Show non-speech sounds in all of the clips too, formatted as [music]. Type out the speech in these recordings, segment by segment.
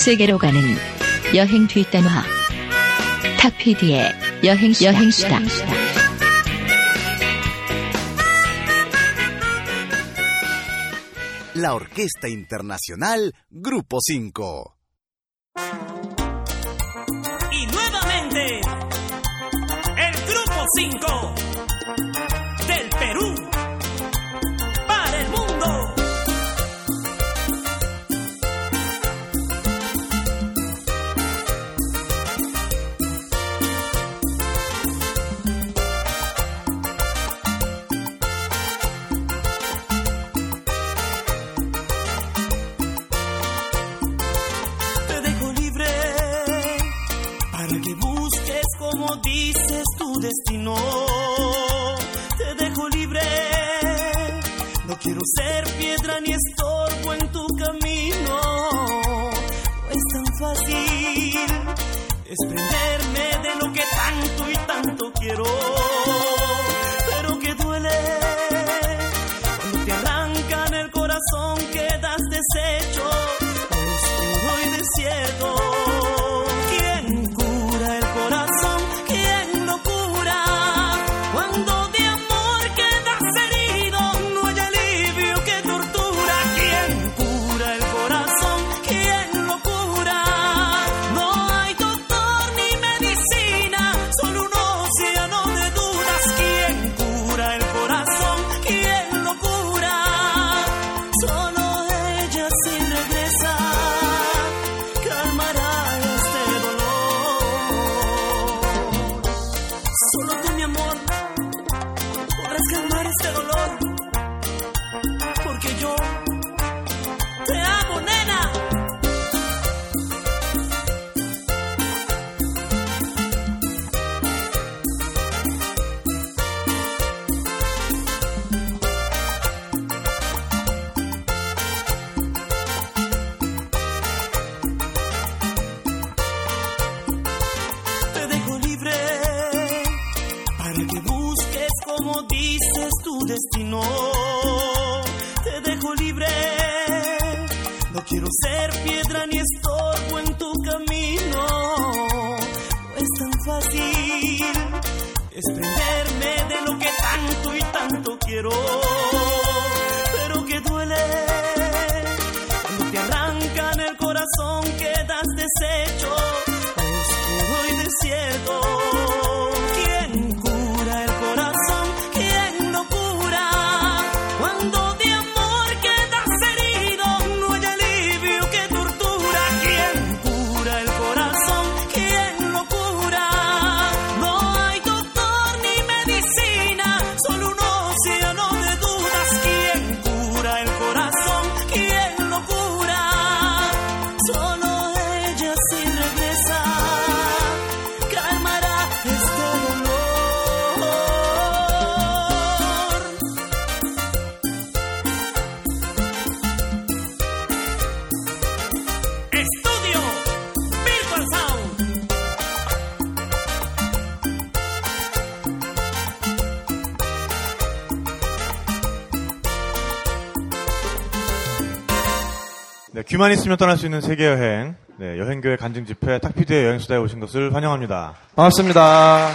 세계로 가는 여행 뒷단화 탁피디의 여행 여행수다. La Orquesta Internacional Grupo 5. Y nuevamente, el Grupo 5 Desprenderme de lo que tanto y tanto quiero, 네, 귀만 있으면 떠날 수 있는 세계 여행, 네, 여행교회 간증 집회 탁피디의 여행 수다에 오신 것을 환영합니다. 반갑습니다.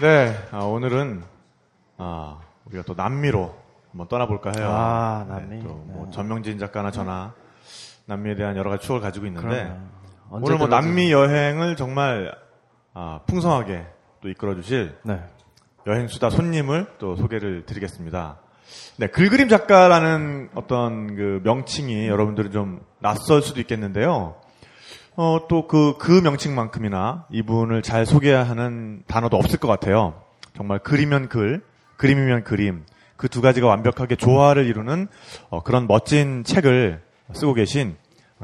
네, 아, 오늘은 아, 우리가 또 남미로 한번 떠나볼까 해요. 아, 남미. 네, 또뭐 네. 전명진 작가나 저나 남미에 대한 여러 가지 추억을 가지고 있는데 오늘 뭐 남미 여행을 정말 아, 풍성하게 또 이끌어주실 네. 여행 수다 손님을 또 소개를 드리겠습니다. 네, 글그림 작가라는 어떤 그 명칭이 여러분들은 좀 낯설 수도 있겠는데요. 어, 또 그, 그 명칭만큼이나 이분을 잘 소개하는 단어도 없을 것 같아요. 정말 글이면 글, 그림이면 그림, 그 두 가지가 완벽하게 조화를 이루는 어, 그런 멋진 책을 쓰고 계신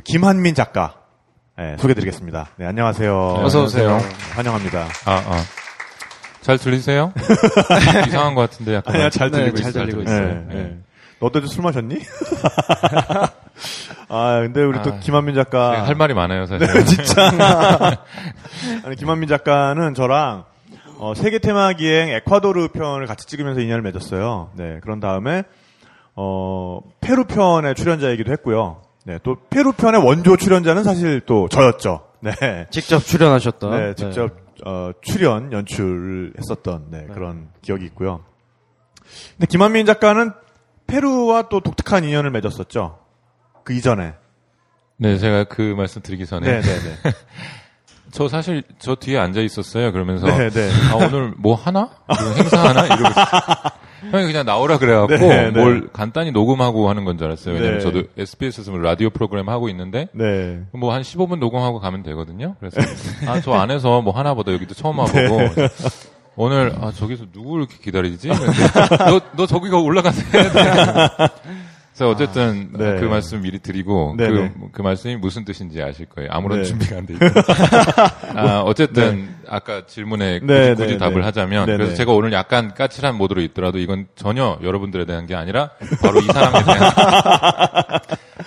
김한민 작가, 네, 소개드리겠습니다. 네, 안녕하세요. 어서 오세요. 환영합니다. 아, 아. 잘 들리세요? [laughs] 이상한 것 같은데 약간. 아니야, 잘 네, 들리고 잘 있어요. 들리고 네, 있어요. 네. 너도 술 마셨니? [laughs] 아, 근데 우리 또 아, 김한민 작가. 네, 할 말이 많아요, 사실. 네, 진짜. [laughs] 아니, 김한민 작가는 저랑 어, 세계 테마 기행 에콰도르 편을 같이 찍으면서 인연을 맺었어요. 네, 그런 다음에 어, 페루 편의 출연자이기도 했고요. 네, 또 페루 편의 원조 출연자는 사실 또 저였죠. 네. 직접 출연하셨던. 네, 직접 어, 출연 연출을 했었던 네, 그런 기억이 있고요. 근데 김한민 작가는 페루와 또 독특한 인연을 맺었었죠. 그 이전에. 네, 제가 그 말씀 드리기 전에 네, 네, 네. [laughs] 저 사실 저 뒤에 앉아 있었어요. 그러면서 네, 네. 아 오늘 뭐 하나? 이런 행사 하나? 이러고. [laughs] 형이 그냥 나오라 그래갖고 네, 네. 뭘 간단히 녹음하고 하는 건 줄 알았어요. 왜냐면 네. 저도 SBS에서 뭐 라디오 프로그램 하고 있는데 네. 뭐한 15분 녹음하고 가면 되거든요. 그래서 아 저 안에서 뭐 하나 보다 여기도 처음 와보고 네. 오늘 아 저기서 누구 이렇게 기다리지? 너너 너 저기가 돼. [laughs] 그래서 어쨌든 네. 그 말씀 미리 드리고 네, 그, 네. 그 말씀이 무슨 뜻인지 아실 거예요. 아무런 네. 준비가 안 돼 있고. [laughs] 아, 어쨌든 아까 질문에 굳이, 네, 굳이 네, 답을 네. 하자면 네, 그래서 네. 제가 오늘 약간 까칠한 모드로 있더라도 이건 전혀 여러분들에 대한 게 아니라 바로 이 사람에 대한 [laughs]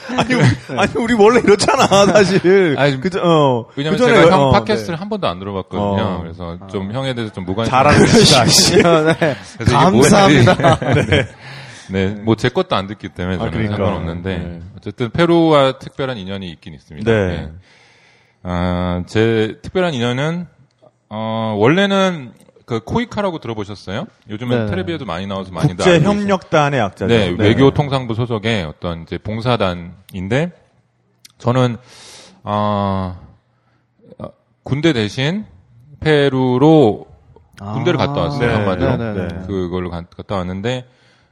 [laughs] 아니, 우리, 아니, 우리 원래 이렇잖아, 사실. 아니, 그저, 어. 왜냐면 제가 형 어, 팟캐스트를 네. 한 번도 안 들어봤거든요. 어. 그래서 좀 형에 대해서 좀 무관심. 잘하는 것이다, 씨. 네. 감사합니다. 뭐였지? 네, 뭐 제 것도 안 듣기 때문에 저는 아, 그러니까. 상관없는데 네. 어쨌든 페루와 특별한 인연이 있긴 있습니다. 네. 아, 제 특별한 인연은 어, 원래는 그 코이카라고 들어보셨어요? 요즘은 네. 텔레비에도 많이 나와서 많이들 알고 계시죠. 국제 협력단의 약자죠. 네, 외교 통상부 소속의 어떤 이제 봉사단인데 저는 아 어, 군대 대신 페루로 군대를 갔다 왔어요 네, 한마디로 네, 네, 네. 그걸로 가- 갔다 왔는데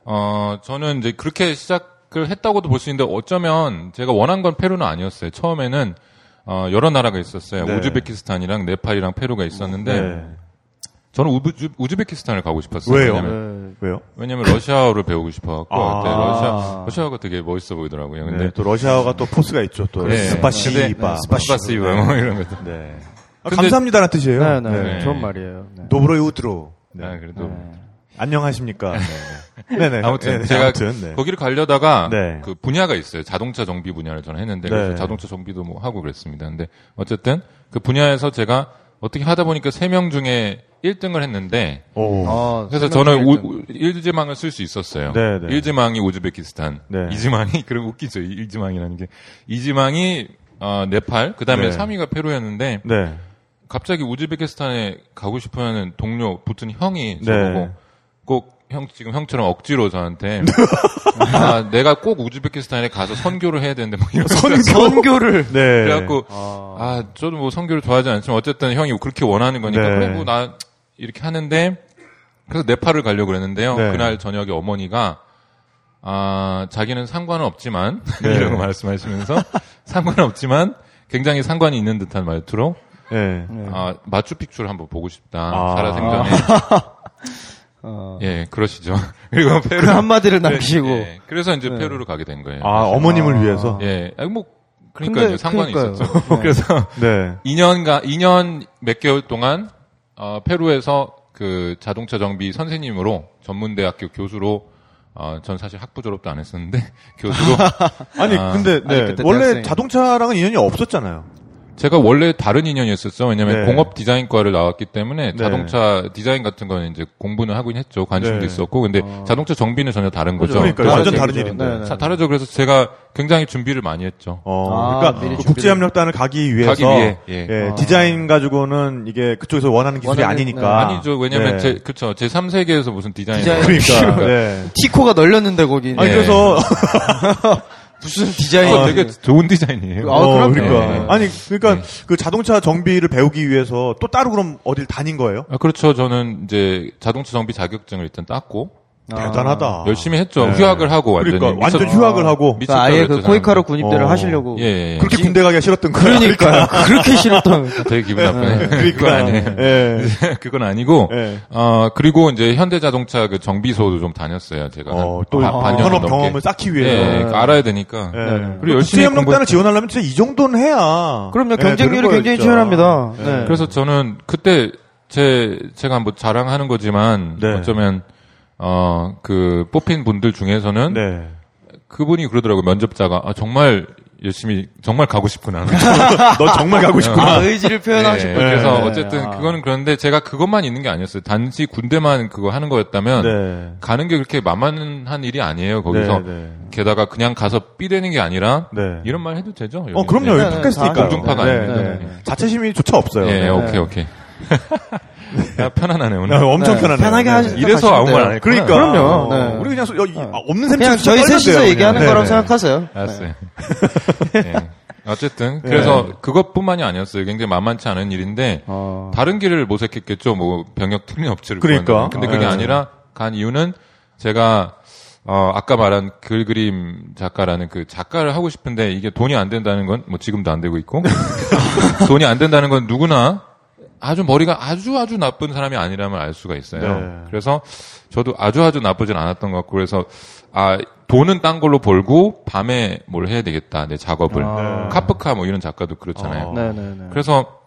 어 저는 이제 그렇게 시작을 했다고도 볼 수 있는데 어쩌면 제가 원한 건 페루는 아니었어요 처음에는 어 여러 나라가 있었어요 네. 우즈베키스탄이랑 네팔이랑 페루가 있었는데 네. 저는 우즈, 우즈베키스탄을 가고 싶었어요 왜요? 왜냐면, 네. 왜요? 왜냐면 러시아어를 배우고 싶어갖고 아. 그때 러시아 러시아어가 되게 멋있어 보이더라고요 근데 네, 또 러시아가 또 포스가 있죠. 또 네. Спасибо. Спасибо 뭐 이런 것들 네. 아, 근데- 감사합니다라는 뜻이에요. 네, 네. 네. 좋은 말이에요. 네. Доброе утро. 네. 아, 그래도 안녕하십니까. [laughs] 네, 네. 네. 아무튼 네, 제가 아무튼, 네. 거기를 가려다가 네. 그 분야가 있어요. 자동차 정비 분야를 저는 했는데 네. 그래서 자동차 정비도 뭐 하고 그랬습니다. 근데 어쨌든 그 분야에서 제가 어떻게 하다 보니까 세 명 중에 1등을 했는데 오. 어, 그래서 저는 일지망을 쓸 수 있었어요. 네, 네. 일지망이 우즈베키스탄, 네. 이지망이 [laughs] 그럼 웃기죠. 이 일지망이라는 게 이지망이 어, 네팔, 그다음에 네. 3위가 페루였는데 네. 갑자기 우즈베키스탄에 가고 싶어하는 동료 붙은 형이 네. 저보고 꼭 형 지금 형처럼 억지로 저한테 [laughs] 아 내가 꼭 우즈베키스탄에 가서 선교를 해야 되는데 뭐 이런 선 선교 를. [laughs] 네. 그래갖고 아 저도 뭐 선교를 좋아하지 않지만 어쨌든 형이 그렇게 원하는 거니까 네. 그래 뭐 나 이렇게 하는데 그래서 네팔을 가려고 그랬는데요 네. 그날 저녁에 어머니가 아 자기는 상관은 없지만 [laughs] 네. 이런 거 말씀하시면서 상관은 없지만 굉장히 상관이 있는 듯한 말투로 네. 아, 마추픽추를 한번 보고 싶다. 아. 살아생전에. 어. 예, 그러시죠. [laughs] 그리고 페루. 그 한마디를 남기시고. 예, 그래서 이제 페루를 가게 된 거예요. 아, 어머님을 위해서? 예, 아니, 뭐, 그러니까 근데, 이제 상관이 그러니까요. 있었죠. [laughs] 그래서 네. 2년가, 2년 몇 개월 동안, 어, 페루에서 그 자동차 정비 선생님으로 전문대학교 교수로 어, 전 사실 학부 졸업도 안 했었는데 [laughs] 교수로 아니, 아, 근데, 네. 아니, 원래 대학생. 자동차랑은 인연이 없었잖아요. 제가 원래 다른 인연이었었죠. 왜냐면 네. 공업 디자인과를 나왔기 때문에 네. 자동차 디자인 같은 거는 이제 공부는 하긴 했죠. 관심도 네. 있었고. 근데 자동차 정비는 전혀 다른 거죠. 그러니까 완전 다른 일인데. 네, 네. 자, 다르죠. 그래서 제가 굉장히 준비를 많이 했죠. 어, 아, 그러니까 그 국제협력단을 가기 위해서 가기 위해, 예. 예, 아. 디자인 가지고는 이게 그쪽에서 원하는 기술이 원하는- 아니니까. 아니죠. 왜냐면 네. 제 그쵸 제 3세계에서 무슨 디자인 디자인- 그러니까 네. 티코가 널렸는데 거기. 아니 예. 그래서 [laughs] [laughs] 무슨 디자인. 어, 되게 좋은 디자인이에요. 아, 어. 그러니까 네. 아니 그러니까 네. 그 자동차 정비를 배우기 위해서 또 따로 그럼 어딜 다닌 거예요? 아, 그렇죠. 저는 이제 자동차 정비 자격증을 일단 땄고 대단하다. 열심히 했죠. 네. 휴학을 하고 완전히 그러니까 완전 미쳤- 휴학을 하고 그러니까 아예 그 코이카로. 군입대를 어. 하시려고. 예, 예. 그렇게 군대 가기가 싫었던 거야. 그러니까요. [laughs] 그렇게 싫었던. [laughs] 되게 기분 나쁘네. 그러니까 그건 아니에요. 예. [laughs] 그건 아니고 예. 어 그리고 이제 현대자동차 그 정비소도 좀 다녔어요. 제가 어, 한또 반- 반년 현업 넘게. 경험을 쌓기 위해서. 예, 그러니까 알아야 되니까. 예. 네. 그리고 열심히 국제협력단을 지원하려면 진짜 이 정도는 해야. 그럼요. 예, 경쟁률이 거예요, 굉장히. 치열합니다. 예. 네. 그래서 저는 그때 제 제가 뭐 자랑하는 거지만 네. 어쩌면 어 그 뽑힌 분들 중에서는 네. 그분이 그러더라고요. 면접자가 아, 정말 열심히 정말 가고 싶구나. [laughs] 넌 정말 가고 싶구나. 아, 의지를 표현하신 네. 그래서 네. 어쨌든 아. 그거는 그런데 제가 그것만 있는 게 아니었어요. 단지 군대만 그거 하는 거였다면 네. 가는 게 그렇게 만만한 일이 아니에요. 거기서 네, 네. 게다가 그냥 가서 삐대는 게 아니라 네. 이런 말 해도 되죠? 어, 그럼요. 네, 여기 네, 팟캐스트니까. 다 공중파가 아닙니다. 네. 자체 심의조차 없어요. 예, 네. 오케이 오케이. 야, 편안하네 오늘. 야, 엄청 네, 편하네. 편하게 하시- 이래서 아무 말안 했구나. 그러니까. 그럼요. 어, 네. 우리 그냥 소- 여기 아, 없는 셈 그냥 치고 저희 셋이서 돼요, 얘기하는 그냥. 거라고 네, 생각하세요. 알았어요. 예. 어쨌든 그래서 그것뿐만이 아니었어요. 굉장히 만만치 않은 일인데 어. 다른 길을 모색했겠죠. 뭐 병역 특례 업체를 그러니까. 구한다는. 근데 그게 네. 아니라 간 이유는 제가 어 아까 말한 글 그림 작가라는 그 작가를 하고 싶은데 이게 돈이 안 된다는 건 뭐 지금도 안 되고 있고 [laughs] 돈이 안 된다는 건 누구나 아주 머리가 아주 아주 나쁜 사람이 아니라면 알 수가 있어요. 네. 그래서 저도 아주 아주 나쁘진 않았던 것 같고 그래서 아 돈은 딴 걸로 벌고 밤에 뭘 해야 되겠다 내 작업을 아. 카프카 뭐 이런 작가도 그렇잖아요. 어. 네네네. 그래서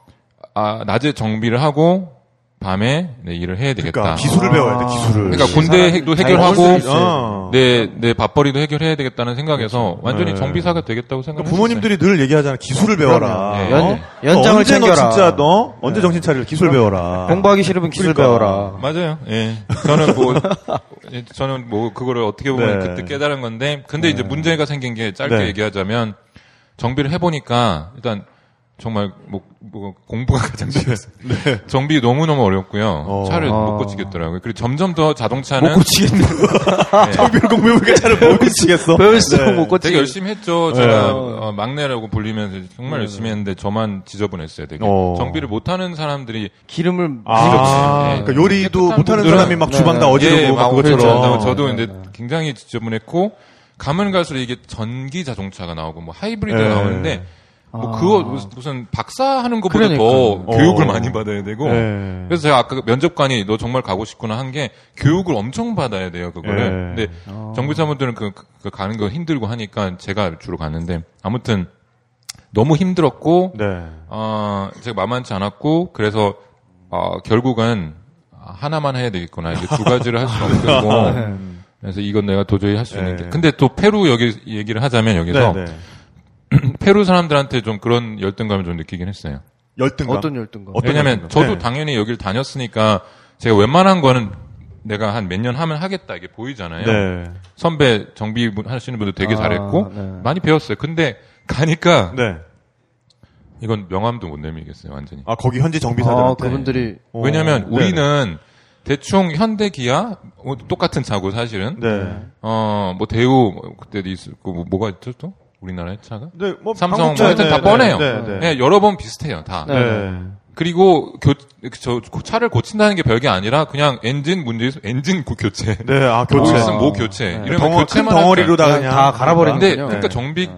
아 낮에 정비를 하고 밤에 내 일을 해야 되겠다. 그러니까 기술을 배워야 돼, 기술을. 그러니까 군대도 잘 해결하고 수 어. 내내 밥벌이도 해결해야 되겠다는 생각에서 완전히 네. 정비사가 되겠다고 생각했어요. 그러니까 부모님들이 늘 얘기하잖아. 기술을 배워라. 그럼요. 연- 어? 연장을 언제 너 챙겨라. 진짜 너 언제 정신 차릴 기술 배워라. 공부하기 싫으면 기술 그러니까. 배워라. 맞아요. 예. 저는 뭐 [laughs] 예, 저는 뭐 그거를 어떻게 보면 네. 그때 깨달은 건데 근데 이제 문제가 생긴 게 짧게 네. 얘기하자면 정비를 해보니까 일단 정말 뭐, 뭐 공부가 [laughs] 가장 중요했어요. 정비 너무 너무 어렵고요. 어. 차를 어. 못 고치겠더라고요. 그리고 점점 더 자동차는 못 고치겠네. 예, [laughs] [laughs] 정비를 공부해보니까 차를 못 고치겠어. 배울수록 네. 못 고치. 되게 열심히 했죠. 네. 제가 어, 막내라고 불리면서 정말 열심히 했는데 저만 지저분했어요. 되게 어. 정비를 못하는 사람들이 기름을 아, 예. 그러니까 요리도 못하는 사람이 막 주방 다 네. 어지르고 예, 막막 그것처럼. 그렇죠. 저도 네, 이제 네. 굉장히 지저분했고 가면 갈수록 이게 전기 자동차가 나오고 뭐 하이브리드가 네. 나오는데 뭐 아. 그거 무슨- 박사 하는 것보다 더 그러니까요. 교육을 어. 많이 받아야 되고 네. 그래서 제가 아까 면접관이 너 정말 가고 싶구나 한 게 교육을 엄청 받아야 돼요 그거를 네. 근데 정비사분들은 그, 그 가는 거 힘들고 하니까 제가 주로 갔는데 아무튼 너무 힘들었고 네. 어, 제가 만만치 않았고, 그래서, 어, 결국은 하나만 해야 되겠구나. 이게 두 가지를 할 수는 [laughs] 없고. 그래서 이건 내가 도저히 할 수 있는 네. 게. 근데 또 페루 여기 얘기를 하자면 여기서 네, 네. [clears throat] 페루 사람들한테 좀 그런 열등감을 좀 느끼긴 했어요. 열등감. 어떤 열등감? 어떤 왜냐면 열등감? 저도 네. 당연히 여기를 다녔으니까 제가 웬만한 거는 내가 한 몇 년 하면 하겠다 이게 보이잖아요. 네. 선배 정비 분- 하시는 분들 되게 아, 잘했고 네. 많이 배웠어요. 근데 가니까 네. 이건 명함도 못 내밀겠어요, 완전히. 아, 거기 현지 아, 정비사들한테. 그분들이 어, 왜냐면 네. 우리는 대충 현대 기아 어, 똑같은 차고 사실은 네. 어뭐 대우 뭐 그때도 있었고 뭐, 뭐가 있죠 또 우리나라의 차가 네, 뭐 삼성 뭐 하여튼 다 네, 뻔해요. 네, 네. 예, 여러 번 비슷해요 다. 네. 네. 그리고 교, 저 차를 고친다는 게 별게 아니라 그냥 엔진 문제 엔진 고- 교체. 네, 아, 뭐 교체. 있으면 뭐 교체. 이러면 덩어, 큰 교체만 덩어리로다 그냥 그냥. 다 갈아버리는 근데 거군요. 그러니까 네. 정비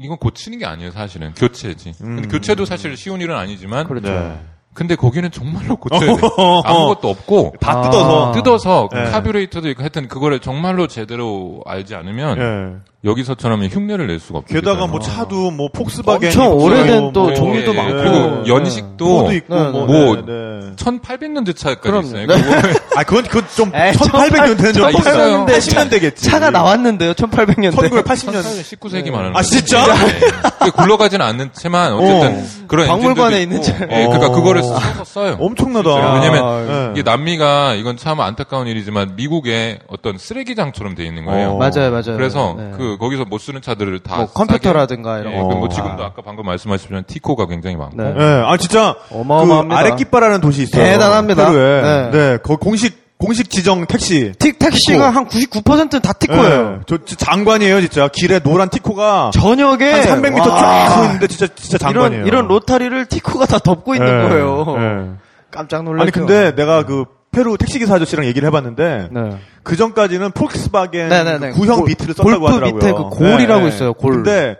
이건 고치는 게 아니에요 사실은 교체지. 근데 교체도 사실 쉬운 일은 아니지만 그렇죠. 네. 근데 거기는 정말로 고쳐야 돼. [laughs] 아무것도 없고 다 아. 뜯어서. 뜯어서 네. 카뷰레이터도 있고 하여튼 그거를 정말로 제대로 알지 않으면 예. 여기서처럼 흉내를 낼 수가 없죠. 게다가 뭐 차도 뭐 폭스바겐 엄청 있고, 오래된 또 뭐 종류도 예, 많고. 그리고 네. 연식도 포도 있고 네, 뭐, 뭐 네, 네. 1800년대 차까지. 있어요. 네. 그거 [laughs] 아 그건 그건 좀 에이, 1800년 되는 좀 아, 있어요. 80년 되겠지. 차가 나왔는데요, 1800년대. 1980년 19세기 말하는 아. 진짜? 네. 굴러가지는 않는 채만 어쨌든 그런 박물관에 있는 차. 예, 그러니까 어. 그거를 써서 써요. 엄청나다. 왜냐면 네. 이게 남미가 이건 참 안타까운 일이지만 미국의 어떤 쓰레기장처럼 돼 있는 거예요. 어. 맞아요, 맞아요. 그래서 네. 그 거기서 못 쓰는 차들을 다뭐 싸게- 컴퓨터라든가 이런 예, 거. 어. 지금도 아까 방금 말씀하셨지만 티코가 굉장히 많고 네. 예, 아 진짜 어마어마합니다. 그 아레키파라는 도시 있어요. 대단합니다. 페루에. 네. 네. 거기 공식 공식 지정 택시. 틱, 택시가 티코. 한 99%는 다 티코예요. 예, 저 진짜 장관이에요, 진짜. 길에 노란 티코가 저녁에 한 300m 와, 쫙서 있는데 진짜 진짜 장관이에요. 이런 이런 로타리를 티코가 다 덮고 있는 예, 거예요. 예. 깜짝 놀랐죠. 아니 근데 내가 그 페루 택시기사 아저씨랑 얘기를 해봤는데 네. 그 전까지는 폴크스바겐 네네네. 그 구형 골- 비틀을 썼다고 골프 하더라고요. 밑에 그 골이라고 있어요, 골. 근데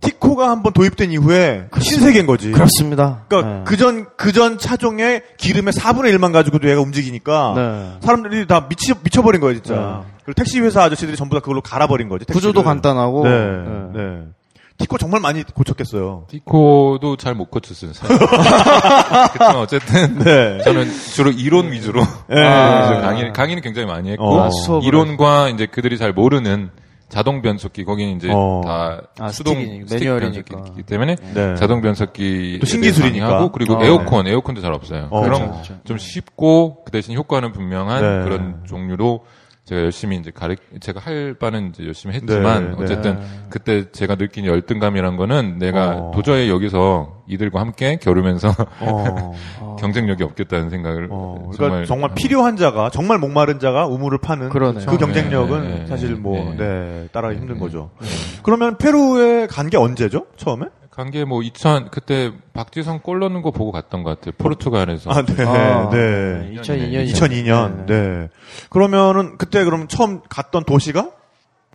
티코가 한번 도입된 이후에 신세계인 거지. 그렇습니다. 그러니까 네. 그전 그전 차종의 기름의 4분의 1만 가지고도 얘가 움직이니까 네. 사람들이 다 미치 미쳐버린 거예요 진짜. 네. 그리고 택시 회사 아저씨들이 전부 다 그걸로 갈아버린 거지. 구조도 택시를. 간단하고 네, 네. 네. 티코 정말 많이 고쳤겠어요. 티코도 잘 못 고쳤어요. 사실. [laughs] 그렇지만 어쨌든 네. 저는 주로 이론 위주로 네. [laughs] 위주로 강의 강의는 굉장히 많이 했고 어. 수업을 이론과 이제 그들이 잘 모르는 자동 변속기 거기는 이제 어. 다 아, 수동 매뉴얼이니까. 변속기이기 때문에 네. 자동 변속기 또 신기술이니까. 하고 그리고 어. 에어컨 에어컨도 잘 없어요. 어, 그런 그렇죠, 그렇죠. 좀 쉽고 그 대신 효과는 분명한 네. 그런 종류로 제가 열심히 이제 가르 제가 할 바는 이제 열심히 했지만 네, 네. 어쨌든 그때 제가 느낀 열등감이란 거는 내가 어. 도저히 여기서 이들과 함께 겨루면서 어. [laughs] 경쟁력이 없겠다는 생각을 어, 그러니까 정말 정말, 필요한 자가 정말 목마른 자가 우물을 파는 그러네요. 그 경쟁력은 네, 네, 사실 뭐 네. 네, 따라가기 힘든 거죠. 그러면 페루에 간 게 언제죠? 처음에? 관계 뭐2000 그때 박지성 골 넣는 거 보고 갔던 것 같아요. 포르투갈에서. 아, 네, 아, 네. 2002년. 2002년. 네. 그러면은 그때 그럼 처음 갔던 도시가?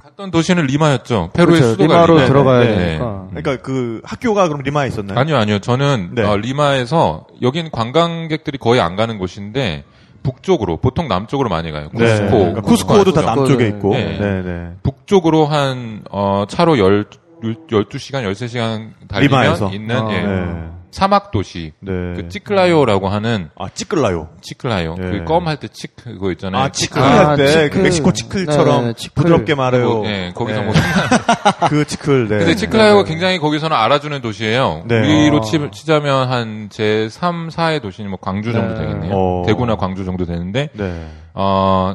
갔던 도시는 리마였죠. 페루의 그렇죠. 수도가 리마로 리마. 들어가야 네. 되니까. 그러니까 그 학교가 그럼 리마에 있었나요? 아니요, 아니요. 저는 네. 어, 리마에서 여긴 관광객들이 거의 안 가는 곳인데 북쪽으로 보통 남쪽으로 많이 가요. 네. 쿠스코. 그러니까 쿠스코도 다? 남쪽에 있고. 네. 네, 네. 북쪽으로 한 어, 차로 10 12시간, 13시간 달리면 리마에서? 있는 아. 예, 네. 사막 도시. 네. 그 찌클라요라고 하는 아, 찌끌라요. 치클라요. 네. 그껌 할때치 그거 있잖아요. 아, 치클 아, 할 때, 그 치클. 멕시코 치클처럼 네, 네, 치클. 부드럽게 말해요. 예, 거기서 네. 뭐 [laughs] 그 치클, 네. 근데 치클라요가 굉장히 거기서는 알아주는 도시예요. 네. 우리로 아. 치, 치자면 한 제 3, 4의 도시는 뭐 광주 정도 네. 되겠네요. 어. 대구나 광주 정도 되는데 네. 어,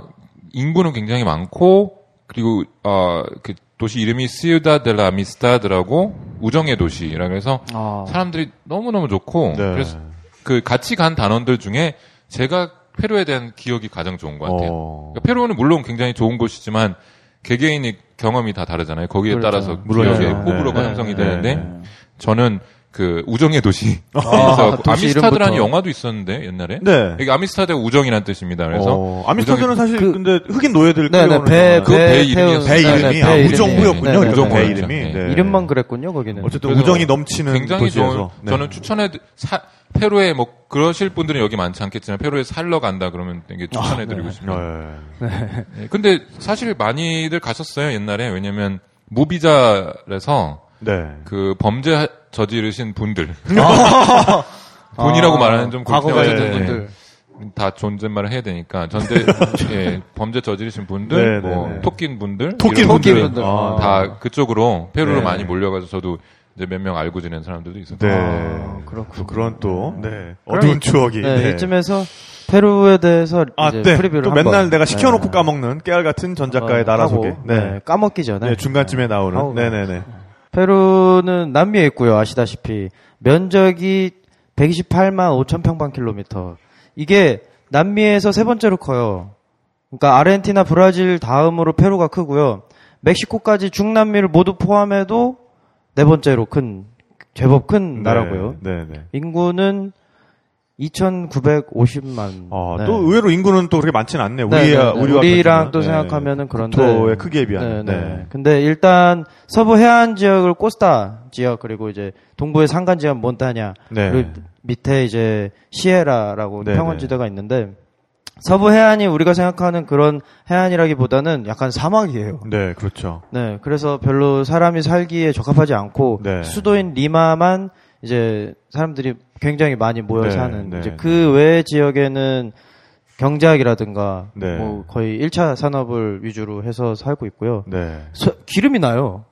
인구는 굉장히 많고 그리고 어, 그 도시 이름이 시우다 델라 미스타드라고 우정의 도시라 그래서 아. 사람들이 너무너무 좋고 네. 그래서 그 같이 간 단원들 중에 제가 페루에 대한 기억이 가장 좋은 것 같아요. 어. 그러니까 페루는 물론 굉장히 좋은 곳이지만 개개인의 경험이 다 다르잖아요. 거기에 그렇죠. 따라서 물론이죠. 기억의 네. 호불호가 네. 형성이 네. 되는데 네. 저는 그 우정의 도시. 아, [laughs] 아미스타드라는 이름부터. 영화도 있었는데 옛날에. 네. 이게 아미스타드가 우정이라는 뜻입니다. 그래서 어, 아미스타드는 사실 그- 근데 흑인 노예들 네네, 끌려오는 배. 그 배, 배 이름이었어요. 배 네네, 이름이 배 아, 이름이. 우정부였군요. 네네, 그죠? 배. 이름이. 네. 네. 이름만 그랬군요, 거기는. 어쨌든 우정이 넘치는 굉장히 도시여서. 좋은. 네. 저는 추천해 사- 페루에 뭐 그러실 분들은 여기 많지 않겠지만 페루에 살러 간다 그러면 되게 추천해 드리고 싶어요. 네. 네, 근데 사실 많이들 가셨어요 옛날에 왜냐면 무비자에서 네. 그 범죄 하- 저지르신 분들 [laughs] [laughs] 아. 본이라고 말하는 좀 과거가 그렇게 있던 네. 분들. 다 존댓말을 해야 되니까 전대 [laughs] 예, 범죄 저지르신 분들, 네, 뭐 네, 네. 토낀 분들, 토끼 분들. 아. 다 그쪽으로 페루로 네. 많이 몰려가서 저도 이제 몇 명 알고 지낸 사람들도 있었고 네. 아. 또 그런 또, 네. 어두운 이- 추억이. 네, 네. 이쯤에서 페루에 대해서 아, 이제 네. 프리뷰를 또 맨날 내가 시켜놓고 네. 까먹는 깨알 같은 전 작가의 어, 나라 소개. 네. 까먹기 전에. 네, 중간쯤에 나오는. 네네네. 페루는 남미에 있고요. 아시다시피 면적이 128만 5천 평방킬로미터. 이게 남미에서 세 번째로 커요. 그러니까 아르헨티나, 브라질 다음으로 페루가 크고요. 멕시코까지 중남미를 모두 포함해도 네 번째로 큰 제법 큰 나라고요. 네, 네. 인구는 2,950만. 아, 네. 또 의외로 인구는 또 그렇게 많지는 않네요. 네, 우리야, 네, 네. 우리와 우리랑. 또 네. 생각하면은 그런데 국토의 크기에 비하면. 네, 네. 네. 근데 일단 서부 해안 지역을 코스타 지역 그리고 이제 동부의 산간 지역 몬타냐 네. 그리고 밑에 이제 시에라라고 네, 평원 지대가 있는데 서부 해안이 우리가 생각하는 그런 해안이라기보다는 약간 사막이에요. 네, 그렇죠. 네, 그래서 별로 사람이 살기에 적합하지 않고 네. 수도인 리마만 이제 사람들이 굉장히 많이 모여 네, 사는 네, 이제 네. 그외 지역에는 경제학이라든가 네. 뭐 거의 1차 산업을 위주로 해서 살고 있고요. 네. 서- 기름이 나요.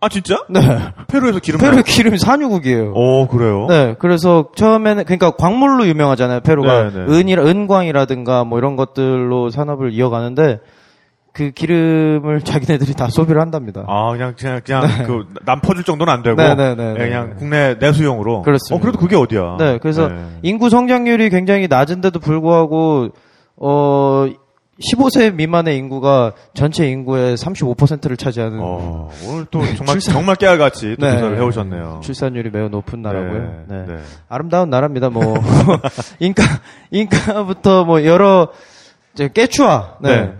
아, 진짜? 네. 페루에서 기름 페루 나요? 기름이 산유국이에요. 오, 그래요? 네, 그래서 처음에는 그러니까 광물로 유명하잖아요. 페루가 네, 네. 은이라 은광이라든가 뭐 이런 것들로 산업을 이어가는데 그 기름을 자기네들이 다 소비를 한답니다. 아, 그냥, 그냥, 그냥, 그, 남 퍼줄 정도는 안 되고. 네, 네, 네, 예, 네. 그냥 국내 내수용으로. 그렇습니다. 어, 그래도 그게 어디야? 네, 그래서 네. 인구 성장률이 굉장히 낮은데도 불구하고 어 15세 미만의 인구가 전체 인구의 35%를 차지하는 어, 오늘 또 정말, 정말 깨알같이 또 네. 조사를 해오셨네요. 출산율이 매우 높은 나라고요. 네, 네. 네. 아름다운 나라입니다. 뭐 [laughs] 인카 인카부터 뭐 여러 이제 깨추아 네.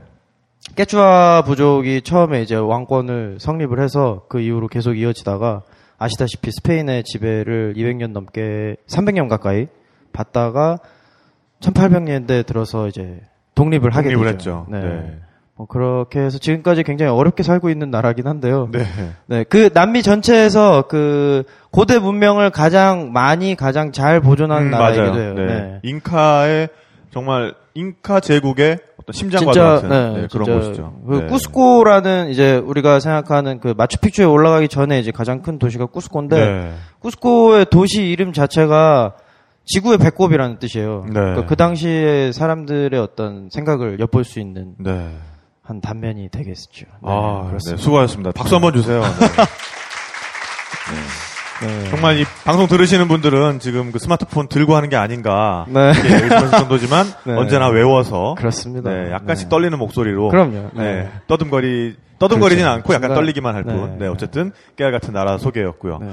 네. 깨추아 부족이 처음에 이제 왕권을 성립을 해서 그 이후로 계속 이어지다가 아시다시피 스페인의 지배를 200년 넘게 300년 가까이 받다가 1800년대 들어서 이제 독립을 하게 독립을 되죠. 했죠. 네. 네. 뭐 그렇게 해서 지금까지 굉장히 어렵게 살고 있는 나라긴 한데요. 네. 네, 그 남미 전체에서 그 고대 문명을 가장 많이 가장 잘 보존한 음, 나라이기도. 해요. 네. 네. 잉카의, 정말, 잉카 제국의 어떤 심장과도 진짜 같은 네, 네, 그런 곳이죠. 그 네. 쿠스코라는 이제 우리가 생각하는 그 마추픽추에 올라가기 전에 이제 가장 큰 도시가 쿠스코인데 네. 쿠스코의 도시 이름 자체가 지구의 배꼽이라는 뜻이에요. 네. 그러니까 그 당시에 사람들의 어떤 생각을 엿볼 수 있는 네. 한 단면이 되겠죠. 네, 아, 네, 그렇습니다. 수고하셨습니다. 박수 한번 주세요. [laughs] 네. 네. 정말 이 방송 들으시는 분들은 지금 그 스마트폰 들고 하는 게 아닌가 네. 의심하실 정도지만 [laughs] 네. 언제나 외워서 그렇습니다. 네, 약간씩 네. 떨리는 목소리로 그럼요. 네, 네. 떠듬거리 떠듬거리진 그렇죠. 않고 약간 떨리기만 할 뿐. 네. 네. 어쨌든 깨알 같은 나라 소개였고요. 네.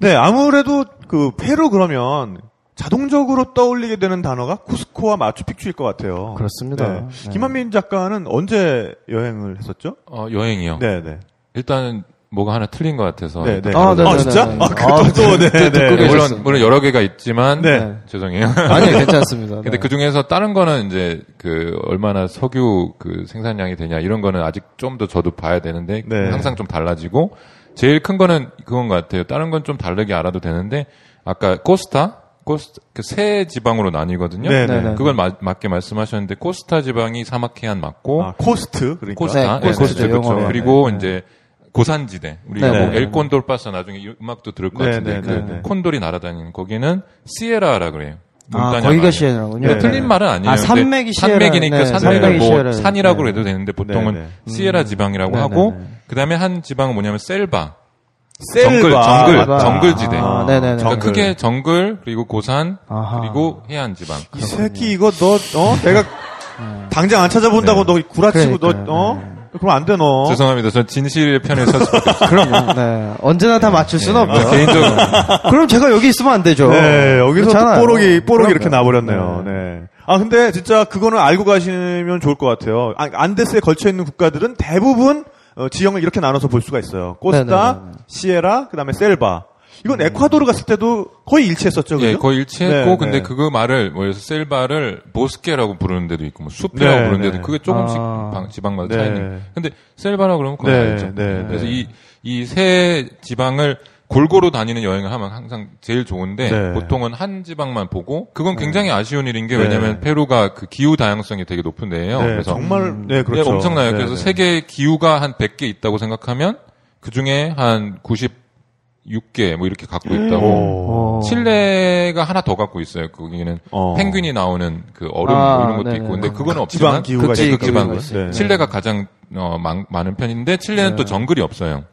네, 아무래도 그 페루 그러면 자동적으로 떠올리게 되는 단어가 쿠스코와 마추픽추일 것 같아요. 그렇습니다. 네. 네. 김한민 작가는 언제 여행을 했었죠? 어, 여행이요. 네, 네. 일단은 뭐가 하나 틀린 것 같아서. 네, 네. 아, 네, 아, 네, 진짜? 네, 네. 아, 그것도 아, 또, 네, 네. 듣고 물론. 물론 여러 개가 있지만 네. 죄송해요. 아니 괜찮습니다. 근데 네. 그 중에서 다른 거는 이제 그 얼마나 석유 그 생산량이 되냐 이런 거는 아직 좀 더 저도 봐야 되는데 네. 항상 좀 달라지고 제일 큰 거는 그건 것 같아요. 다른 건 좀 다르게 알아도 되는데 아까 코스타 코스 그세 지방으로 나뉘거든요. 네, 네, 네. 그걸 마- 맞게 말씀하셨는데 Costa 지방이 사막 해안 맞고 아, coast. 그러니까. Costa, 네, 네, coast, coast, 그렇죠. 영어로. 그리고 네. 이제 고산지대. 우리가 네, 뭐 네. El Cóndor Pasa 나중에 이 음악도 들을 것 네, 같은데 네, 그 네, 네. 콘돌이 날아다니는 거기는 Sierra라 그래요. 아, 거기가. Sierra군요. 네, 틀린 말은 아니에요. 아, 산맥이 Sierra. 산맥이니까 네, 산맥을 산맥이 뭐 Sierra. 산이라고 네. 해도 되는데 보통은 네, 네. Sierra 지방이라고 네, 하고 네, 네. 그다음에 한 지방은 뭐냐면 Selva. 셀바. 정글, 정글. 정글지대. 아, 네네네. 그러니까 정글. 크게 정글 그리고 고산 아하. 그리고 해안 지방. 이 새끼 이거 너, 어? 내가 당장 안 찾아본다고 너 구라치고 그러니까요. 너, 어? 그럼 안 돼, 너. 죄송합니다. 전 진실의 편에 같아요. [laughs] 그럼요. 네. 언제나 다 맞출 수는 없죠. 아, 개인적으로 [laughs] 그럼 제가 여기 있으면 안 되죠. 네, 여기서 그렇잖아요. 뽀록이, 뽀록이 이렇게. 나버렸네요. 네. 아, 근데 진짜 그거는 알고 가시면 좋을 것 같아요. 아, 안데스에 걸쳐 있는 국가들은 대부분 어, 지형을 이렇게 나눠서 볼 수가 있어요. 코스타, 네네네네. 시에라, 그 다음에 셀바. 이건 에콰도르 갔을 때도 거의 일치했었죠, 그죠? 예, 거의 일치했고 네, 근데 네. 그거 말을 뭐 셀바를 보스케라고 부르는 데도 있고 뭐 숲이라고 네, 부르는 데도 네. 있고 그게 조금씩 아. 방- 지방마다 네. 차이 있는. 근데 셀바라고 그러면 그건 네, 알죠. 네, 그래서 네. 이이 세 지방을 골고루 다니는 여행을 하면 항상 제일 좋은데 네. 보통은 한 지방만 보고 그건 굉장히 아쉬운 일인 게 네. 왜냐하면 페루가 그 기후 다양성이 되게 높은 데예요. 네, 그래서 정말, 네, 예, 그렇죠. 엄청나요. 네, 그래서 네. 세계 기후가 한 100개 있다고 생각하면 그 중에 한 96개 뭐 이렇게 갖고 있다고. 오. 어. 칠레가 하나 더 갖고 있어요. 거기는 어. 펭귄이 나오는 그 얼음 아, 뭐 이런 것도 네네. 있고. 근데 그건 없지만 극지 있고 극지방. 있어요. 네. 칠레가 가장 어, 많, 많은 편인데 칠레는 또 정글이 없어요.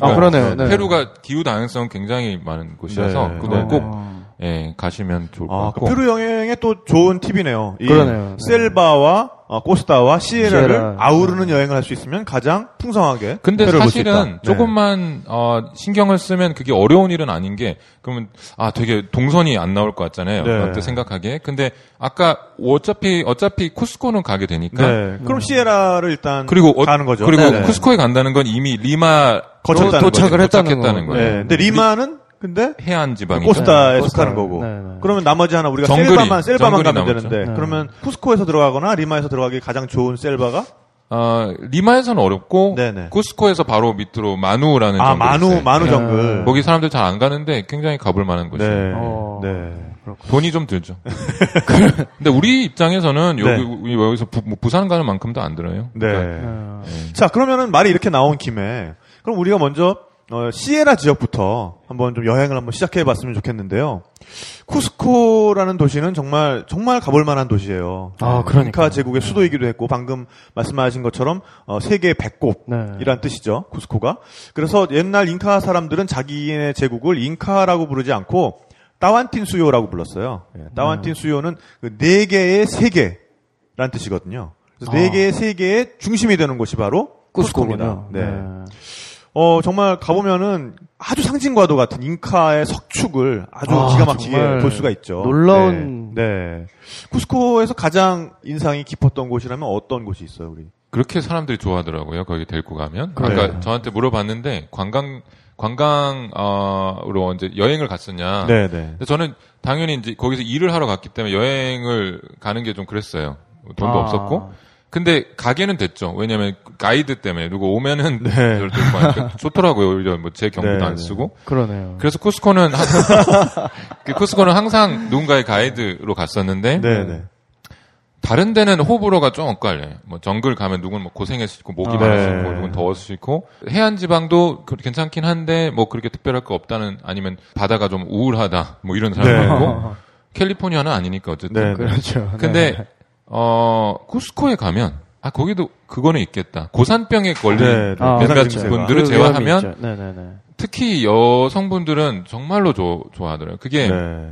아, 그러네요. 네. 페루가 기후 다양성 굉장히 많은 곳이라서 네. 그건 네. 꼭 예, 가시면 좋을 것 아, 그 같고. 페루 여행의 또 좋은 팁이네요. 이 그러네요. 네. 셀바와 어, 코스타와 시에라를 시에라. 아우르는 여행을 할 수 있으면 가장 풍성하게. 근데 페루를 볼수 있다. 사실은 네. 조금만 어, 신경을 쓰면 그게 어려운 일은 아닌 게 그러면 아 되게 동선이 안 나올 것 같잖아요. 네. 어때 생각하기에. 근데 아까 어차피 어차피 쿠스코는 가게 되니까 네. 그럼 Sierra를 일단 그리고 어- 가는 거죠. 그리고 네네. 쿠스코에 간다는 건 이미 리마 거쳤다는 도착을 거죠. 했다는 도착했다는 거. 거예요. 네. 근데 리마는 근데 해안 지방이 Costa에 네, 속하는. 거고. 네, 네. 그러면 나머지 하나 우리가 정글이, Selva만 Selva만 가면 남았죠. 되는데 네. 그러면 쿠스코에서 들어가거나 리마에서 들어가기 가장 좋은 Selva가 어, 리마에서는 어렵고 네네. 쿠스코에서 바로 밑으로 마누라는 아 정글이 마누 있어요. 마누 네. 정글. 거기 사람들 잘 안 가는데 굉장히 가볼 만한 네. 곳이에요. 어. 네. 돈이 좀 들죠. [laughs] 근데 우리 입장에서는 여기 네. 여기서 부, 뭐 부산 가는 만큼도 안 들어요. 네. 어. 자, 그러면은 말이 이렇게 나온 김에 그럼 우리가 먼저 어, 시에라 지역부터 한번 좀 여행을 한번 시작해 봤으면 좋겠는데요. 쿠스코라는 도시는 정말 정말 가볼 만한 도시예요. 아, 그러니까요. 잉카 제국의 수도이기도 했고 방금 말씀하신 것처럼 어, 세계의 배꼽이란 네. 뜻이죠. 쿠스코가. 그래서 옛날 잉카 사람들은 자기네 제국을 잉카라고 부르지 않고 따완틴 수요라고 불렀어요. 예, 따완틴 수요는 그 네 개의 세계라는 뜻이거든요. 그래서 네 아. 개의 세계의 중심이 되는 곳이 바로 쿠스코입니다. 쿠스코군요. 네. 어, 정말 가보면은 아주 상징과도 같은 잉카의 석축을 아주 아, 기가 막히게 볼 수가 있죠. 놀라운- 네. 네. 쿠스코에서 가장 인상이 깊었던 곳이라면 어떤 곳이 있어요, 우리? 그렇게 사람들이 좋아하더라고요. 거기 데리고 가면. 그래요. 아까 저한테 물어봤는데 관광 관광으로 언제 여행을 갔었냐. 네, 네. 근데 저는 당연히 이제 거기서 일을 하러 갔기 때문에 여행을 가는 게 좀 그랬어요. 돈도 아. 없었고. 근데 가게는 됐죠. 왜냐면 가이드 때문에 누구 오면은 네. [laughs] 좋더라고요. 오히려 뭐 제 경비도 네, 안 네. 쓰고. 그러네요. 그래서 쿠스코는 한- [laughs] 그 항상 누군가의 가이드로 갔었는데 네, 네. 다른 데는 호불호가 좀 엇갈려요. 뭐 정글 가면 누군 뭐 고생했을 수 있고 목이 아, 네. 있고 누군 더웠을 수 있고 해안 지방도 그- 괜찮긴 한데 뭐 그렇게 특별할 거 없다는 아니면 바다가 좀 우울하다 뭐 이런 사람도 네. 있고 [laughs] 캘리포니아는 아니니까 어쨌든 네. 그렇죠. 근데 어 쿠스코에 가면 아 거기도 그거는 있겠다 고산병에 걸린 네, 네. 아, 몇몇. 분들을 그 제외하면 위험이 있죠. 네네네. 특히 여성분들은 정말로 좋- 좋아하더라고요. 그게 네.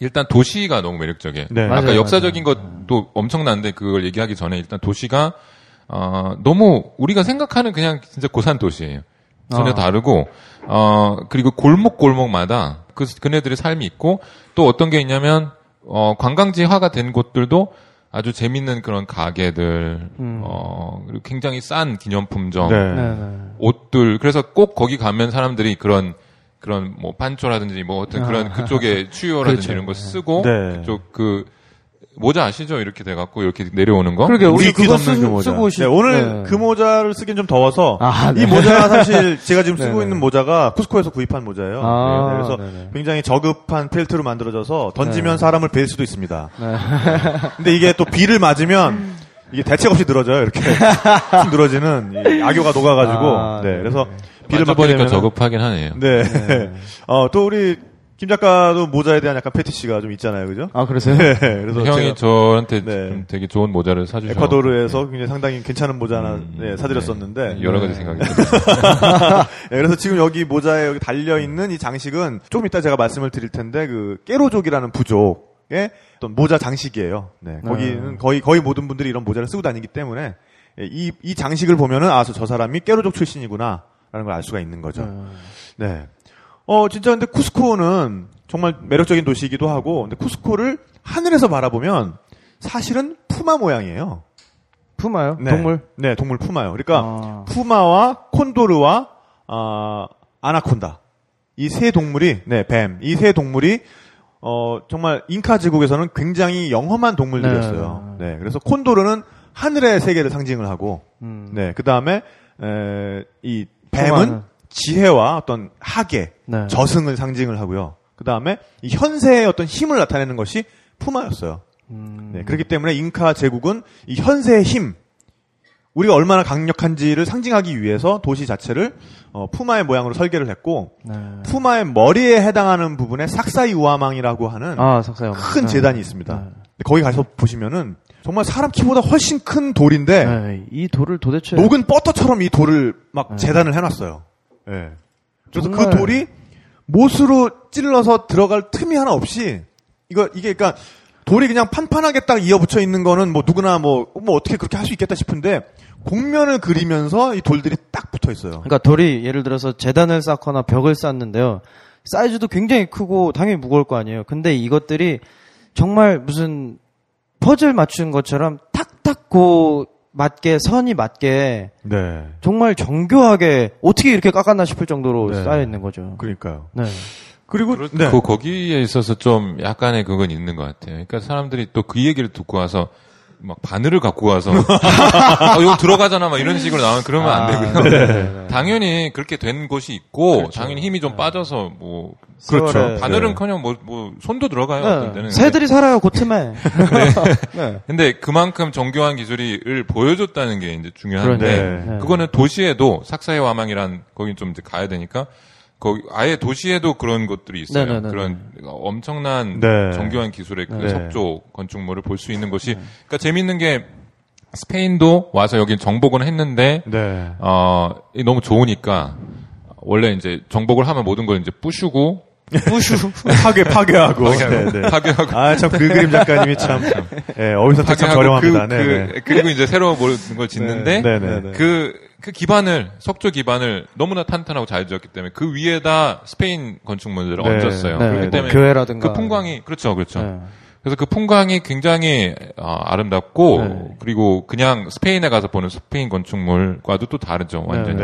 일단 도시가 너무 매력적이에요. 네. 아까 맞아요, 역사적인 것도 엄청난데 그걸 얘기하기 전에 일단 도시가 어, 너무 우리가 생각하는 그냥 진짜 고산 도시예요. 전혀 아. 다르고 어 그리고 골목 골목마다 그 그네들의 삶이 있고 또 어떤 게 있냐면 어 관광지화가 된 곳들도 아주 재밌는 그런 가게들 음. 어 그리고 굉장히 싼 기념품점 네. 네네. 옷들 그래서 꼭 거기 가면 사람들이 그런 그런 뭐 판초라든지 뭐 어떤 그런 그쪽에 [laughs] 추요라든지 그렇죠. 이런 거 쓰고 네. 그쪽 그 모자 아시죠? 이렇게 돼 갖고 이렇게 내려오는 거. 그러게 우리 귀 그거 쓰, 그 모자. 쓰고 오시. 네, 오늘 네. 그 모자를 쓰긴 좀 더워서 아, 네. 이 모자가 [laughs] 사실 제가 지금 쓰고 네네. 있는 모자가 쿠스코에서 구입한 모자예요. 아, 네, 그래서 네네. 굉장히 저급한 펠트로 만들어져서 던지면 네. 사람을 벨 수도 있습니다. 네. 근데 이게 또 비를 맞으면 이게 대책 없이 늘어져요. 이렇게 툭 늘어지는 이 악효가 녹아가지고 아, 네, 네. 그래서 비를 되면 저급하긴 하네요. 네. 어, 또 우리 김 작가도 모자에 대한 약간 패티시가 좀 있잖아요, 그죠? 아 그러세요? 네, 그래서 형이 제가 저한테 네. 좀 되게 좋은 모자를 사주셔. 에콰도르에서 굉장히 상당히 괜찮은 모자 하나 음, 네, 사드렸었는데 여러 가지 네. 생각이 들어요. [laughs] 네, 그래서 지금 여기 모자에 여기 달려 있는 이 장식은 조금 이따 제가 말씀을 드릴 텐데 그 깨로족이라는 부족의 어떤 모자 장식이에요. 네, 거기는 거의 거의 모든 분들이 이런 모자를 쓰고 다니기 때문에 예, 이, 이 장식을 보면은 아, 저 사람이 깨로족 출신이구나 라는 걸 알 수가 있는 거죠. 네. 어, 진짜 근데 쿠스코는 정말 매력적인 도시이기도 하고, 근데 쿠스코를 하늘에서 바라보면 사실은 푸마 모양이에요. 푸마요? 네. 동물? 네, 동물 푸마요. 그러니까 아. 푸마와 콘도르와 아, 아나콘다 이 세 동물이 네, 뱀. 이 세 동물이 어 정말 잉카 제국에서는 굉장히 영험한 동물들이었어요. 네. 그래서 콘도르는 하늘의 세계를 상징을 하고 음. 네. 그 다음에 에, 이 뱀은? 지혜와 어떤 학계, 네. 저승을 상징을 하고요. 그 다음에 이 현세의 어떤 힘을 나타내는 것이 푸마였어요. 음. 네, 그렇기 때문에 잉카 제국은 이 현세의 힘, 우리가 얼마나 강력한지를 상징하기 위해서 도시 자체를 어, 푸마의 모양으로 설계를 했고 네. 푸마의 머리에 해당하는 부분에 삭사이 우아망이라고 하는 아. 큰 네. 재단이 있습니다. 네. 거기 가서 보시면은 정말 사람 키보다 훨씬 큰 돌인데 네, 이 돌을 도대체 녹은 버터처럼 이 돌을 막 네. 재단을 해놨어요. 예. 그래서 정말- 그 돌이 못으로 찔러서 들어갈 틈이 하나 없이 이거 이게 그러니까 돌이 그냥 판판하게 딱 이어붙여 있는 거는 뭐 누구나 뭐, 뭐 어떻게 그렇게 할 수 있겠다 싶은데 곡면을 그리면서 이 돌들이 딱 붙어 있어요. 그러니까 돌이 예를 들어서 재단을 쌓거나 벽을 쌓는데요. 사이즈도 굉장히 크고 당연히 무거울 거 아니에요. 근데 이것들이 정말 무슨 퍼즐 맞춘 것처럼 탁탁 고 맞게 선이 맞게 네. 정말 정교하게 어떻게 이렇게 깎았나 싶을 정도로 네. 쌓여 있는 거죠. 그러니까요. 네. 그리고 네. 그 거기에 있어서 좀 약간의 그건 있는 것 같아요. 그러니까 사람들이 또 그 얘기를 듣고 와서 막 바늘을 갖고 와서 [laughs] 아, 이거 들어가잖아 막 이런 식으로 나오면 그러면 안 되고요. 네. 당연히 그렇게 된 곳이 있고 당연히 힘이 좀 빠져서 뭐 그렇죠. 세월에- 바늘은커녕 뭐, 뭐 손도 들어가요. 어떤 때는. [laughs] 네. 새들이 살아요 그 틈에. 네. 근데 그만큼 정교한 기술을 보여줬다는 게 이제 중요한데 네. 네. 그거는 도시에도 삭사의 와망이란 거기 좀 이제 가야 되니까 거기 아예 도시에도 그런 것들이 있어요. 네네네네. 그런 엄청난 네. 정교한 기술의 그 네. 석조 건축물을 볼 수 있는 것이 그러니까 재밌는 게 스페인도 와서 여기 정복은 했는데 네. 어이 너무 좋으니까 원래 이제 정복을 하면 모든 걸 이제 부수고 뿌슈. 파괴 파괴하고 네, 네. 파괴하고 아 참 그 그림 작가님이 참 예, 어휘 선택 참 파괴하고 저렴합니다. 그, 네, 그, 네. 그 리고 이제 새로 모든 걸 짓는데 네, 네, 네. 그, 그 기반을, 석조 기반을 너무나 탄탄하고 잘 지었기 때문에 그 위에다 스페인 건축물들을 네. 얹었어요. 네, 그렇기 뭐 때문에 교회라든가. 그 풍광이, 그렇죠, 그렇죠. 네. 그래서 그 풍광이 굉장히 어, 아름답고 네. 그리고 그냥 스페인에 가서 보는 스페인 건축물과도 또 다르죠, 완전히.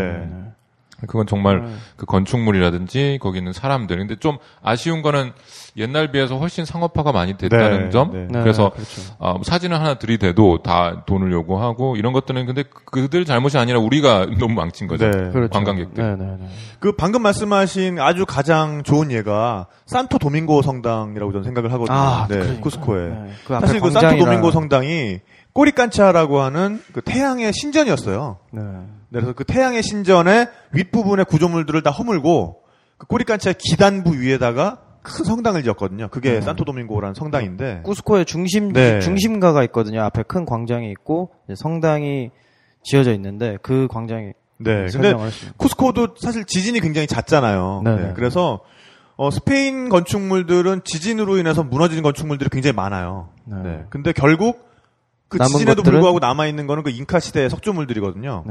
네. 네. 그건 정말 음. 그 건축물이라든지 거기 있는 사람들. 근데 좀 아쉬운 거는 옛날 비해서 훨씬 상업화가 많이 됐다는 네, 점. 네. 네, 그래서 그렇죠. 아, 뭐 사진을 하나 들이대도 다 돈을 요구하고 이런 것들은 근데 그들 잘못이 아니라 우리가 [laughs] 너무 망친 거죠. 네. 그렇죠. 관광객들. 네, 네, 네. 그 방금 말씀하신 아주 가장 좋은 예가 산토 도밍고 성당이라고 저는 생각을 하거든요. 아, 네, 그러니까요. 쿠스코에. 네, 그 사실 그 산토 도밍고 성당이 꼬리칸차라고 하는 그 태양의 신전이었어요. 네. 네, 그래서 그 태양의 신전의 윗부분의 구조물들을 다 허물고 그 꼬리칸차의 기단부 위에다가 큰 성당을 지었거든요. 그게 네. 산토 도밍고라는 성당인데. 쿠스코의 중심 네. 중심가가 있거든요. 앞에 큰 광장이 있고 성당이 지어져 있는데 그 광장이 네. 근데. 쿠스코도 사실 지진이 굉장히 잦잖아요. 네, 네, 네. 그래서 어, 스페인 건축물들은 지진으로 인해서 무너지는 건축물들이 굉장히 많아요. 네. 네. 근데 결국 그 지진에도 것들은? 불구하고 남아 있는 거는 그 잉카 시대의 석조물들이거든요.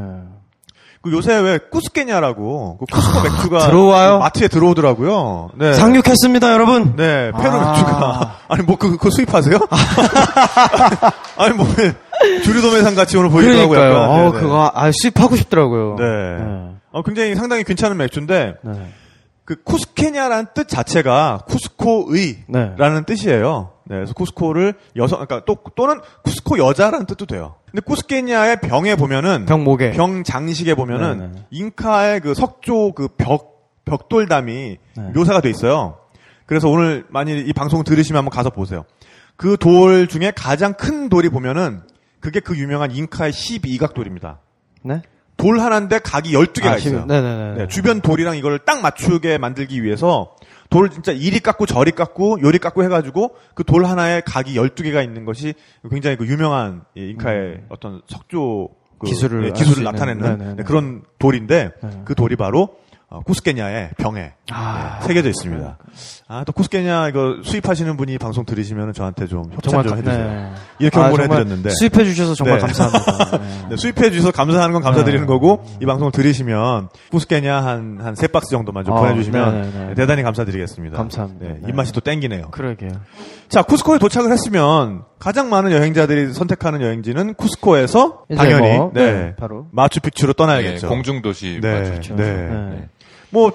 네. 그 요새 왜 쿠스케냐라고 그 쿠스코 맥주가 들어와요? 마트에 들어오더라고요. 네. 상륙했습니다, 여러분. 네, 페루 아. 맥주가 [laughs] 아니 뭐그 수입하세요? [laughs] 아니 뭐 주류도매상 같이 오늘 보이더라고요. 그러니까요. 약간. 어, 네, 네. 그거 아 수입하고 싶더라고요. 네. 어, 굉장히 상당히 괜찮은 맥주인데 네. 그 쿠스케냐라는 뜻 자체가 쿠스코의라는 네. 뜻이에요. 네, 그래서 쿠스코를 여성, 그러니까 또 또는 쿠스코 여자라는 뜻도 돼요. 근데 쿠스케냐의 병에 보면은 병 목에. 병 장식에 보면은 네, 네. 잉카의 그 석조 그 벽 벽돌담이 네. 묘사가 돼 있어요. 그래서 오늘 만일 이 방송 들으시면 한번 가서 보세요. 그 돌 중에 가장 큰 돌이 보면은 그게 그 유명한 잉카의 12각 돌입니다. 네. 돌 하나인데 각이 12개가 아, 있어요. 네네네. 네, 주변 돌이랑 이걸 딱 맞추게 만들기 위해서 돌을 진짜 이리 깎고 저리 깎고 요리 깎고 해가지고 그 돌 하나에 각이 12개가 있는 것이 굉장히 그 유명한 이 잉카의 어떤 석조 그 음. 기술을 네, 알수 기술을 있는. 나타내는. 네, 그런 돌인데 네. 그 돌이 바로 어, 쿠스케냐의 병에 아. 네, 새겨져 있습니다. 아, 또 쿠스케냐 이거 수입하시는 분이 방송 들으시면 저한테 좀 협찬 정말 좀 가- 해주세요. 네. 이렇게 아, 홍보를 정말 해드렸는데. 수입해 주셔서 정말 네. 감사합니다. [laughs] 네. 네, 수입해 주셔서 감사하는 건 감사드리는 네. 거고 이 방송 들으시면 쿠스케냐 한 한 세 박스 정도만 좀 어, 보내주시면 네네네. 네, 대단히 감사드리겠습니다. 감사합니다. 입맛이 또 땡기네요. 그러게요. 자 쿠스코에 도착을 했으면 가장 많은 여행자들이 선택하는 여행지는 쿠스코에서 당연히 뭐, 네, 네, 바로 마추픽추로 네, 떠나야겠죠. 공중도시 네. 네. 네. 뭐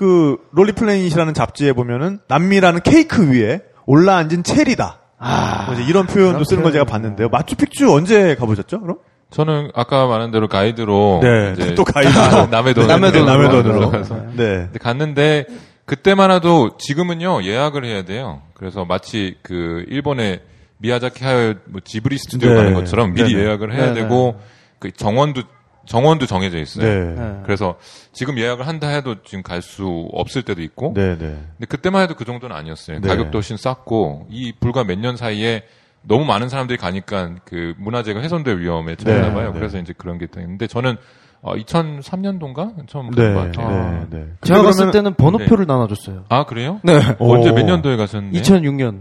그 롤리플레닛이라는 잡지에 보면은 남미라는 케이크 위에 올라앉은 체리다. 아, 뭐 이제 이런 표현도 쓰는 걸 제가. 봤는데요. 마추픽추 언제 가보셨죠? 그럼? 저는 아까 말한 대로 가이드로 네, 이제 또 가이드. 남의 [laughs] 돈 남의 돈으로. 남의 돈으로. 가서 네. 근데 갔는데 그때만 해도 지금은요 예약을 해야 돼요. 그래서 마치 그 일본의 미야자키 하여 뭐 지브리 스튜디오 네. 가는 것처럼 미리 네네. 예약을 해야 네네. 되고 그 정원도 정원도 정해져 있어요. 네. 네. 그래서 지금 예약을 한다 해도 지금 갈 수 없을 때도 있고. 네, 네. 근데 그때만 해도 그 정도는 아니었어요. 네. 가격도 훨씬 쌌고 이 불과 몇 년 사이에 너무 많은 사람들이 가니까 그 문화재가 훼손될 위험에 처했나 네, 봐요. 네. 그래서 이제 그런 게 있는데 저는 어, 2003년도인가 처음 네. 간것 같아요. 네. 네. 제가 갔을 때는 번호표를 나눠줬어요. 아 그래요? 네. 언제 오. 몇 년도에 가셨는데? 2006년.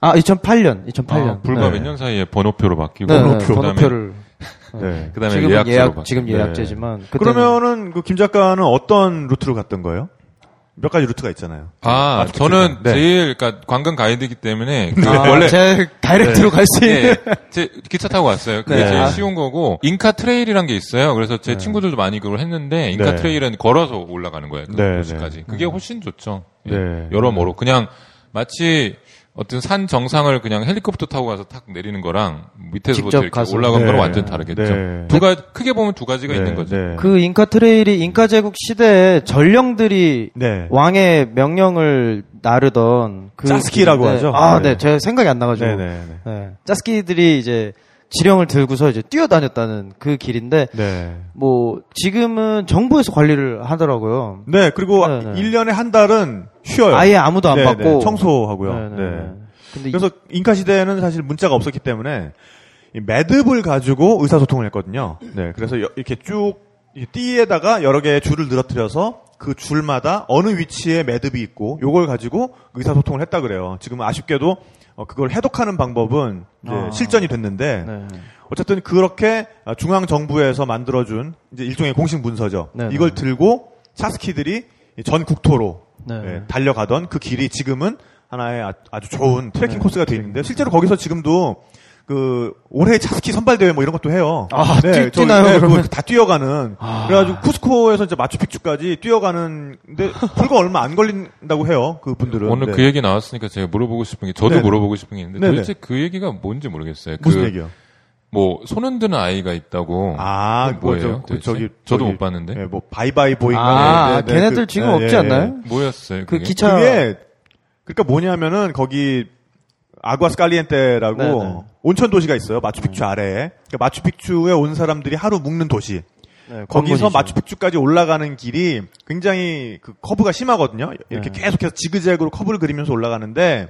아, 2008년. 2008년. 아, 불과 네. 몇년 사이에 번호표로 바뀌고 네, 네, 번호표. 그다음에 번호표를. 네. 그다음에 지금은 예약제로 예약, 바뀌고. 지금 네. 예약제지만. 그때는 그러면은 그 김 작가는 어떤 루트로 갔던 거예요? 몇 가지 루트가 있잖아요. 아, 마추픽추가. 저는 네. 제일 그러니까 관광 가이드이기 때문에 그 아, 원래 제 direct로 갈 수 있는. 예, 제 기차 타고 왔어요. 그게 네. 제일 아. 쉬운 거고 Inca Trail이란 게 있어요. 그래서 제 친구들도 많이 그걸 했는데 Inca 네. Trail은 걸어서 올라가는 거예요. 그 네, 도시까지. 그게 훨씬 좋죠. 예, 네. 여러모로 그냥 마치 어떤 산 정상을 그냥 헬리콥터 타고 가서 탁 내리는 거랑 밑에서부터 이렇게 가서. 올라가는 네. 거랑 완전 다르겠죠. 네. 두 가, 크게 보면 두 가지가 네, 있는 거죠. 네. 그 잉카 트레일이 잉카 제국 시대에 전령들이 네. 왕의 명령을 나르던 그 짜스키라고 길인데- 하죠. 아, 네. 네. 제가 생각이 안 나가지고. 네, 네, 네. 네. 짜스키들이 이제 지령을 들고서 이제 뛰어다녔다는 그 길인데 네. 뭐 지금은 정부에서 관리를 하더라고요. 네, 그리고 네, 네. 1년에 한 달은 쉬어요. 아예 아무도 안 네, 받고 네, 청소하고요. 네, 네. 근데 이- 그래서 잉카 시대에는 사실 문자가 없었기 때문에 이 매듭을 가지고 의사소통을 했거든요. 네, 그래서 여- 이렇게 쭉이 띠에다가 여러 개의 줄을 늘어뜨려서 그 줄마다 어느 위치에 매듭이 있고 요걸 가지고 의사소통을 했다 그래요. 지금 아쉽게도 어, 그걸 해독하는 방법은 아. 실전이 됐는데 네. 어쨌든 그렇게 중앙 정부에서 만들어준 이제 일종의 공식 문서죠. 네, 이걸 네. 들고 차스키들이 전 국토로 네. 예, 달려가던 그 길이 지금은 하나의 아- 아주 좋은 트레킹 코스가 되어 있는데 실제로 거기서 지금도 그 올해 차스키 선발 대회 뭐 이런 것도 해요. 아, 뛰- 저기, 뛰나요, 네, 그러면? 그거 다 뛰어가는. 아. 그래가지고 쿠스코에서 이제 마추픽추까지 뛰어가는데 불과 얼마 안 걸린다고 해요. 그 분들은. 오늘 네. 그 얘기 나왔으니까 제가 물어보고 싶은 게 저도 네네. 물어보고 싶은 게 있는데 네네. 도대체 그 얘기가 뭔지 모르겠어요. 무슨 그 얘기요? 뭐 손흔드는 아이가 있다고. 아, 그게 뭐예요? 그 저- 그? 저 기 저도 못 봤는데 예, 뭐 bye bye boy인가? 아, 네, 네, 걔네들 그- 지금 예, 없지 예, 않나요? 뭐였어요? 그 그게? 기차 그게 그러니까 뭐냐면은 거기 아구아스 칼리엔테라고 네네. 온천 도시가 있어요. 마추픽추 아래에. 그러니까 마추픽추에 온 사람들이 하루 묵는 도시. 네, 거기서. 마추픽추까지 올라가는 길이 굉장히 그 커브가 심하거든요. 이렇게 네. 계속해서 지그재그로 커브를 그리면서 올라가는데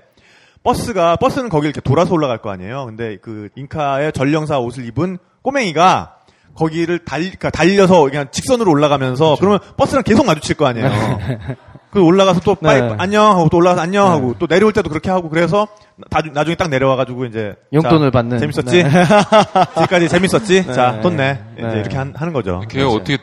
버스가 버스는 거기 이렇게 돌아서 올라갈 거 아니에요. 근데 그 잉카의 전령사 옷을 입은 꼬맹이가 거기를 달, 그러니까 달려서 그냥 직선으로 올라가면서 그렇죠. 그러면 버스랑 계속 마주칠 거 아니에요. [laughs] 그 올라가서 또 네. 빠이 안녕 하고 또 올라가서 안녕 하고 또 내려올 때도 그렇게 하고 그래서 나, 나중에 딱 내려와가지고 이제 용돈을 자, 받는. 재밌었지? 네. [laughs] 지금까지 재밌었지? 네. 자, 돈 내. 이제 네. 이렇게 한- 하는 거죠. 걔가 어떻게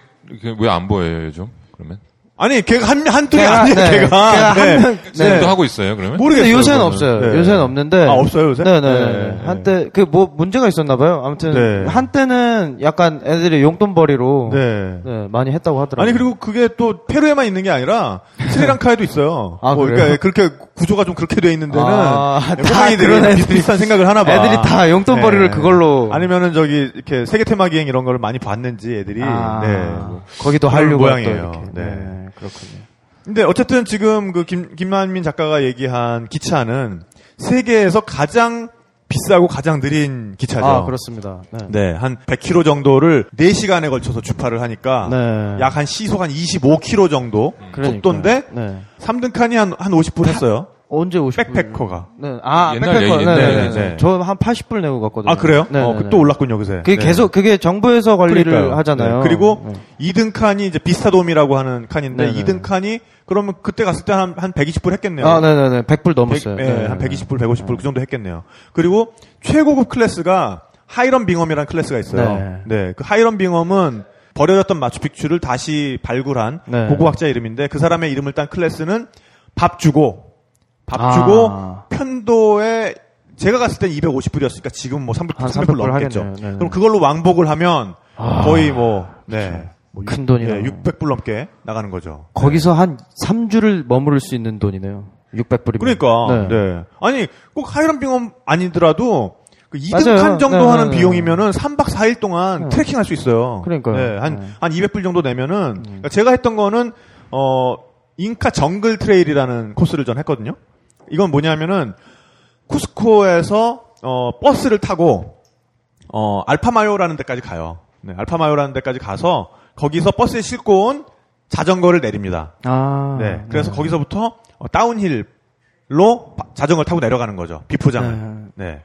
왜 안 보여요 요즘? 그러면 아니, 걔가 한, 한둘이 걔가, 아니에요, 네. 걔가. 걔가 한 명- 네. 지금도 하고 있어요 그러면? 모르겠어요. 근데 요새는 그거는. 없어요. 네. 요새는 없는데. 아, 없어요, 요새? 네네. 네. 한때 그 뭐 문제가 있었나 봐요. 아무튼 네. 한때는 약간 애들이 용돈벌이로 네. 네, 많이 했다고 하더라고요. 아니, 그리고 그게 또 페루에만 있는 게 아니라 스리랑카에도 있어요. 아, 뭐 그래요? 그러니까 그렇게 구조가 좀 그렇게 돼 있는 데는 아, 네, 다 그런 애들이- 비슷비슷한 생각을 하나 봐. 애들이 다 용돈벌이를 그걸로 아니면은 저기 이렇게 세계 테마 기행 이런 걸 많이 봤는지 애들이 아, 네. 뭐. 거기도 하려고 모양이에요. 네. 네. 그렇군요. 근데 어쨌든 지금 그 김, 김만민 작가가 얘기한 기차는 세계에서 가장 비싸고 가장 느린 기차죠. 아, 그렇습니다. 네. 네, 한 100km 정도를 4시간에 걸쳐서 주파를 하니까 네. 약한 시속 한 25km 정도 그러니까요. 속도인데 네. 3등 칸이 한, 한 50불 했어요. 언제 50불? 백패커가. 네. 아, 옛날 백패커. 네, 네, 네. 저한 80불 내고 갔거든요. 아, 그래요? 네. 어, 네, 그 네. 또 올랐군요, 그새. 그게 네. 계속 그게 정부에서 관리를 그러니까요. 하잖아요. 네. 그리고 네. 2등 칸이 이제 비스타돔이라고 하는 칸인데 네, 네. 2등 칸이 그러면 그때 갔을 때 한 한 120불 했겠네요. 아, 네, 네, 네. 100불 넘었어요. 100, 네, 한 네. 120불, 150불 그 정도 했겠네요. 그리고 최고급 클래스가 하이런 빙엄이라는 클래스가 있어요. 네. 네. 그 하이런 빙엄은 버려졌던 마추픽추를 다시 발굴한 네. 고고학자 이름인데 그 사람의 이름을 딴 클래스는 밥 주고 밥 주고 아. 편도에 제가 갔을 땐 250불이었으니까 지금 뭐 300불, 한 300불 300불 넘겠죠. 네, 네. 그럼 그걸로 왕복을 하면 아. 거의 뭐 네. 뭐 큰 육- 돈이네요. 예, 600불 넘게 나가는 거죠. 거기서 한 3주를 머무를 수 있는 돈이네요. 600불이면. 그러니까 네. 아니 꼭 하이럼 빙엄 아니더라도 그 2등 맞아요. 칸 정도 네, 하는 네, 네. 비용이면은 3박 4일 동안 네. 트레킹 할 수 있어요. 그러니까요. 네, 한, 네. 음. 한 200불 정도 내면은 그러니까 제가 했던 거는 어 Inca Jungle Trail이라는 코스를 전 했거든요. 이건 뭐냐면은 쿠스코에서 어 버스를 타고 어 알파마요라는 데까지 가요. 네, 알파마요라는 데까지 가서 거기서 버스에 싣고 온 자전거를 내립니다. 아. 네. 그래서 거기서부터 어, 다운힐로 바- 자전거를 타고 내려가는 거죠. 비포장을. 네.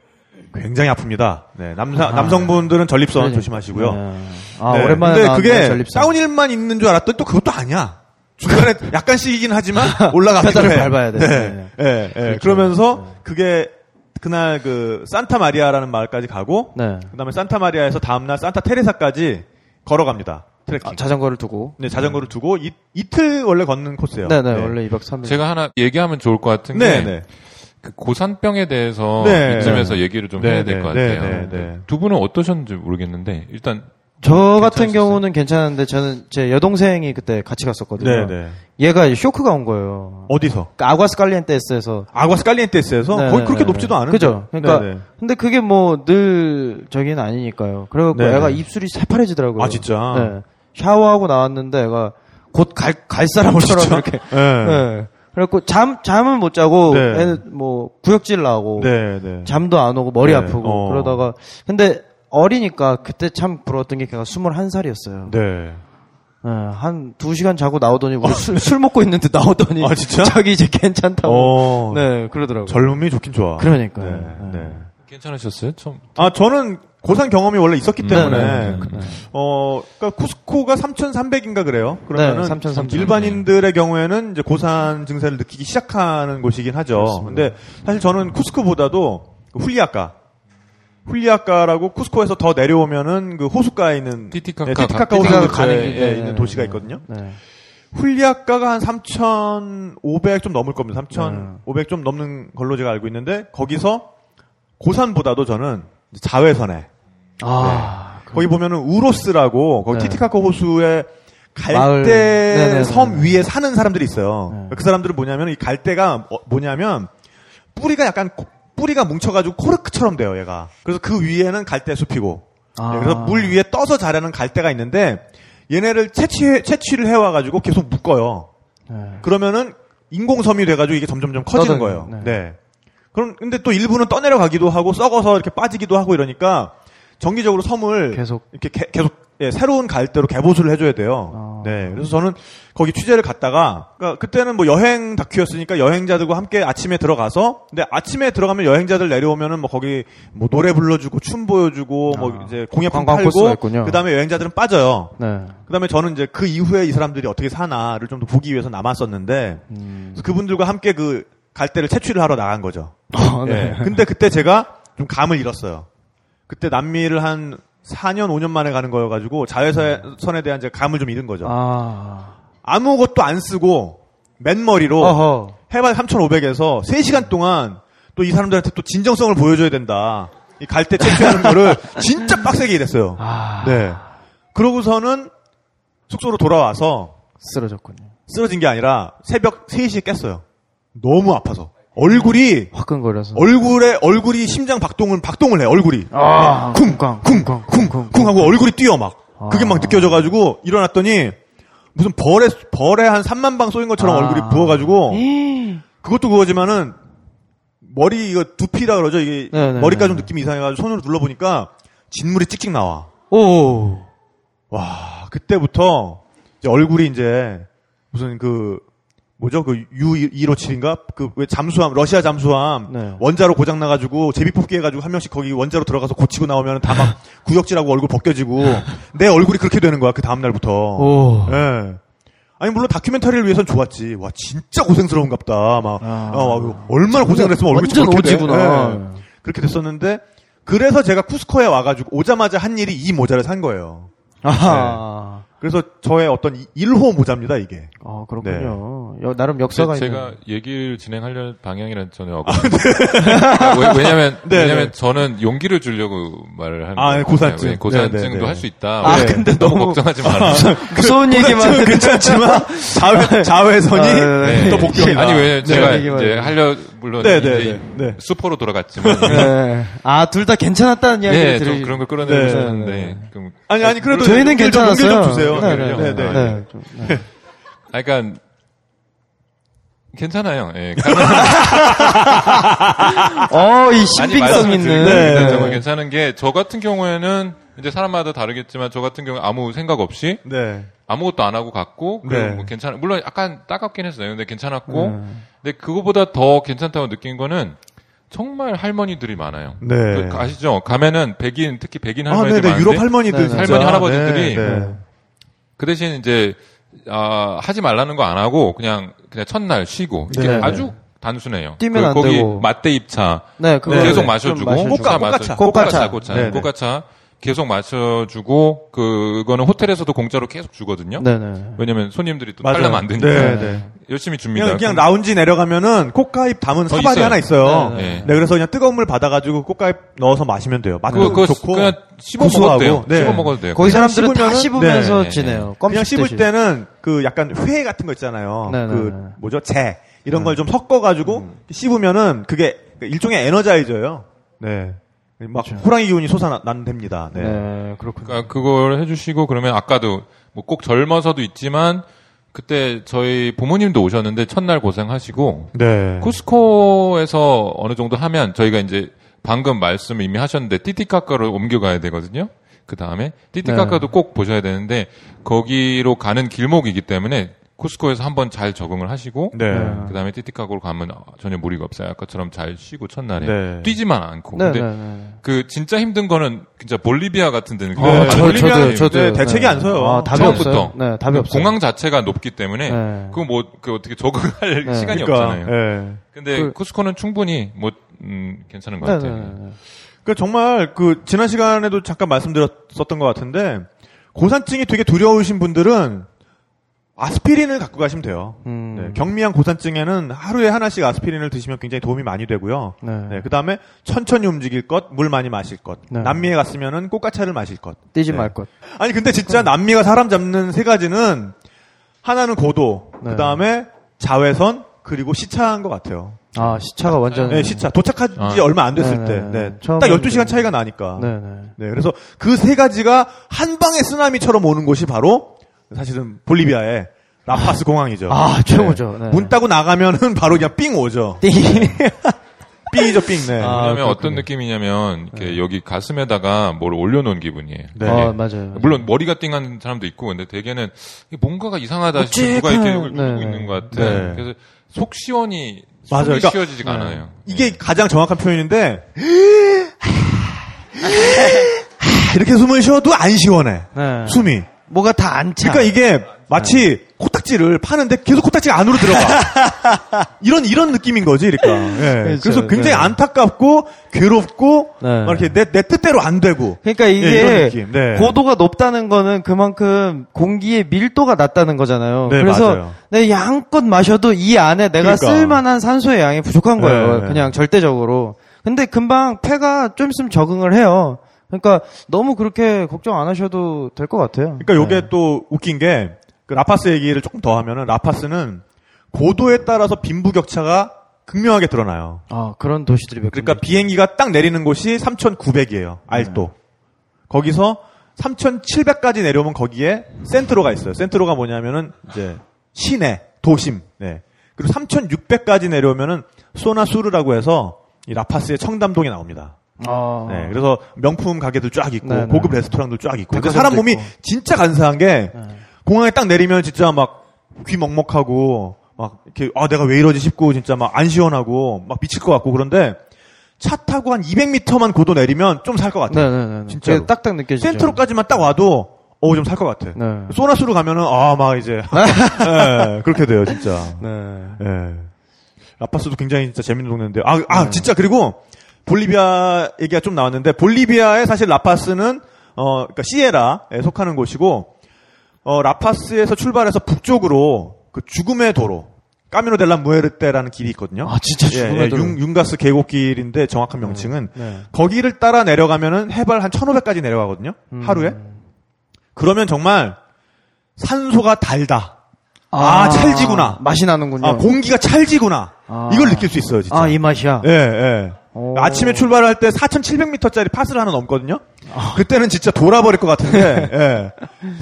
굉장히 아픕니다. 네. 남사, 아. 남성분들은 전립선 그러니까. 조심하시고요. 네. 아, 네. 오랜만에 근데 그게 전립선. 다운힐만 있는 줄 알았더니 또 그것도 아니야. 중간에 [laughs] 약간씩이긴 하지만 올라가기도 페달을 해. 밟아야 돼. 네. 네. 네. 네. 그렇죠. 그러면서 그게 그날 그 산타 마리아라는 마을까지 가고 네. 그다음에 산타 마리아에서 다음 날 산타 테레사까지 걸어갑니다. 트레킹. 아, 자전거를 두고. 네, 자전거를 두고 이, 이틀 원래 걷는 코스예요. 네 네, 원래 2박 3일. 제가 하나 얘기하면 좋을 것 같은 네, 게 네. 그 고산병에 대해서 네. 이쯤에서 얘기를 좀 네, 해야 될 네, 것 네, 같아요. 네, 네. 두 분은 어떠셨는지 모르겠는데 일단 저 같은 괜찮으셨어요? 경우는 괜찮은데 저는 제 여동생이 그때 같이 갔었거든요. 네, 네. 얘가 쇼크가 온 거예요. 어디서? 그러니까 아과스 칼리엔테스에서. 아과스 칼리엔테스에서 네, 네, 그렇게 네, 높지도 네. 않은데. 그죠. 그러니까 네, 네. 근데 그게 뭐 늘 저기는 아니니까요. 그래갖고 네, 애가 네. 입술이 새파래지더라고요. 아, 진짜? 네. 샤워하고 나왔는데 애가 곧 갈 갈 사람처럼 [laughs] 이렇게. 네. 네. 그래갖고 잠 잠은 못 자고 네. 애는 뭐 구역질 나고 네, 네. 잠도 안 오고 머리 네, 아프고 어. 그러다가 근데 어리니까 그때 참 부러웠던 게 걔가 21살이었어요. 네. 한 2시간 자고 나오더니 우리 술, 술 먹고 있는데 나오더니 아, 진짜? 자기 이제 괜찮다고. 어. 네, 그러더라고요. 젊음이 좋긴 좋아. 그러니까요. 네, 네. 네. 괜찮으셨어요? 처음 아, 저는 고산 경험이 원래 있었기 때문에 네, 네, 그- 네. 어, 그러니까 쿠스코가 3,300인가 그래요. 그러면은 네, 3,300. 일반인들의 경우에는 이제 고산 증세를 느끼기 시작하는 곳이긴 하죠. 그렇습니다. 근데 사실 저는 쿠스코보다도 그 훌리아카 훌리아카라고 쿠스코에서 더 내려오면은 그 호숫가에 있는 티티카카 네, 티티카카 가- 호수 가는 근처에 길에, 있는 네, 도시가 네. 있거든요. 네. 훌리아카가 한 3,500 좀 넘을 겁니다. 네. 3,500 좀 넘는 걸로 제가 알고 있는데 거기서 고산보다도 저는 자외선에 아, 거기 보면은 우로스라고 거기 네. 티티카카 호수의. 갈대 섬 위에 사는 사람들이 있어요. 네. 그 사람들은 뭐냐면 이 갈대가 어, 뭐냐면 뿌리가 약간 코- 뿌리가 뭉쳐가지고 코르크처럼 돼요, 얘가. 그래서 그 위에는 갈대 숲이고. 아. 네, 그래서 물 위에 떠서 자라는 갈대가 있는데 얘네를 채취 채취를 해와가지고 계속 묶어요. 네. 그러면은 인공섬이 돼가지고 이게 점점점 커지는 거예요. 네. 네. 그럼 근데 또 일부는 떠내려가기도 하고 썩어서 이렇게 빠지기도 하고 이러니까 정기적으로 섬을 계속. 이렇게 개- 계속 예, 새로운 갈대로 개보수를 해줘야 돼요. 아. 네. 그래서 저는 거기 취재를 갔다가 그러니까 그때는 뭐 여행 다큐였으니까 여행자들과 함께 아침에 들어가서 근데 아침에 들어가면 여행자들 내려오면은 뭐 거기 뭐 노래 불러주고 춤 보여주고 뭐 아. 이제 공예품 팔고. 그다음에 여행자들은 빠져요. 네. 그다음에 저는 이제 그 이후에 이 사람들이 어떻게 사나를 좀 더 보기 위해서 남았었는데 음. 그분들과 함께 그 갈대를 채취를 하러 나간 거죠. 아, 네. 예. 근데 그때 제가 좀 감을 잃었어요. 그때 남미를 한 4년, 5년 만에 가는 거여가지고 자외선에 대한 이제 감을 좀 잃은 거죠. 아. 아무것도 안 쓰고 맨머리로 어허. 해발 3,500에서 3시간 동안 또 이 사람들한테 또 진정성을 보여줘야 된다. 이 갈대 채취하는 [laughs] 거를 진짜 빡세게 일했어요. 아. 네. 그러고서는 숙소로 돌아와서 쓰러졌군요. 쓰러진 게 아니라 새벽 3시에 깼어요. 너무 아파서. 얼굴이 화끈거려서. 얼굴에 얼굴이 심장 박동을 박동을 해 얼굴이 아, 쿵, 쿵, 쿵, 쿵, 쿵, 쿵, 쿵 하고 얼굴이 뛰어 막 그게 아. 막 느껴져가지고 일어났더니 무슨 벌에 벌에 한 3만 방 쏘인 것처럼 아. 얼굴이 부어가지고 이. 그것도 그거지만은 머리 이거 두피라 그러죠 이게 네네네. 머리가 좀 느낌이 이상해가지고 손으로 눌러보니까 진물이 찍찍 나와 오. 와 그때부터 이제 얼굴이 이제 무슨 그 뭐죠 그 U257인가 그 왜 잠수함 러시아 잠수함 네. 원자로 고장 나 가지고 제비 뽑기 해 가지고 한 명씩 거기 원자로 들어가서 고치고 나오면 다 막 [laughs] 구역질하고 얼굴 벗겨지고 내 얼굴이 그렇게 되는 거야 그 다음 날부터. 오. 예. 아니 물론 다큐멘터리를 위해선 좋았지. 와 진짜 고생스러운갑다. 막 아. 어, 막 얼마나 고생을 했으면 얼굴이 완전. 오지구나. 예. 그렇게 됐었는데 그래서 제가 쿠스코에 와가지고 오자마자 한 일이 이 모자를 산 거예요. 아하. 그래서 저의 어떤 이- 1호 모자입니다 이게. 아, 그렇군요. 여- 나름 역사가 제, 있는. 가 얘기를 진행하려는 방향이란 전혀 [laughs] 없고. 왜, 왜냐면, [laughs] 네, 왜냐면 네. 저는 용기를 주려고 말을 하는 아, 거예요. 고산증. 네, 고산증도 네, 네, 네. 할수 있다. 아, 네. 근데 너무 너무- 걱정하지 마라. [laughs] 무서운 얘기만. 괜찮지만 자외 자외선이 아, 네, 네. 또 복병이다. 아니, 왜 제가 이제. 하려, 물론 네, 네, 이제 네, 네. 수포로 돌아갔지만. 네. 아, 둘 다 괜찮았다는 이야기를 네, 좀 그런 거 끌어내고 네, 싶었는데. 네. 그럼 아니 아니 그래도 저희는 괜찮았어요. 좀 주세요. 네, 네, 네, 네. 네. 좀, 네. 아, 그러니까 괜찮아요. 예. [laughs] 어, 이 신빙성 있는. 네. 정말 괜찮은 게 저 같은 경우에는 이제 사람마다 다르겠지만 저 같은 경우 아무 생각 없이 네. 아무것도 안 하고 갔고 네. 뭐 괜찮아 물론 약간 따갑긴 했어요. 근데 괜찮았고 네. 근데 그거보다 더 괜찮다고 느낀 거는 정말 할머니들이 많아요. 네. 그 아시죠? 가면은 백인 특히 백인 아, 할머니들 네네. 많은데 유럽 할머니들. 할머니, 할아버지들이 네, 네. 그 대신 이제 아, 하지 말라는 거 안 하고 그냥 그냥 첫날 쉬고 이게 네. 아주 단순해요. 뛰면 그 안 거기 되고. 맞대 입차 네, 그거 계속 좀 마셔주고 마셔주고. 꽃가, 마셔- 꽃가차. 꽃가차 꽃차 네, 네. 꽃가차 계속 마셔주고 그거는 호텔에서도 공짜로 계속 주거든요. 네네. 왜냐면 손님들이 또 맞아요. 팔려면 안 되니까 네, 네. 열심히 줍니다. 그냥, 그냥 라운지 내려가면은 꽃가입 담은 사발이 있어요. 하나 있어요. 네, 네, 네. 네. 그래서 그냥 뜨거운 물 받아가지고 꽃가입 넣어서 마시면 돼요. 맛도 그거, 그거 좋고. 그냥 씹어 고소하고. 먹어도 돼요. 네. 씹어 먹어도 돼요. 거기 사람들은 다 씹으면은- 씹으면서 네. 지내요. 껌 그냥 씹을 씹듯이. 때는 그 약간 회 같은 거 있잖아요. 네, 네, 그 네. 뭐죠? 재 이런 걸 좀 섞어가지고 씹으면은 그게 일종의 에너자이저예요. 네. 막 그렇죠. 호랑이 기운이 솟아난답니다. 네. 네, 그렇군요. 그러니까 그걸 해주시고 그러면 아까도 뭐 꼭 젊어서도 있지만 그때 저희 부모님도 오셨는데 첫날 고생하시고 네. 코스코에서 어느 정도 하면 저희가 이제 방금 말씀을 이미 하셨는데 띠띠카카로 옮겨가야 되거든요. 그 다음에 띠띠카카도 네. 꼭 보셔야 되는데 거기로 가는 길목이기 때문에 코스코에서 한번 잘 적응을 하시고 네. 그 다음에 띠띠카고로 가면 전혀 무리가 없어요. 아까처럼 잘 쉬고 첫날에 네. 뛰지만 않고. 네, 근데 네, 네. 그 진짜 힘든 거는 진짜 볼리비아 같은 데는 네. 아, 저- 볼리비아. 네, 대책이 안 서요. 아, 답이 처음부터. 없어요. 네, 답이 없어요. 공항 자체가 높기 때문에 네. 그거 뭐그 어떻게 적응할 네. [laughs] 시간이 그러니까, 없잖아요. 네. 근데 그- 코스코는 충분히 뭐 음, 괜찮은 것 네, 같아요. 네, 네. 그 정말 그 지난 시간에도 잠깐 말씀드렸었던 것 같은데 고산증이 되게 두려우신 분들은 아스피린을 갖고 가시면 돼요. 음. 네, 경미한 고산증에는 하루에 하나씩 아스피린을 드시면 굉장히 도움이 많이 되고요. 네. 그 다음에 천천히 움직일 것, 물 많이 마실 것. 네. 남미에 갔으면은 꽃가차를 마실 것. 뛰지 네. 말 것. 아니 근데 진짜 남미가 사람 잡는 세 가지는 하나는 고도, 네. 그 다음에 자외선, 그리고 시차인 것 같아요. 아, 시차가 완전. 네, 시차. 도착한 지 아. 얼마 안 됐을 네, 때. 네, 네. 네. 처음 딱 하는데. 12시간 차이가 나니까. 네, 네. 네, 그래서 그 세 가지가 한 방에 쓰나미처럼 오는 곳이 바로 사실은 볼리비아의 라파스 공항이죠. 아, 최고죠. 네. 문 따고 나가면은 [laughs] 바로 그냥 삥 오죠. 띵. [laughs] 삥이죠, 삥. 네. 아, 왜냐면 그렇군요. 어떤 느낌이냐면 이렇게 여기 가슴에다가 뭘 올려놓은 기분이에요. 네. 아, 맞아요. 물론 머리가 띵한 사람도 있고 근데 대개는 뭔가가 이상하다 싶으면 누가 이렇게 여기 네, 있는 네. 것 같아. 네. 그래서 속 시원이 맞아요. 그러니까- 쉬어지지가 않아요. 이게 가장 정확한 표현인데 [gasps] 이렇게 숨을 쉬어도 안 시원해. 네. 숨이. 뭐가 다 안 차. 그러니까 이게 마치 코딱지를 파는데 계속 코딱지가 안으로 들어가. [laughs] 이런 이런 느낌인 거지, 그러니까. 예. 그렇죠. 그래서 굉장히 네. 안타깝고 괴롭고 네. 막 이렇게 내, 내 뜻대로 안 되고. 그러니까 이게 예, 느낌. 네. 고도가 높다는 거는 그만큼 공기의 밀도가 낮다는 거잖아요. 네, 그래서 맞아요. 내 양껏 마셔도 이 안에 내가 그러니까. 쓸만한 산소의 양이 부족한 거예요. 네. 그냥 절대적으로. 근데 금방 폐가 좀 있으면 적응을 해요. 그러니까 너무 그렇게 걱정 안 하셔도 될 것 같아요. 그러니까 요게 네. 또 웃긴 게, 그 라파스 얘기를 조금 더 하면은, 라파스는 고도에 따라서 빈부격차가 극명하게 드러나요. 아 그런 도시들이 몇 그러니까 비행기가 딱 내리는 곳이 3,900이에요. 알도. 거기서 3,700까지 내려오면 거기에 센트로가 있어요. 센트로가 뭐냐면은 이제 시내, 도심. 네. 그리고 3,600까지 내려오면은 소나수르라고 해서 이 라파스의 청담동이 나옵니다. 아, 네. 그래서 명품 가게들 쫙 있고 네, 네. 고급 레스토랑들 쫙 있고. 근데 백화점도 사람 몸이 있고. 진짜 간사한 게 네. 공항에 딱 내리면 진짜 막 귀 먹먹하고 막 이렇게 아 내가 왜 이러지 싶고 진짜 막 안 시원하고 막 미칠 것 같고 그런데 차 타고 한 200m만 고도 내리면 좀 살 것 같아요. 네네네. 진짜로. 그게 딱딱 느껴지죠. 센트로까지만 딱 와도 어 좀 살 것 같아. 네. 소나스로 가면은 아 막 이제 [laughs] 네, 그렇게 돼요 진짜. 네. 예. 라파스도 굉장히 진짜 재밌는 동네인데 아, 아 진짜 그리고 볼리비아 얘기가 좀 나왔는데 볼리비아의 사실 라파스는 어 그러니까 시에라에 속하는 곳이고 어 라파스에서 출발해서 북쪽으로 그 죽음의 도로 까미노 델라 무에르테라는 길이 있거든요. 아 진짜 죽음의 도로. 윤, 윤가스 계곡길인데 정확한 명칭은 네. 거기를 따라 내려가면은 해발 한 1500까지 내려가거든요. 음. 하루에. 그러면 정말 산소가 달다. 아, 찰지구나. 맛이 나는군요. 아, 공기가 찰지구나. 아. 이걸 느낄 수 있어요, 진짜. 아, 이 맛이야. 예, 예. 오. 아침에 출발할 때 4,700m짜리 파스를 하나 넘거든요. 아. 그때는 진짜 돌아버릴 것 같은데, 예.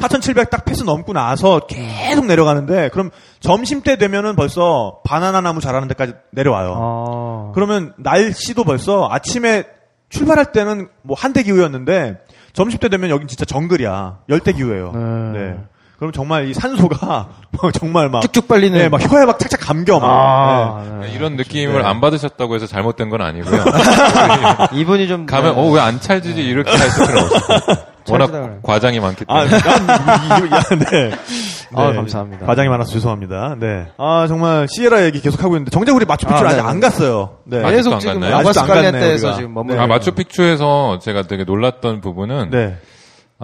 4,700 딱 패스 넘고 나서 계속 내려가는데, 그럼 점심 때 되면은 벌써 바나나 나무 자라는 데까지 내려와요. 아. 그러면 날씨도 벌써 아침에 출발할 때는 뭐 한대 기후였는데, 점심 때 되면 여긴 진짜 정글이야. 열대 기후예요. 네. 네. 그럼 정말 이 산소가 [laughs] 정말 막 쭉쭉 빨리는. 네, 막 혀에 막 착착 감겨 막. 아, 네. 이런 느낌을 네. 안 받으셨다고 해서 잘못된 건 아니고요. [laughs] [laughs] 이분이 좀 가면 네. 어왜 안 찰지지 이렇게 할 필요는 없어요. 워낙. 과장이 많기 아, 때문에. 난, 이- 이- 야, 네. 아, 감사합니다. 과장이 많아서 죄송합니다. 네. 아, 정말 시에라 얘기 계속 하고 있는데 정작 우리 마추픽추를 아, 아, 직 네. 안 갔어요. 네. 계속 안 지금 갔네요, 지금 우리가. 머무르고 아, 마추픽추에서 제가 되게 놀랐던 부분은 네.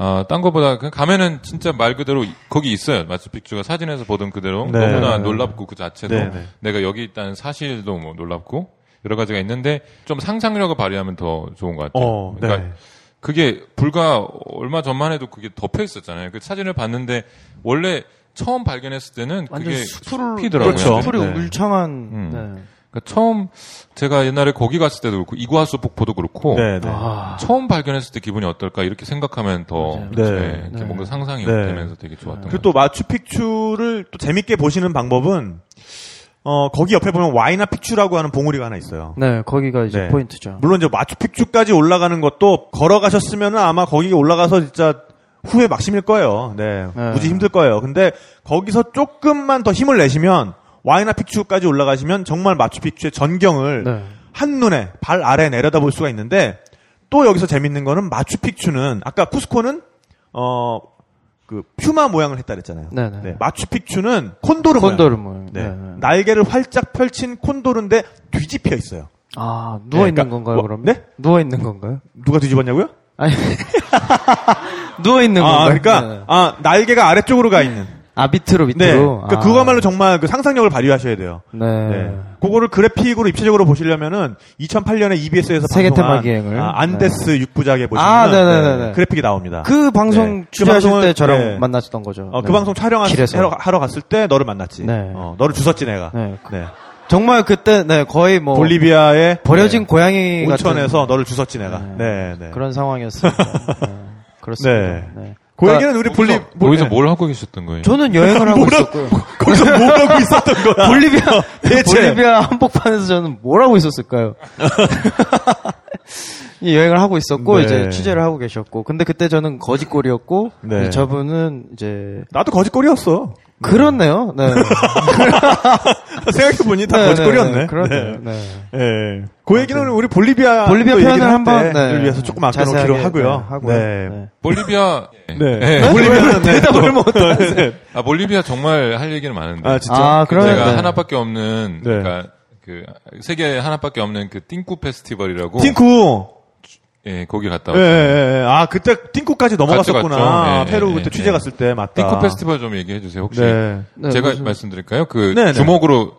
아, 딴 거보다 그냥 가면은 진짜 말 그대로 이- 거기 있어요. 마추픽추가 사진에서 보던 그대로 네. 너무나 네. 놀랍고 그 자체도 네, 네. 내가 여기 있다는 사실도 뭐 놀랍고 여러 가지가 있는데 좀 상상력을 발휘하면 더 좋은 것 같아요. 어, 그러니까 네. 그게 불과 얼마 전만 해도 그게 덮여 있었잖아요. 그 사진을 봤는데 원래 처음 발견했을 때는 완전 그게 숲을 숲이더라고요. 그렇죠. 숲이 네. 울창한 음. 네. 그러니까 처음 제가 옛날에 거기 갔을 때도 그렇고 이구아수 폭포도 그렇고 네, 네. 아. 처음 발견했을 때 기분이 어떨까 이렇게 생각하면 더. 네, 네. 이렇게 네. 뭔가 상상이 네. 되면서 되게 좋았던 것 그리고 또 마추픽추를 또 재밌게 보시는 방법은 어, 거기 옆에 보면 와이나 픽추라고 하는 봉우리가 하나 있어요. 네, 거기가 이제 네. 포인트죠. 물론 이제 마추픽추까지 올라가는 것도 걸어가셨으면 아마 거기 올라가서 진짜 후회 막심일 거예요. 네. 네. 무지 힘들 거예요. 근데 거기서 조금만 더 힘을 내시면 와이나 픽추까지 올라가시면 정말 마추픽추의 전경을 네. 한눈에 발 아래 내려다 볼 수가 있는데 또 여기서 재밌는 거는 마추픽추는 아까 쿠스코는 어 그 퓨마 모양을 했다 그랬잖아요. 네네. 네, 마추픽추는 콘도르. 콘도르 모양. 네. 네. 네. 날개를 활짝 펼친 콘도르인데 뒤집혀 있어요. 아, 누워 있는 네, 그러니까 건가요, 뭐, 그러면? 네? 누워 있는 건가요? 누가 뒤집었냐고요? 아니. [laughs] 누워 있는 아, 건가요? 그러니까 네. 아 날개가 아래쪽으로 가 있는. 아 밑으로 네. 밑으로. 그러니까 아. 그거말로 정말 그 상상력을 발휘하셔야 돼요. 네. 네. 그거를 그래픽으로 입체적으로 보시려면은 2008년에 EBS에서 세계 테마 기행을. 아, 안데스 육부작에 보시면 아, 네네네네. 그래픽이 나옵니다. 그 방송 네. 그 취재하실 방송을- 때 저랑 네. 만났었던 거죠. 어, 그 네. 방송 촬영하러. 하러 갔을 때 너를 만났지. 네. 어, 너를 주웠지 내가. 네. 네. 정말 그때 네 거의 뭐 볼리비아의 버려진 네. 고양이 온천에서 너를 주웠지 내가. 네, 네. 그런 상황이었습니다. 네. [laughs] 그렇습니다. 네. 네. 그 얘기는 우리 볼리 거기서, 거기서 네. 뭘 하고 계셨던 거예요? 저는 여행을 하고 뭐라- 있었고요. [laughs] 거기서 뭐 하고 [laughs] 있었던 거야? 볼리비아 [laughs] 대체. 볼리비아 한복판에서 저는 뭘 하고 있었을까요? 이 여행을 하고 있었고 네. 이제 취재를 하고 계셨고 근데 그때 저는 거짓골이었고 네. 저분은 이제 나도 거짓골이었어. 그렇네요. 네. [laughs] 생각해보니 다 네, 거짓골이었네. 네, 네. 그렇네요. 네. 네. 예. 그 얘기는 우리 볼리비아 볼리비아 또 표현을 한번 네. 위해서 조금 아껴놓기로 하고요. 네, 하고요. 네. 네. 볼리비아. 네. 볼리비아는 네, 대답을 또- 못 네. 아 볼리비아 정말 할 얘기는 많은데. 아, 진짜? 아, 그러면 제가 네. 하나밖에 없는 네. 그러니까 그 세계 하나밖에 없는 그 띵쿠 페스티벌이라고. 팅쿠. 예, 거기 갔다 예, 왔어요. 예, 예. 아, 그때 팅쿠까지 넘어갔었구나. 갔죠. 네, 페루 네, 그때 네. 취재 갔을 때 맞다. 띵쿠 페스티벌 좀 얘기해 주세요. 혹시 네. 네, 제가 무슨- 말씀드릴까요? 그 네, 네. 주먹으로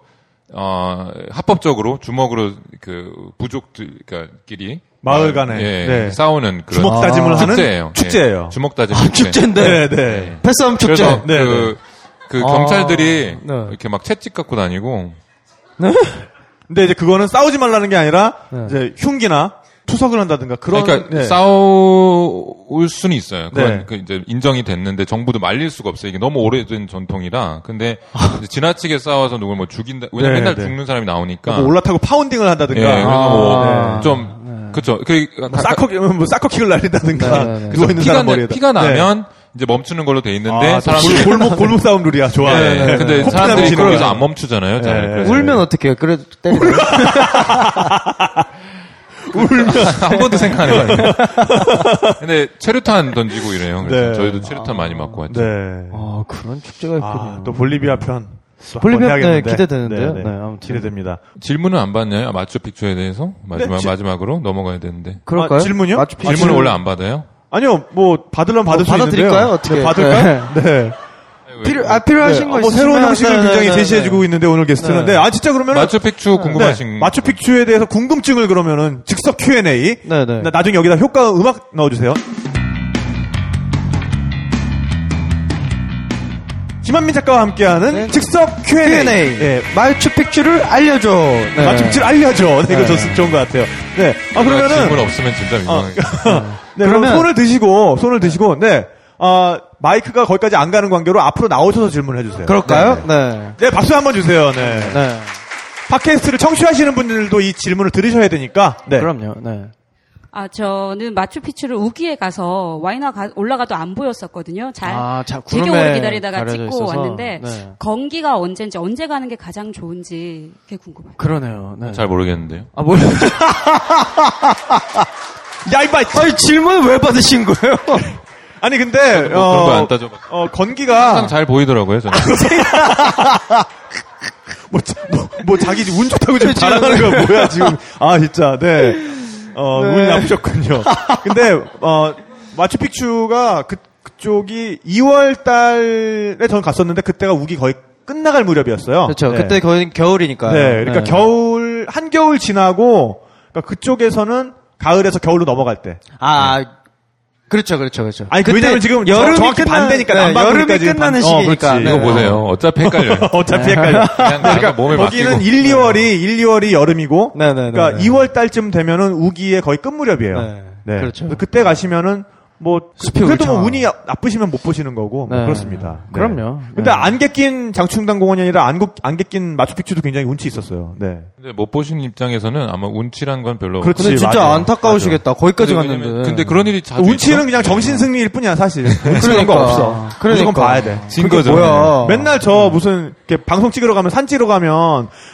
어 합법적으로 주먹으로 그 부족들끼리 마을 간에. 예, 네. 싸우는 그런 주먹 다짐을 하는 축제예요. 축제예요. 예, 주먹 다짐 아, 축제인데. 네, 네. 패싸움 축제. 그래서 네, 그, 그 아, 경찰들이 네. 이렇게 막 채찍 갖고 다니고 근데 이제 그거는 싸우지 말라는 게 아니라 네. 이제 흉기나 투석을 한다든가 그런 그러니까 네. 싸울 수는 있어요. 그건 네. 그 이제 인정이 됐는데 정부도 말릴 수가 없어요. 이게 너무 오래된 전통이라. 근데 이제 지나치게 싸워서 누굴 뭐 죽인다. 왜냐면 네, 맨날 네. 죽는 사람이 나오니까. 뭐 올라타고 파운딩을 한다든가 예, 그래서 아, 뭐 네. 좀 그쵸. 그뭐 사커 뭐 사커킥을 날린다든가 네, 네, 네. 누워 있는 피가, 나, 피가 나면 이제 멈추는 걸로 돼 있는데 아, 사람들이 골, 목 골목 싸움 룰이야 좋아. 예, 네. 근데 코피 사람들이 거기서. 안 멈추잖아요. 잘. 예, 그래서 울면 어떻게 해요? 그래도 때리 [laughs] 나요? [laughs] 한 번도 생각 안 해봤는데. 근데 체류탄 던지고 이래요. 그래서 네. 저희도 체류탄 많이 맞고 왔죠. 네. 아, 그런 축제가 있군요. 아, 또 볼리비아 편. 또 볼리비아, 해야겠는데. 네, 기대되는데요. 네, 아무튼. 기대됩니다. 질문은 안 받나요? 아, 마추픽추에 대해서 마지막 네, 지- 마지막으로 넘어가야 되는데. 그럴까요? 아, 질문이요? 마추 픽추. 질문을 원래 안 받아요? 아니요, 뭐 받으려면 받을 수 받아드릴까요? 있는데요. 어떻게? 네, 받을까요? 네. 필요, 아, 필요하신 네. 거 어, 뭐 새로운 형식을 네, 굉장히 네, 네, 제시해주고 있는데 오늘 게스트는. 네. 네. 아 진짜 그러면은 마추픽추 궁금하신 네, 마추픽추에 대해서 궁금증을 그러면은 즉석 Q&A. 네, 네. 나- 나중에 여기다 효과 음악 넣어주세요. 김한민 작가와 함께하는 네. 즉석 Q&A. Q&A. 예, 마추픽추를 알려줘. 네. 마추픽추를 알려줘. 네, 이거 네. 좋, 좋은 것 같아요. 네. 아, 질문 그러면은. 없으면 진짜 민망해. [laughs] 네, 그럼 그러면- 손을 드시고, 손을 드시고, 네. 어, 마이크가 거기까지 안 가는 관계로 앞으로 나오셔서 질문해 주세요. 그럴까요? 네, 네. 네. 네, 박수 한번 주세요. 네. 네. 팟캐스트를 청취하시는 분들도 이 질문을 들으셔야 되니까. 네. 그럼요. 네. 아, 저는 마추픽추를 우기에 가서 와이나 가- 올라가도 안 보였었거든요. 잘 아, 자, 되게 오래 기다리다가 찍고 있어서. 왔는데 네. 건기가 언제인지 언제 가는 게 가장 좋은지 그게 궁금해요. 그러네요. 네. 잘 모르겠는데요. 아, 뭘. [laughs] 야, 이봐! 아니, 질문을 왜 받으신 거예요? [laughs] 아니, 근데, 뭐 그런 거 어, 안 따져봤 어, 건기가, 항상 잘 보이더라고요, 저는. [laughs] 뭐, 자- 뭐, 뭐 자기 지금 운 좋다고 지금 자랑하는 거야, 뭐야, 지금. 아, 진짜, 네. 어, 네. 운이 나쁘셨군요. 근데, 어, 마추픽추가 그, 그쪽이 2월 달에 전 갔었는데 그때가 우기 거의 끝나갈 무렵이었어요. 그렇죠. 네. 그때 거의 겨울이니까. 네, 그러니까 겨울, 한겨울 지나고, 그러니까 그쪽에서는 가을에서 겨울로 넘어갈 때. 아, 그렇죠, 그렇죠, 그렇죠. 아니, 그때 왜냐면 지금 여름이 정확히 끝나- 반대니까, 네, 여름이 끝나는 반- 어, 시기니까. 그렇지. 네. 이거 보세요. 어차피 헷갈려요. [laughs] 어차피 헷갈려. 그냥 그러니까 몸에 거기는 맡기고. 1, 2월이 1, 2월이 여름이고 네, 네, 네, 그러니까 네. 2월 달쯤 되면은 우기의 거의 끝 무렵이에요. 네, 네. 그렇죠. 그때 가시면은 뭐 숲이 그래도 뭐. 운이 나쁘시면 못 보시는 거고 뭐 네. 그렇습니다. 네. 그럼요. 근데 네. 안개 낀 장충당 공원이 아니라 안개, 안개 낀 마추픽추도 굉장히 운치 있었어요. 네. 근데 못 보신 입장에서는 아마 운치란 건 별로. 그렇지. 근데 진짜 맞아. 안타까우시겠다. 거기까지 근데 갔는데. 왜냐면- 근데 그런 일이 자주 운치는 있죠? 그냥 정신 승리일 뿐이야 사실. 운치는 [laughs] 그러니까. 거 없어. 그러니까. 무조건 봐야 돼. 진 거죠. 뭐야. 맨날 저 무슨 이렇게 방송 찍으러 가면 산 찍으러 가면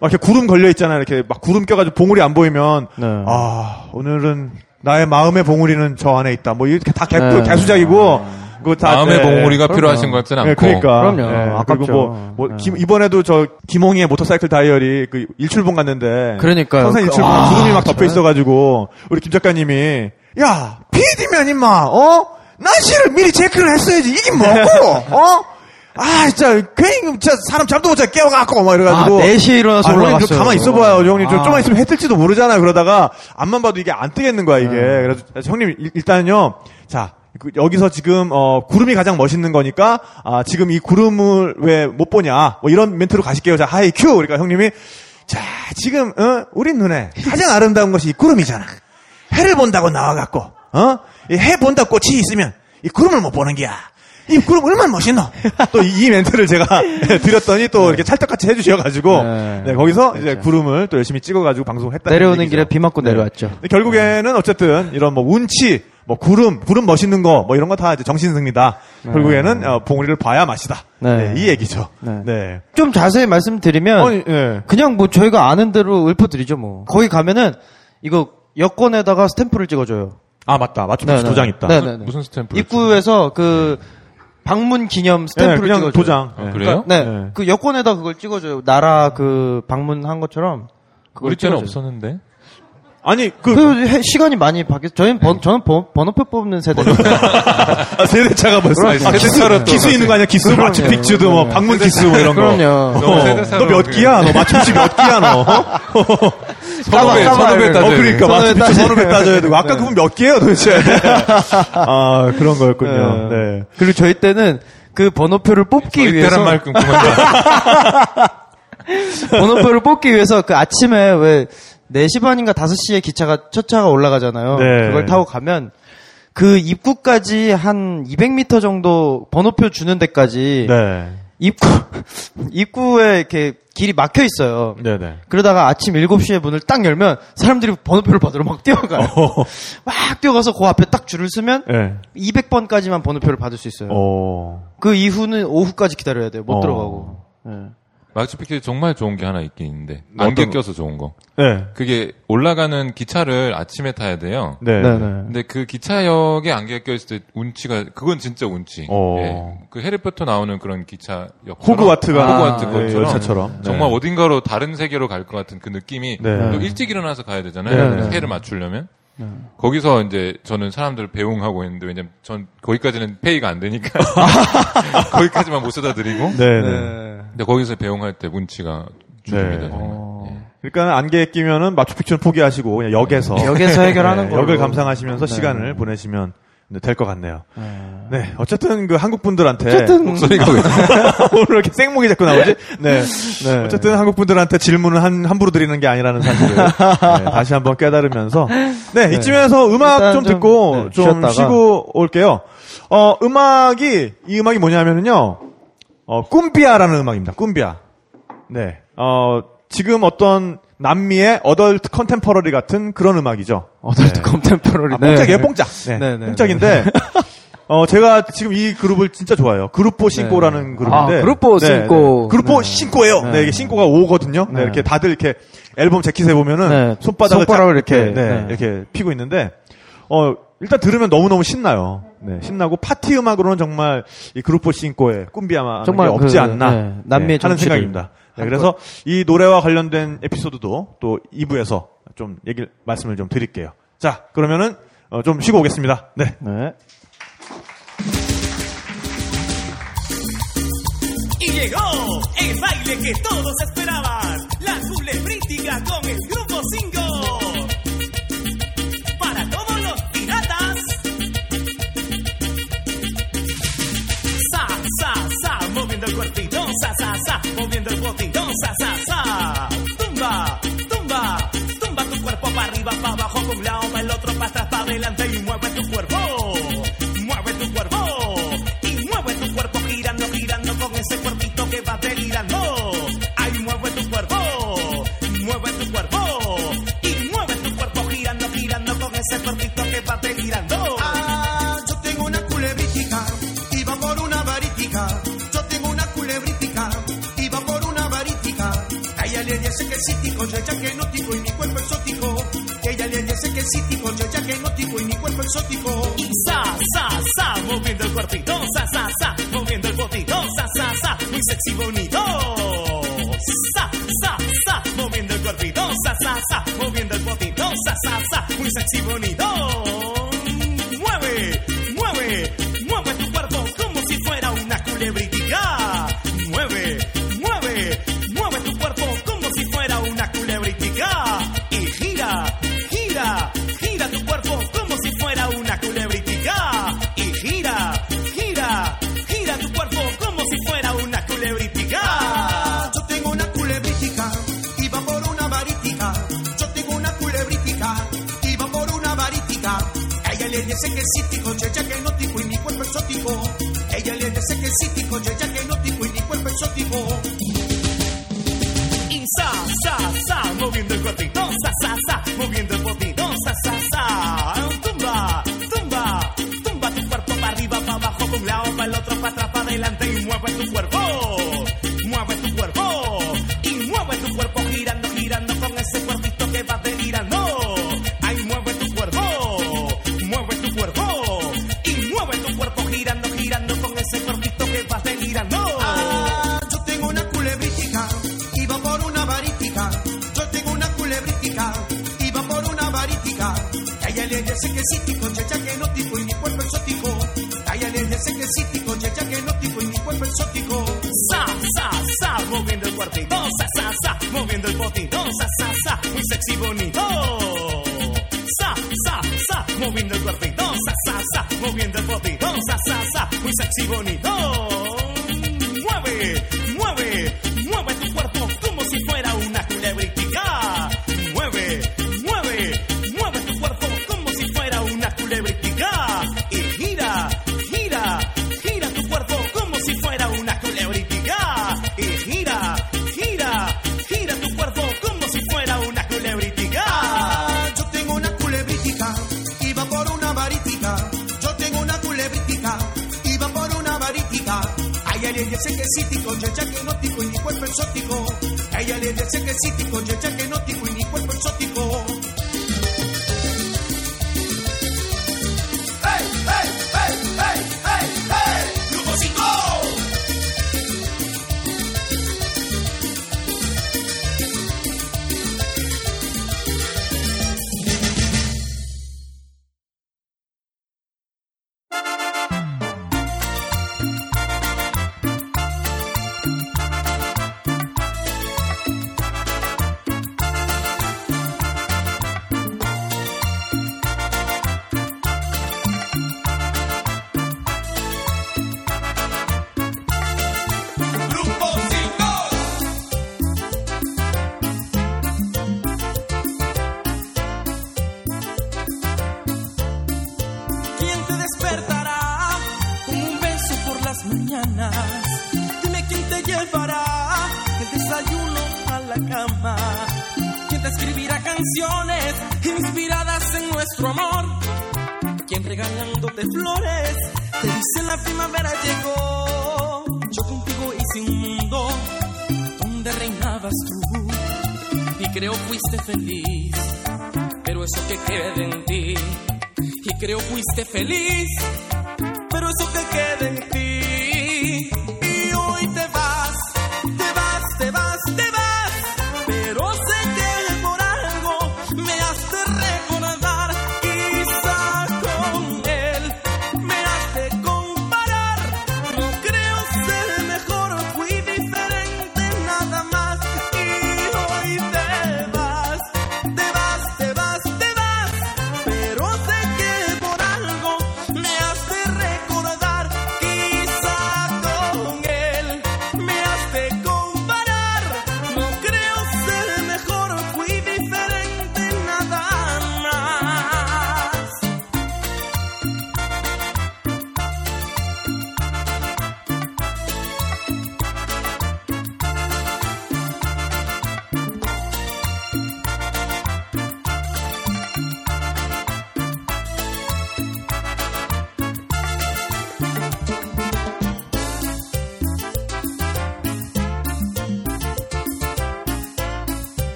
막 이렇게 구름 걸려 있잖아요. 이렇게 막 구름 껴가지고 봉우리 안 보이면 네. 아 오늘은 나의 마음의 봉우리는 저 안에 있다. 뭐 이렇게 다 개, 네. 개수작이고 그거 다 마음의 네. 봉우리가 그럼요. 필요하신 것 같지는 네, 않고. 그러니까. 그럼요. 네, 아깝죠. 그리고 뭐, 뭐 네. 김- 이번에도 저 김홍희의 모터사이클 다이어리 그 일출봉 갔는데. 그러니까요. 평생 그- 일출봉 와, 구름이 막 덮여. 있어가지고 우리 김 작가님이 야 PD면 임마 어 날씨를 미리 체크를 했어야지 이게 뭐고 어 아, 진짜, 괜히, 진짜 사람 잠도 못 자게 깨워갖고, 막 이래가지고. 아, 4시에 일어나서 아, 올라갔어요. 좀 가만히 있어봐요, 형님. 좀, 아. 좀만 있으면 해 뜰지도 모르잖아요. 그러다가, 앞만 봐도 이게 안 뜨겠는 거야, 이게. 네. 그래서, 형님, 일- 일단은요, 자, 그, 여기서 지금, 어, 구름이 가장 멋있는 거니까, 아, 지금 이 구름을 왜 못 보냐, 뭐 이런 멘트로 가실게요. 자, 하이 큐! 그러니까 형님이, 자, 지금, 어, 우리 눈에 가장 아름다운 것이 이 구름이잖아. 해를 본다고 나와갖고, 어? 이 해 본다 꽃이 있으면, 이 구름을 못 보는 게야. 이 구름 얼마나 멋있노? [laughs] 또이 멘트를 제가 [laughs] 드렸더니 또 이렇게 찰떡같이 해주셔가지고, 네. 네, 거기서 이제 구름을 또 열심히 찍어가지고 방송했다. 내려오는 길에 비 맞고 내려왔죠. 근데 결국에는 어쨌든 이런 뭐 운치, 뭐 구름, 구름 멋있는 거, 뭐 이런 거 다 이제 정신승리다. 결국에는 어, 봉우리를 봐야 맛이다. 네. 네, 이 얘기죠. 네. 네. 좀 자세히 말씀드리면 아니, 예. 그냥 뭐 저희가 아는 대로 읊어드리죠 뭐. 거기 가면은 이거 여권에다가 스탬프를 찍어줘요. 아 맞다. 네, 네. 도장 있다. 네, 네, 네. 무슨 스탬프? 입구에서 그 방문 기념 네, 스탬프를 그냥 찍어줘요. 도장. 아, 네. 그래요? 네, 네. 그 여권에다 그걸 찍어줘요. 나라 그 방문한 것처럼. 그걸 우리 때는. 없었는데. 아니 그, 그 해- 시간이 많이 바뀌었. 저희는 번, 저는 번, 번호표 뽑는 세대. 아, 세대차가 벌써. 아, 기수, 세대차로 또 기수 있는 거 아니야? 기수. 마추픽추도 뭐 방문 기수 뭐 이런 거. 그럼요. 너무 세대차로 너몇 그냥- 기야? 너 마추픽추 몇 기야 너? [laughs] 선후배, 까봐, 선후배. 따져야 어 그러니까 선후배 따져야 선후배. 따져야 되고 아까 네. 그분 몇 개예요 도대체? [laughs] 아 그런 거였군요. 네. 그리고 저희 때는 그 번호표를 뽑기 위해서 이때란 말. [laughs] 번호표를 뽑기 위해서 그 아침에 왜 4시 반인가 5시에 기차가 첫 차가 올라가잖아요. 네. 그걸 타고 가면 그 입구까지 한 200m 정도 번호표 주는 데까지 네. 입구 [laughs] 입구에 이렇게 길이 막혀 있어요. 네네. 그러다가 아침 7시에 문을 딱 열면 사람들이 번호표를 받으러 막 뛰어가요. [laughs] 막 뛰어가서 그 앞에 딱 줄을 서면 네. 200번까지만 번호표를 받을 수 있어요. 어. 그 이후는 오후까지 기다려야 돼요. 못 어. 들어가고. 네. 마추픽추 정말 좋은 게 하나 있긴 있는데. 안개 어떤 거? 껴서 좋은 거. 네. 그게 올라가는 기차를 아침에 타야 돼요. 네. 네, 네. 근데 그 기차역에 안개가 껴있을 때 운치가 그건 진짜 운치. 어. 예. 그 해리포터 나오는 그런 기차역 호그와트가 호그와트 아, 것처럼 열차처럼. 네. 정말 어딘가로 다른 세계로 갈 것 같은 그 느낌이 네. 또 일찍 일어나서 가야 되잖아요. 네, 네. 해를 맞추려면 거기서 이제 저는 사람들을 배웅하고 있는데 왜냐면 전 거기까지는 페이가 안 되니까 [laughs] 거기까지만 못 쏟아 드리고 네. 네. 근데 거기서 배웅할 때 운치가 죽입니다. 네. 정말. 어. 예. 그러니까 안개에 끼면은 마추픽추는 포기하시고 그냥 역에서 역에서 해결하는 네, 걸로. 역을 감상하시면서 네. 시간을 보내시면 될 것 같네요. 네, 어쨌든 그 한국 분들한테 어쨌든 목소리가 왜 [laughs] [laughs] 오늘 이렇게 생목이 자꾸 나오지? 네. 어쨌든 한국 분들한테 질문을 한 함부로 드리는 게 아니라는 사실을 네, [laughs] 다시 한번 깨달으면서 네, 이쯤에서 음악 좀 좀, 듣고 네, 좀 쉬었다가. 쉬고 올게요. 어, 음악이 이 음악이 뭐냐면은요. 어, cumbia라는 음악입니다. cumbia. 네. 어, 지금 어떤 남미의 adult contemporary 같은 그런 음악이죠. adult 네. contemporary. 아, 뽕짝이에요, 뽕짝. 네, 네, 네, 뽕짝인데, [laughs] 어, 제가 지금 이 그룹을 진짜 좋아해요. 그룹포 신고라는 그룹인데. 아, 그룹포 신고. 그룹포 네. 신고예요. 네. 네. 이게 신고가 오거든요. 네. 네. 이렇게 다들 이렇게 앨범 재킷에 보면은 네. 손바닥을 쫙 이렇게, 네, 네. 이렇게 피고 있는데, 어, 일단 들으면 너무너무 신나요. 네, 신나고 파티 음악으로는 정말 이 그룹포 신고의 꿈비아마 정말 게 없지 그, 않나 네, 남미의 네, 하는 생각입니다. 네, 그래서 이 노래와 관련된 에피소드도 또 2부에서 좀 얘기를 말씀을 좀 드릴게요. 자, 그러면은 어, 좀 쉬고 오겠습니다. 네. 네. Y llegó el baile que todos esperaban, la culebrítica con el grupo 5. El botito, sa, sa, sa. Tumba, tumba, tumba tu cuerpo para arriba, para abajo, para un lado, para el otro, para atrás, para adelante y creo fuiste feliz, pero eso que queda en ti. Y creo fuiste feliz, pero eso que queda en ti.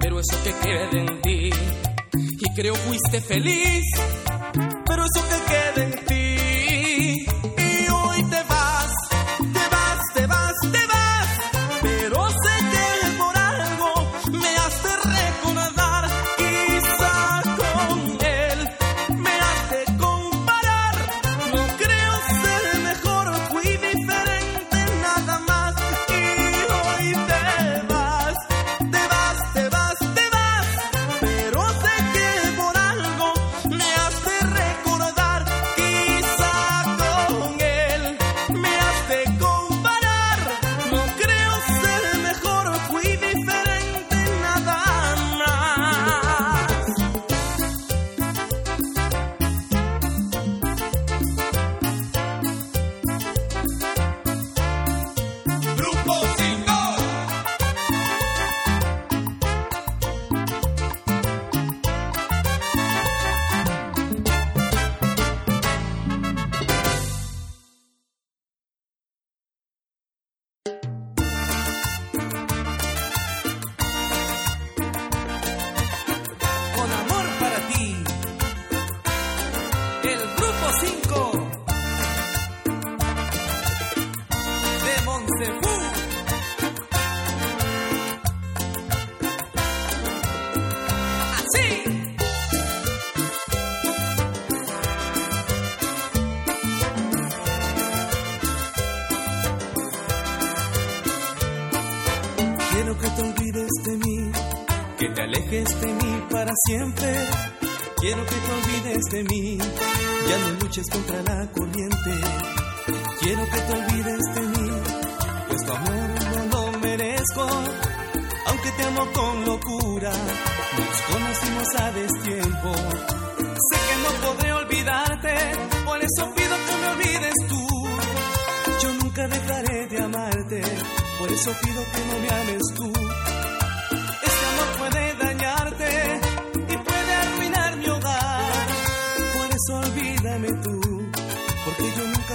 pero eso que queda en ti. Y creo fuiste feliz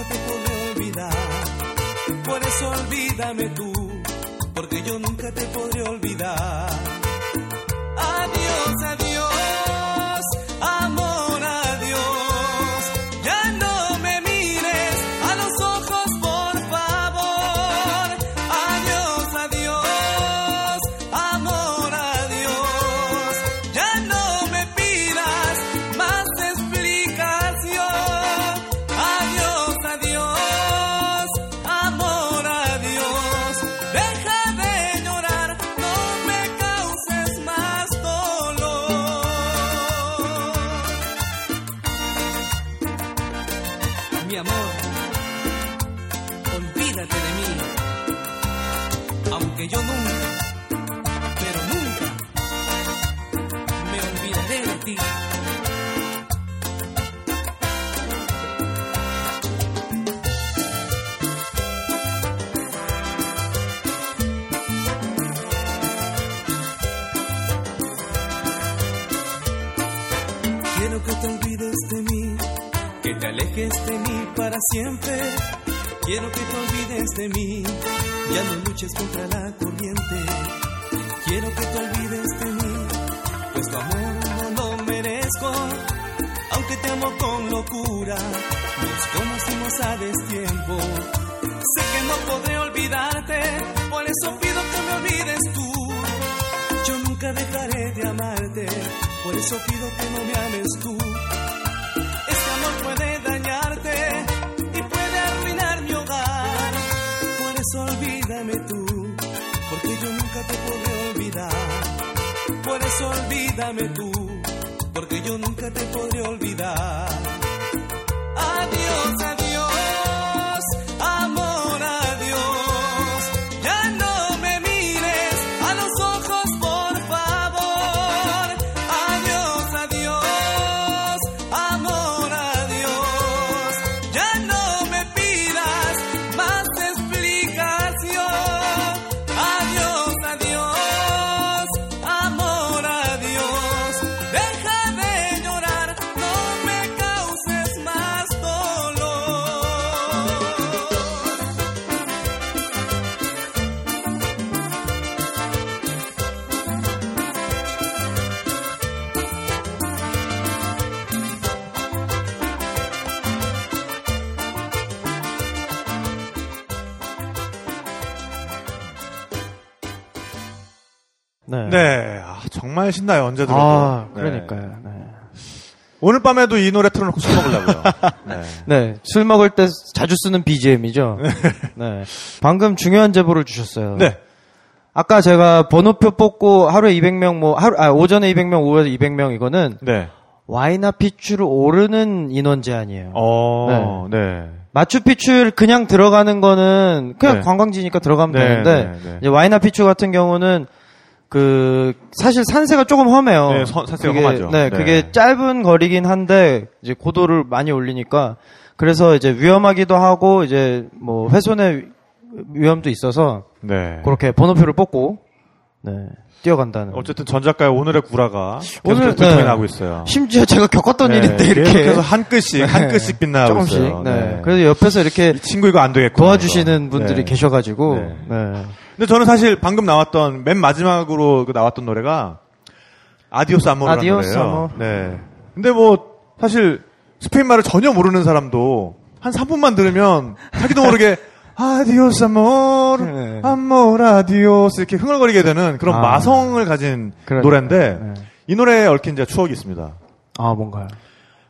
te podré olvidar. Por eso olvídame tú, porque yo nunca te podré olvidar. De mí para siempre. Quiero que te olvides de mí, ya no luches contra la corriente. Quiero que te olvides de mí, pues tu amor no lo merezco. Aunque te amo con locura, nos conocimos a destiempo. Sé que no podré olvidarte, por eso pido que me olvides tú. Yo nunca dejaré de amarte, por eso pido que no me ames tú. Este amor puede y puede arruinar mi hogar. Por eso olvídame tú, porque yo nunca te podré olvidar. Por eso olvídame tú, porque yo nunca te podré olvidar. Adiós, 아, 정말 신나요. 언제 들어도. 아, 네. 그러니까요. 네. 오늘 밤에도 이 노래 틀어놓고 술 먹으려고요. 네. [laughs] 네, 술 먹을 때 자주 쓰는 BGM이죠. 네. 방금 중요한 제보를 주셨어요. 네. 아까 제가 번호표 뽑고 하루에 200명 뭐 하루 아 오전에 200명, 오후에 200명 이거는 네. 와이나 피추를 오르는 인원 제한이에요. 어, 네. 마추픽추를 그냥 들어가는 거는 그냥 네. 관광지니까 들어가면 네, 되는데 네, 네. 이제 와이나 피추 같은 경우는 그 사실 산세가 조금 험해요. 네, 선- 산세가 그게, 험하죠. 네, 네. 그게 짧은 거리긴 한데 이제 고도를 많이 올리니까 그래서 이제 위험하기도 하고 이제 뭐 훼손의 위험도 있어서 네. 그렇게 번호표를 뽑고 네, 뛰어간다는. 어쨌든 전 작가의 오늘의 구라가 오늘, 네. 나고 있어요. 심지어 제가 겪었던 네, 일인데 이렇게 계속해서 한 끗씩 한 끗씩 빛나고 조금씩. 있어요. 네. 그래서 옆에서 이렇게 이 친구 이거 안 되겠고 도와주시는 분들이 계셔가지고 네. 네. 근데 저는 사실 방금 나왔던 맨 마지막으로 그 나왔던 노래가 adiós amor라는 adiós 노래예요. amor. 네. 근데 뭐 사실 스페인 말을 전혀 모르는 사람도 한 3분만 들으면 자기도 모르게 [laughs] adiós amor 네. amor adiós 이렇게 흥얼거리게 되는 그런 아. 마성을 가진 그러니까요. 노래인데 네. 이 노래에 얽힌 제 추억이 있습니다. 아 뭔가요?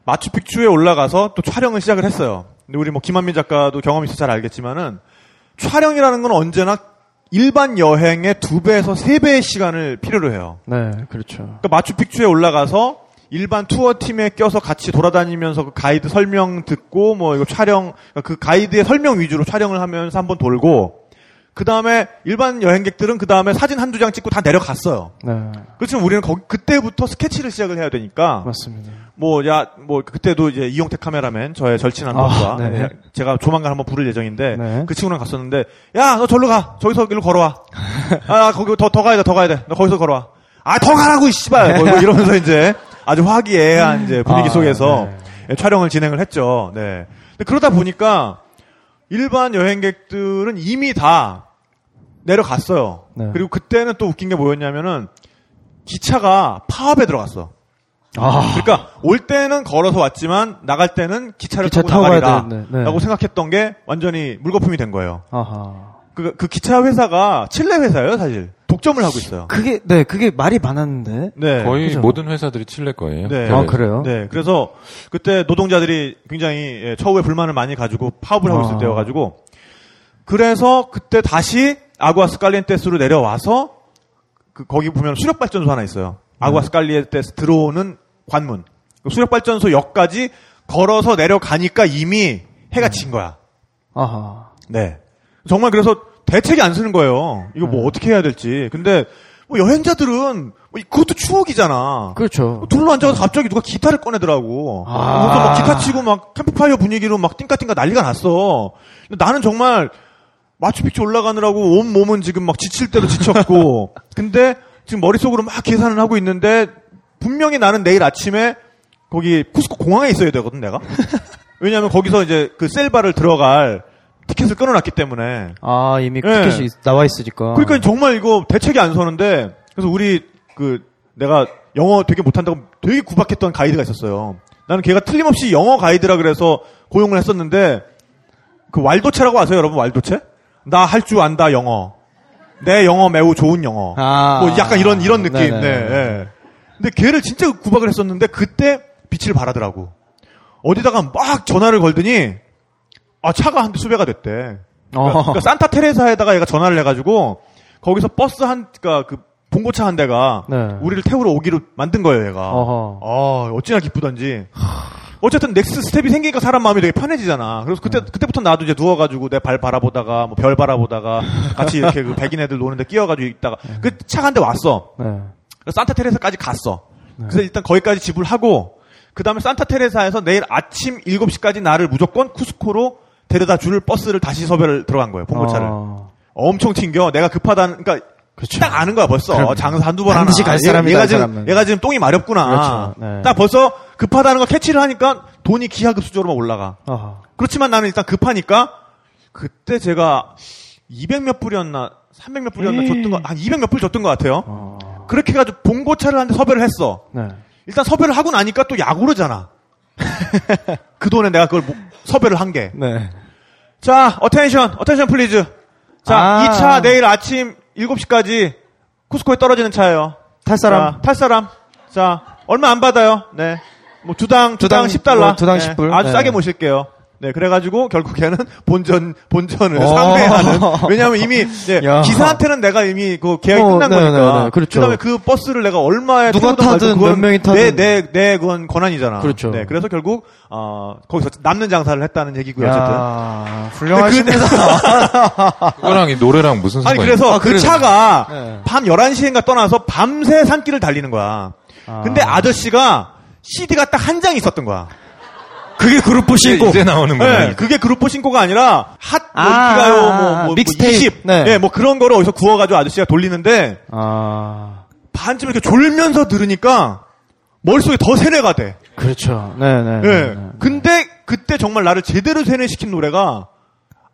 마추픽추에 올라가서 또 촬영을 시작을 했어요. 근데 우리 뭐 김한민 작가도 경험이 있어 잘 알겠지만은 촬영이라는 건 언제나 일반 여행의 두 배에서 세 배의 시간을 필요로 해요. 네, 그렇죠. 그러니까 마추픽추에 올라가서 일반 투어 팀에 껴서 같이 돌아다니면서 그 가이드 설명 듣고 뭐 이거 촬영 그러니까 그 가이드의 설명 위주로 촬영을 하면서 한번 돌고 그 다음에 일반 여행객들은 그 다음에 사진 한두 장 찍고 다 내려갔어요. 네, 그렇지만 우리는 거기 그때부터 스케치를 시작을 해야 되니까 맞습니다. 뭐, 야, 뭐, 그때도 이제 이용태 카메라맨, 저의 절친한 아, 분과, 네. 예, 제가 조만간 한번 부를 예정인데, 네. 그 친구랑 갔었는데, 야, 너 절로 가! 저기서 일로 걸어와. [laughs] 아, 거기 더, 더 가야 돼, 더 가야 돼. 너 거기서 걸어와. 아, 더 가라고, 이 씨발! 뭐, 뭐 이러면서 이제 아주 화기애애한 이제 분위기 아, 속에서 네. 예, 촬영을 진행을 했죠. 네. 그러다 보니까, 일반 여행객들은 이미 다 내려갔어요. 네. 그리고 그때는 또 웃긴 게 뭐였냐면은, 기차가 파업에 들어갔어. 아, 그러니까 올 때는 걸어서 왔지만 나갈 때는 기차를 기차 타고 타고 가야 나가리라 되는데, 네. 라고 생각했던 게 완전히 물거품이 된 거예요. 아하. 그, 그 기차 회사가 칠레 회사예요, 사실. 독점을 하고 있어요. 그게, 네, 그게 말이 많았는데. 네. 거의 그죠. 모든 회사들이 칠레 거예요. 네. 아, 그래요? 네. 그래서 그때 노동자들이 굉장히 예, 처우에 불만을 많이 가지고 파업을 하고 있을 아. 때여 가지고 그래서 그때 다시 아구아스 칼리엔테스로 내려와서 그 거기 보면 수력 발전소 하나 있어요. 아구아스 칼리엔테스 들어오는 관문. 그 수력 발전소 역까지 걸어서 내려가니까 이미 해가 진 거야. 아하. 네. 정말 그래서 대책이 안 쓰는 거예요. 이거 뭐 어떻게 해야 될지. 근데 뭐 여행자들은 뭐 그것도 추억이잖아. 그렇죠. 둘러 앉아서 갑자기 누가 기타를 꺼내더라고. 아. 그래서 막 기타 치고 막 캠프파이어 분위기로 막 띵까띵까 난리가 났어. 근데 나는 정말 마추픽추 올라가느라고 온 몸은 지금 막 지칠 대로 지쳤고. [laughs] 근데 지금 머릿속으로 막 계산을 하고 있는데 분명히 나는 내일 아침에 거기 쿠스코 공항에 있어야 되거든 내가. [laughs] 왜냐하면 거기서 이제 그 셀바를 들어갈 티켓을 끊어놨기 때문에. 아, 이미 네. 티켓이 있- 나와 있으니까. 그러니까 정말 이거 대책이 안 서는데 그래서 우리 그 내가 영어 되게 못한다고 되게 구박했던 가이드가 있었어요. 나는 걔가 틀림없이 영어 가이드라 그래서 고용을 했었는데 그 왈도체라고 아세요, 여러분? 왈도체? 나 할 줄 안다 영어. 내 영어 매우 좋은 영어. 아. 뭐 약간 이런 이런 느낌. 네네. 네. 예. 근데 걔를 진짜 구박을 했었는데 그때 빛을 발하더라고. 어디다가 막 전화를 걸더니 아 차가 한대 수배가 됐대. 그러니까, 어. 그러니까 산타 테레사에다가 얘가 전화를 해가지고 거기서 버스 한 그러니까 그 봉고차 한 대가 네. 우리를 태우러 오기로 만든 거예요, 얘가. 어허. 어, 어찌나 기쁘던지. 어쨌든 next step이 생기니까 사람 마음이 되게 편해지잖아. 그래서 그때 그때부터 나도 이제 누워가지고 내 발 바라보다가 뭐 별 바라보다가 [laughs] 같이 이렇게 그 백인 애들 노는데 끼어가지고 있다가 그 차가 한 대 왔어. 네. 그래서 산타 테레사까지 갔어. 그래서 일단 거기까지 지불하고 그 다음에 산타 테레사에서 내일 아침 7시까지 나를 무조건 쿠스코로 데려다 줄 버스를 다시 섭외를 들어간 거예요. 봉고차를. 어. 엄청 튕겨. 내가 급하다는, 그러니까 딱 아는 거야 벌써. 장사 한두 번 하나. 갈 얘- 사람이다, 얘가 이 지금 사람은. 얘가 지금 똥이 마렵구나. 그렇죠. 네. 딱 벌써 급하다는 거 캐치를 하니까 돈이 기하급수적으로 막 올라가. 아하. 그렇지만 나는 일단 급하니까 그때 제가 200몇 불이었나 300몇 불이었나 줬던 거, 한 200몇 불 줬던 것 같아요. 어. 그렇게 해가지고 봉고차를 한대 섭외를 했어. 네. 일단 섭외를 하고 나니까 또 약오르잖아. [laughs] 그 돈에 내가 그걸 뭐- 섭외를 한 게. 네. 자, attention, attention please. 자, 아. 이차 내일 아침 7시까지 쿠스코에 떨어지는 차예요. 탈 사람. 자, 탈 사람. 자, 얼마 안 받아요. 네. 뭐 두당 두당 두당, 10달러. 뭐 두당 10불. 아주 네. 싸게 모실게요. 네, 그래가지고 결국에는 본전 본전을 어. 상회하는. 왜냐하면 이미 네, 야. 기사한테는 내가 이미 그 계약이 어, 끝난 네, 거니까. 네, 네. 그렇죠. 다음에 그 버스를 내가 얼마에 누가 타든 몇 명이 타든. 내, 내, 내 그건 권한이잖아. 그렇죠. 네, 그래서 결국 어 거기서 남는 장사를 했다는 얘기고요. 어쨌든. 야, 훌륭하십니다. [laughs] 그 거랑 이 노래랑 무슨 아니 상관이 그래서 아, 그? 차가 네. 밤 11시인가 떠나서 밤새 산길을 달리는 거야. 아. 근데 아저씨가 CD가 딱 한 장 있었던 거야. 그게 그룹 이제, 신고. 이제 나오는구나. 네, 그게 그룹 신고가 아니라 핫 뭐, 아, 아, 뭐, 아, 뭐, 믹스테이프. 뭐 20. 네. 네. 뭐 그런 거를 어디서 구워가지고 아저씨가 돌리는데 아, 반쯤 이렇게 졸면서 들으니까 머릿속에 더 세뇌가 돼. 그렇죠. 네, 네. 예. 네, 네. 근데 그때 정말 나를 제대로 세뇌시킨 노래가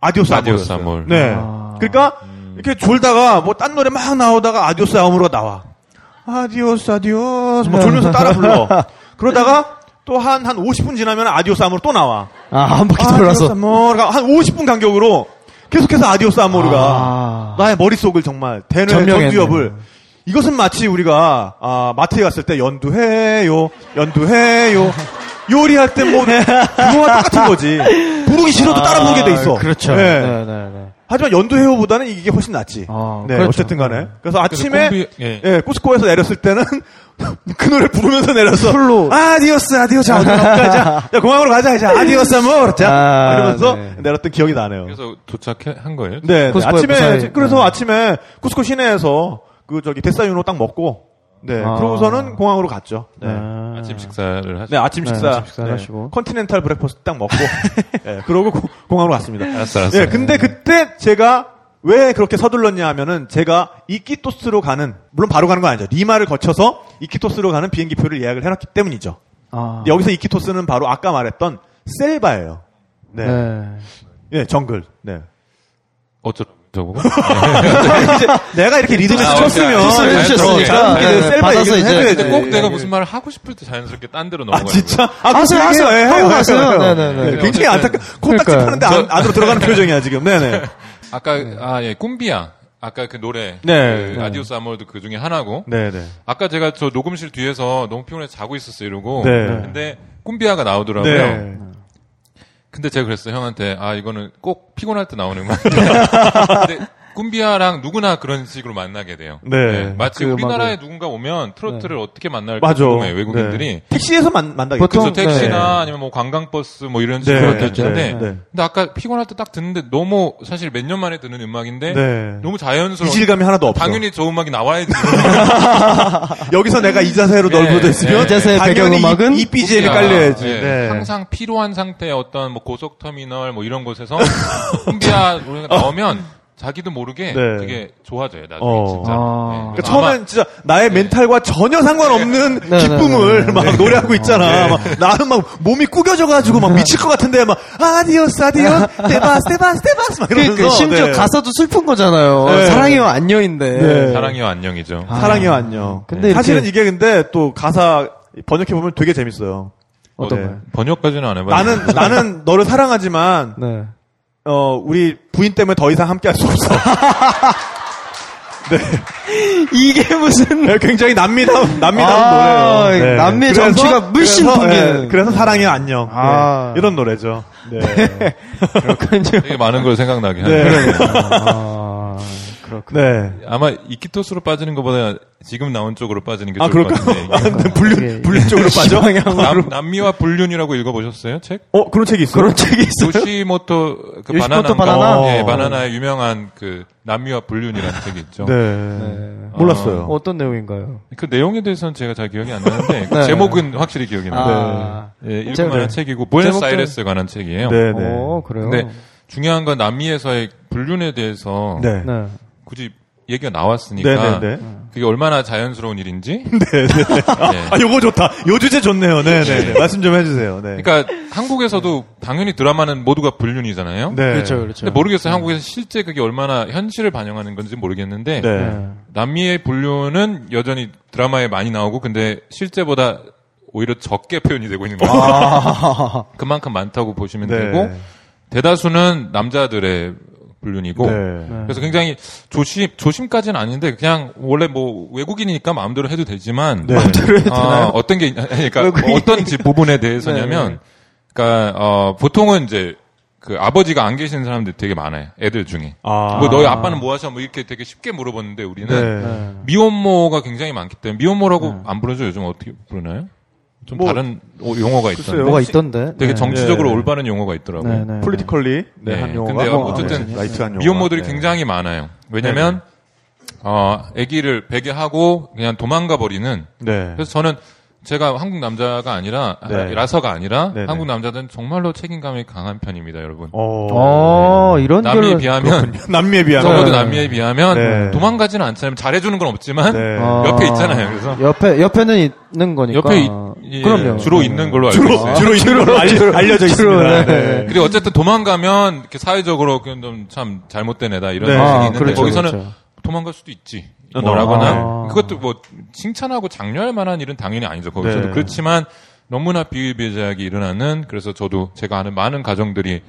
adiós adiós. amor. 네. 아. 그러니까 이렇게 졸다가 뭐 딴 노래 막 나오다가 adiós amor가 나와. adiós adiós 뭐 졸면서 따라 불러. [laughs] 그러다가 또한 한 50분 지나면 adiós amor 또 나와. 아, 한 바퀴 adiós 돌아서. amor가 한 50분 간격으로 계속해서 adiós amor가 아. 나의 머릿속을 정말 대뇌. 전두엽을 이것은 마치 우리가 아, 마트에 갔을 때 연두해요 연두해요 [laughs] 요리할 때뭐 [laughs] 그거와 똑같은 거지 부르기 싫어도 따라 부르게 돼 있어 아, 그렇죠. 네. 네, 네, 네. 하지만 연두해요보다는 이게 훨씬 낫지. 아, 네, 그렇죠. 어쨌든 간에. 그래서 아침에, combi- 예. 예, 쿠스코에서 내렸을 때는 [laughs] 그 노래 부르면서 내렸어. full로. adiós, adiós, 자, 어디로 [laughs] 가자. 자, 공항으로 가자. 자, adiós, amor. 자, 아, 이러면서 네. 내렸던 기억이 나네요. 그래서 도착한 거예요. 네, 네. 아침에, 무사히- 그래서 네. 아침에 쿠스코 시내에서 그 저기 desayuno 딱 먹고, 네, 아. 그러고서는 공항으로 갔죠. 네. 아. 아침 식사를 하시. 네, 아침 네, 식사. 아침 식사를 하시고. continental breakfast 딱 먹고, [laughs] 네, 그러고 고- 공항으로 갔습니다. 알았어, 알았어. 네, 근데 그때 제가 왜 그렇게 서둘렀냐 하면은 제가 이키토스로 가는, 물론 바로 가는 건 아니죠. 리마를 거쳐서 이키토스로 가는 비행기표를 예약을 해놨기 때문이죠. 아. 여기서 이키토스는 바로 아까 말했던 selva예요. 네. 네. 예, 정글. 네. 어쩌 저거? [laughs] 내가 이렇게 아, 쳤으면. 네, 네, selva 받아서 이제. 꼭 네, 내가 네. 무슨 말을 하고 싶을 때 자연스럽게 딴 데로 아, 넘어가는 진짜? 아, 하세요, 그럼 하세요. 얘기해요. 하고 해요, 가세요. 네네네. 네, 굉장히 안타까, 코딱지. 파는데 안, 안으로 들어가는 [laughs] 표정이야, 지금. 네네. 아까 아 예, cumbia. 아까 그 노래. 네. 그 adiós amor도 그 중에 하나고. 네 네. 아까 제가 저 녹음실 뒤에서 너무 피곤해서 자고 있었어요, 이러고. 네. 근데 꿈비아가 나오더라고요. 네. 근데 제가 그랬어요, 형한테. 아, 이거는 꼭 피곤할 때 나오는 음악이야. [laughs] 근데 꿈비아랑 누구나 그런 식으로 만나게 돼요. 네. 마치 그 우리나라에 음악을- 누군가 오면 트로트를 어떻게 만날까 맞아. 궁금해요, 외국인들이. 네. 택시에서 만, 만나겠죠. 보통- 그래서 택시나 네. 아니면 뭐 관광버스 뭐 이런 네. 식으로 그렇겠죠. 했는데 네. 근데 아까 피곤할 때 딱 듣는데 너무 사실 몇 년 만에 듣는 음악인데 네. 너무 자연스러워. 이질감이 하나도 없어. 당연히 저 음악이 나와야지. [laughs] 여기서 내가 이 자세로 네, 넓어져 있으면 네. 이 자세의 당연히 배경음악은 이, 이 BGM이 꿈비아. 깔려야지. 네. 네. 항상 필요한 상태의 어떤 뭐 고속 터미널 뭐 이런 곳에서 [laughs] 꿈비아 노래가 나오면 자기도 모르게 네. 그게 좋아져요 나중에 어. 진짜. 아. 네. 그러니까 처음엔 진짜 나의 mental과 전혀 상관없는 네, 기쁨을 네, 네, 막 노래하고 있잖아. 막 나는 막 몸이 꾸겨져가지고 막 미칠 것 같은데 막 아디오스 아디오스 데바스 데바스 데바스 막 이러면서 그러니까 심지어 네. 가사도 슬픈 거잖아요. 네. 사랑해요 안녕인데. 네. 사랑이와 안녕이죠. 아. 사랑해요 안녕. 근데 사실은 이게 근데 또 가사 번역해 보면 되게 재밌어요. 어떤 네. 번역까지는 안 해봤는데 나는 나는 너를 사랑하지만 네. 어 우리 부인 때문에 더 이상 함께 할 수 없어. [laughs] 이게 무슨 네, 굉장히 남미다운 남미다운 아, 노래예요. 네. 남미의 그래서- 정치가 물씬 그래서, 풍기는. 네, 그래서 사랑해 안녕. 아. 네, 이런 노래죠. 네. [laughs] 그렇군요. 되게 많은 걸 생각나게 네. 하는. 아, 그렇군요. 네. 아마 이키토스로 빠지는 것보다 지금 나온 쪽으로 빠지는 게아 좋을 것 그럴까? 같은데. 아, 불륜 이게- 불륜 쪽으로 [laughs] 빠져? 남, 남미와 불륜이라고 읽어보셨어요? 책? 어 그런 책이 있어요? 그런 책이 있어요. 요시모토 그 요시모토 바나나, 바나나? 예, 어. 바나나의 유명한 그 남미와 불륜이라는 책이 있죠. 네. 네. 몰랐어요. 어떤 내용인가요? 그 내용에 대해서는 제가 잘 기억이 안 나는데 [laughs] 그 네. 제목은 확실히 기억이 나요. 아, 예, 읽을 만한 책이고 부에노스아이레스에 관한 책이에요. 네, 네. 어, 그래요? 근데 중요한 건 남미에서의 불륜에 대해서 네. 네. 굳이 얘기가 나왔으니까 네, 네, 네. 그게 얼마나 자연스러운 일인지. [laughs] 네, 네. 예. 아, 요거 좋다. 요 주제 좋네요. 네, 네. 네. 말씀 좀 해주세요. 네. 그러니까 한국에서도 당연히 드라마는 모두가 불륜이잖아요. 네. 그렇죠, 그렇죠. 근데 모르겠어요. 한국에서 실제 그게 얼마나 현실을 반영하는 건지 모르겠는데. 남미의 불륜은 여전히 드라마에 많이 나오고 근데 실제보다 오히려 적게 표현이 되고 있는 거예요. 아, [laughs] 그만큼 많다고 보시면 네. 되고 대다수는 남자들의 불륜이고 네. 그래서 굉장히 조심 조심까지는 아닌데 그냥 원래 뭐 외국인이니까 마음대로 해도 되지만 네. 아, 어떤 게 있- [laughs] 그러니까 외국인. 어떤 지- 부분에 대해서냐면 네. 그러니까 어, 보통은 이제 그 아버지가 안 계시는 사람들이 되게 많아요. 애들 중에. 아. 뭐 너희 아빠는 뭐 하셔? 뭐 이렇게 되게 쉽게 물어보는데 우리는 네. 네. 미혼모가 굉장히 많기 때문에 미혼모라고 안 부르죠. 요즘 어떻게 부르나요? 좀 뭐, 다른 오- 용어가. 있던데. 뭐가 있던데? 되게 네. 정치적으로 네. 올바른 용어가 있더라고요. 네, 네. politically 네, 네. 한 용어가 근데 뭐, 어쨌든 네, right한 용어. 미혼모들이 굉장히 많아요. 왜냐면 어, 아기를 베게 하고 그냥 도망가 버리는. 네. 그래서 저는 제가 한국 남자가 아니라 네. 라서가 아니라 네네. 한국 남자들은 정말로 책임감이 강한 편입니다, 여러분. 어. 어, 이런 남미에. 비하면 [laughs] 남미에 비하면 적어도 네. 남미에 비하면 네. 도망가지는 않잖아요. 잘해주는 건 없지만 네. 아, 옆에 있잖아요. 그래서 옆에 옆에는 있는 거니까. 옆에 이- 예, 그럼요. 주로 네. 있는 걸로 알고 주로 있어요. 주로 있는 걸로 알- 알려져 주로, 있습니다. 네. 네. 그리고 어쨌든 도망가면 이렇게 사회적으로 좀참 잘못된 애다 이런 네. 인식이 아, 있는데 그렇죠, 거기서는 그렇죠. 도망갈 수도 있지. 아. 뭐라거나 그것도 뭐 칭찬하고 장려할 만한 일은 당연히 아니죠. 거기서도 네. 그렇지만 너무나 비일비재하게 일어나는 그래서 저도 제가 아는 많은 가정들이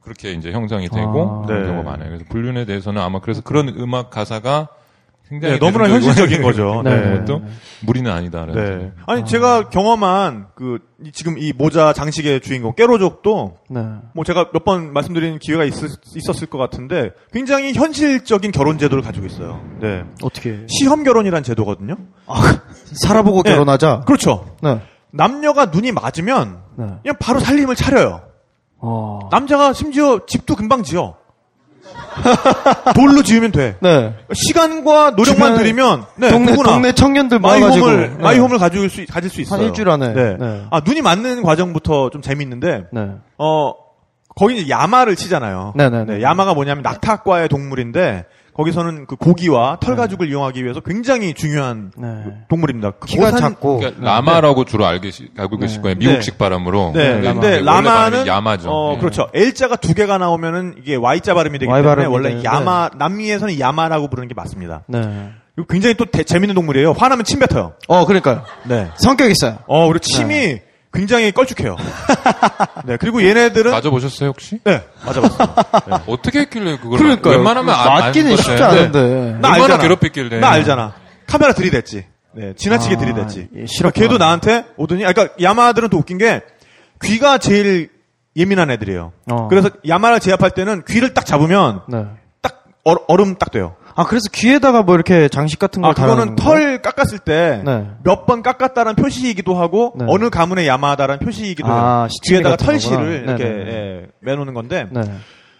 그렇게 이제 형성이 되고 아. 그런 네. 경우가 많아요. 그래서 불륜에 대해서는 아마 그래서 그런 음악 가사가 굉장히 네, 너무나 현실적인 거죠. [laughs] 네. 네. 것도 무리는 아니다라는. 네. 아니 제가 경험한 그 이- 지금 이 모자 장식의 주인공 깨로족도 네. 뭐 제가 몇 번 말씀드린 기회가 있, 었을 것 같은데 굉장히 현실적인 결혼 제도를 가지고 있어요. 네. 어떻게? 시험 결혼이란 제도거든요. [laughs] 살아보고 네. 결혼하자. 그렇죠. 네. 남녀가 눈이 맞으면 네. 그냥 바로 살림을 차려요. 어. 남자가 심지어 집도 금방 지어. [laughs] 돌로 지으면 돼. 네. 시간과 노력만 들이면 네, 동네 누구나 동네 청년들 모아가지고 마이홈을 네. 마이홈을 가질 수 가질 수 있어요. 한 일주일 안에. 네. 네. 아 눈이 맞는 과정부터 좀 재밌는데 네. 어 거기 이제 야마를 치잖아요. 네네네. 야마가 뭐냐면 낙타과의 동물인데 거기서는 그 고기와 털 가죽을 이용하기 위해서 굉장히 중요한 네. 그 동물입니다. 그 키가 고산- 작고. 그러니까 라마라고 주로 알고, 계실 거예요. 미국식 발음으로. 네, 네, 근데 라마. 라마는 야마죠. 어 네. 그렇죠. L자가 두 개가 나오면은 이게 Y자 발음이 되기 Y 때문에 발음이 원래. 야마 남미에서는 야마라고 부르는 게 맞습니다. 네. 굉장히 또 대- 재밌는 동물이에요. 화나면 침 뱉어요. 어, 그러니까요. 네. 성격 있어요. 어 그리고 침이 굉장히 껄쭉해요. [laughs] 네 그리고 얘네들은 맞아보셨어요, 혹시? 네 맞아봤어요. [laughs] 어떻게 했길래 그걸. 그러니까요. 웬만하면 안, 맞기는 안 쉽지. 않은데. 나 얼마나 알잖아. 괴롭혔길래. 나 알잖아. 카메라 들이댔지. 네, 지나치게 아, 들이댔지. 예, 싫었구나. 그러니까 걔도 나한테 오더니, 아, 그러니까 야마들은 또 웃긴 게 귀가 제일 예민한 애들이에요. 어. 그래서 야마를 제압할 때는 귀를 딱 잡으면 네. 딱 얼, 얼음 딱 돼요. 아, 그래서 귀에다가 뭐 이렇게 장식 같은 걸 아, 그거는? 털 깎았을 때 몇번 네. 깎았다는 표시이기도 하고 네. 어느 가문의 야마다라는 표시이기도 아, 해요. 귀에다가 털실을 거구나. 이렇게 네네. 예, 매놓는 건데 네.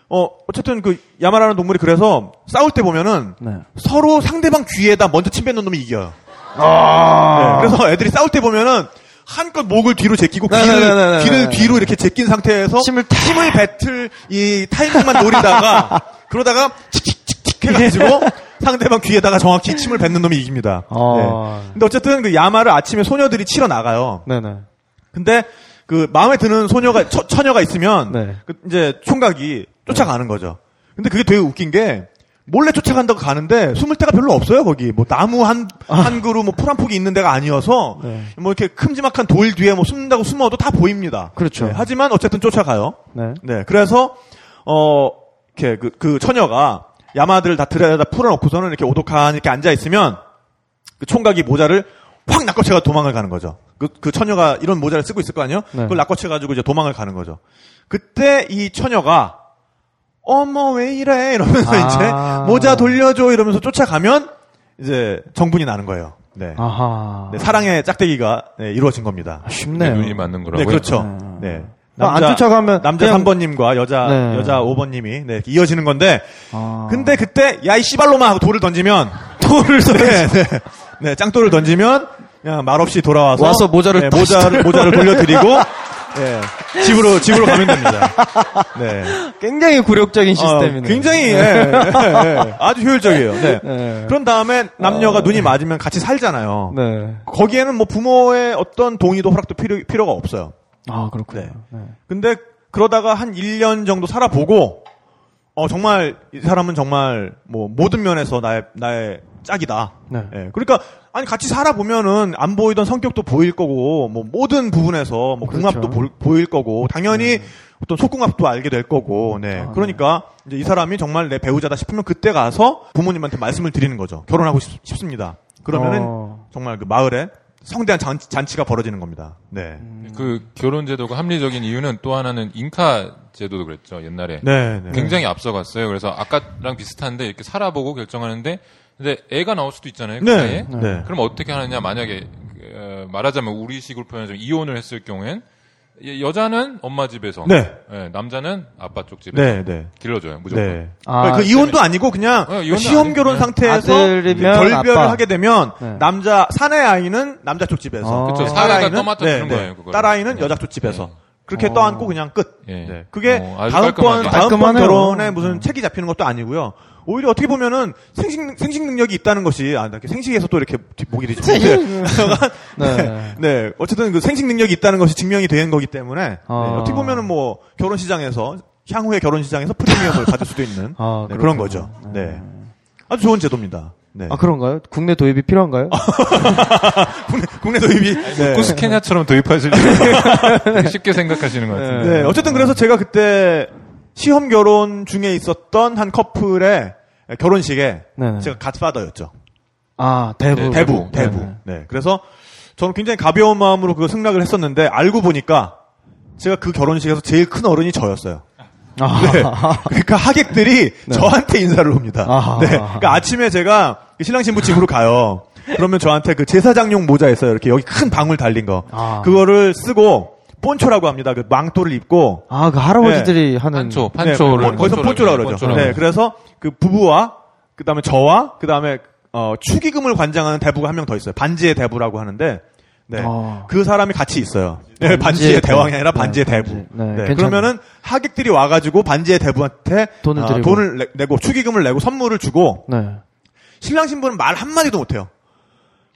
어 어쨌든 그 야마라는 동물이 그래서 싸울 때 보면은 네. 서로 상대방 귀에다 먼저 침 뱉는 놈이 이겨요. 아. 네, 그래서 애들이 싸울 때 보면은 한껏 목을 뒤로 제끼고 귀를. 귀를 뒤로 이렇게 제낀 상태에서 침을 탁- 침을 뱉을 이 타이밍만 노리다가 [laughs] 그러다가 칙칙칙칙 해가지고 [laughs] 상대방 귀에다가 정확히 침을 뱉는 놈이 이깁니다. 어. 네. 근데 어쨌든 그 야마를 아침에 소녀들이 치러 나가요. 네네. 근데 그 마음에 드는 소녀가 처, 처녀가 있으면 네. 그 이제 총각이 쫓아가는 거죠. 근데 그게 되게 웃긴 게 몰래 쫓아간다고 가는데 숨을 데가 별로 없어요 거기 뭐 나무 한한 그루 뭐풀 한 폭이 있는 데가 아니어서 네. 뭐 이렇게 큼지막한 돌 뒤에 뭐 숨는다고 숨어도 다 보입니다. 그렇죠. 네, 하지만 어쨌든 쫓아가요. 네. 네, 그래서 어 이렇게 그, 그 처녀가 야마들을 다 들여다 풀어놓고서는 이렇게 오독한 이렇게 앉아 있으면 그 총각이 모자를 확 낚아채가 도망을 가는 거죠. 그, 그 처녀가 이런 모자를 쓰고 있을 거 아니에요? 네. 그걸 낚아채 가지고 이제 도망을 가는 거죠. 그때 이 처녀가 어머 왜 이래 이러면서 아. 이제 모자 돌려줘 이러면서 쫓아가면 이제 정분이 나는 거예요. 네. 아하. 네, 사랑의 짝대기가 네, 이루어진 겁니다. 쉽네요. 눈이 맞는 거라고요. 네, 그렇죠. 네. 아, 안 쫓아가면 남자 그냥- 3번님과 여자 네. 여자 5번님이 네, 이어지는 건데 아. 근데 그때 야 이 씨발로마 하고 돌을 던지면 돌을 네, 네, 네, 짱돌을 던지면 그냥 말없이 돌아와서 와서 모자를 네, 모자를 모자를 돌려드리고 [laughs] 네, 집으로 집으로 가면 됩니다. 네. 굉장히 굴욕적인 어, 시스템이네요. 굉장히 예, 예, 예. 아주 효율적이에요. 네. 네. 그런 다음에 남녀가 눈이 맞으면 같이 살잖아요. 네. 거기에는 뭐 부모의 어떤 동의도 허락도 필요, 필요가 없어요. 아, 그렇군요. 네. 네. 근데 그러다가 한 1년 정도 살아보고 어 정말 이 사람은 정말 뭐 모든 면에서 나의 나의 짝이다. 네. 예. 그러니까 아니 같이 살아보면은 안 보이던 성격도 보일 거고 뭐 모든 부분에서 뭐 궁합도 그렇죠. 보, 보일 거고 당연히 어떤 속궁합도 알게 될 거고 네. 아, 그러니까 이제 이 사람이 정말 내 배우자다 싶으면 그때 가서 부모님한테 말씀을 드리는 거죠. 결혼하고 싶, 습니다 그러면은 어. 정말 그 마을에 성대한 잔치, 잔치가 벌어지는 겁니다. 네. 그 결혼 제도가 합리적인 이유는 또 하나는 잉카 제도도 그랬죠 옛날에. 네, 네. 굉장히 앞서갔어요. 그래서 아까랑 비슷한데 이렇게 살아보고 결정하는데 근데 애가 나올 수도 있잖아요. 그 네. 네. 그럼 어떻게 하느냐 만약에 어, 말하자면 우리식으로 표현하자면 이혼을 했을 경우엔 예, 여자는 엄마 집에서 네. 예, 남자는 아빠 쪽 집에서 네, 네. 길러줘요 무조건. 네. 아, 그러니까 그 이혼도 아니고 그냥 어, 이혼도 시험 아니고 결혼 그냥 상태에서 아들이면 결별을 아빠. 하게 되면 네. 남자 사내 아이는 남자 쪽 집에서, 아. 그쵸, 사회가 떠맡아 주는 거예요, 그걸. 딸 아이는 네. 여자 쪽 집에서 네. 그렇게 어. 떠안고 그냥 끝. 예. 네. 그게 어, 다음번. 다음번. 결혼에 무슨 책이 잡히는 것도 아니고요. 오히려 어떻게 보면은 생식 생식 능력이 있다는 것이 아, 나 이렇게 생식에서 또 이렇게 뒤- 목이 뒤집는데 [laughs] 네. 네, 어쨌든 그 생식 능력이 있다는 것이 증명이 된 거기 때문에 아. 네, 어떻게 보면은 뭐 결혼 시장에서 향후의 결혼 시장에서 프리미엄을 받을 수도 있는 아, 네, 그런. 거죠. 네, 아주 좋은 제도입니다. 네, 아, 그런가요? 국내 도입이 필요한가요? [laughs] 국내, 국내 도입이 네. 코스케냐처럼 도입하시려고 [laughs] 쉽게 생각하시는 것 같은데. 네, 어쨌든 그래서 제가 그때 시험 결혼 중에 있었던 한 커플의 결혼식에 네네. 제가 갓파더였죠. 아, 대부. 네, 대부, 대부. 네. 네. 그래서 저는 굉장히 가벼운 마음으로 그 승낙을 했었는데 알고 보니까 제가 그 결혼식에서 제일 큰 어른이 저였어요. 아, 네. 그러니까 하객들이 저한테 인사를 옵니다. 아하. 네. 그러니까 아침에 제가 신랑 신부 집으로 가요. 그러면 저한테 그 제사장용 모자 있어요. 이렇게 여기 큰 방울 달린 거. 아. 그거를 쓰고 본초라고 합니다. 그 망토를 입고 아, 그 할아버지들이 하는. 판초, 네, 판초를 뭐, 거기서 본초라 그러죠. 본초라고 네. 그래서 그 부부와 그다음에 저와 그다음에 어, 축의금을 관장하는 대부가 한 명 더 있어요. 반지의 대부라고 하는데 네. 아. 그 사람이 같이 있어요. 네, 반지의 대- 대왕이 아니라 네, 반지의 대부. 반지. 네, 네, 괜찮아요. 그러면은 하객들이 와가지고 반지의 대부한테 돈을 아, 드리고. 돈을 내, 내고 축의금을 내고 선물을 주고 네. 신랑 신부는 말 한마디도 못해요.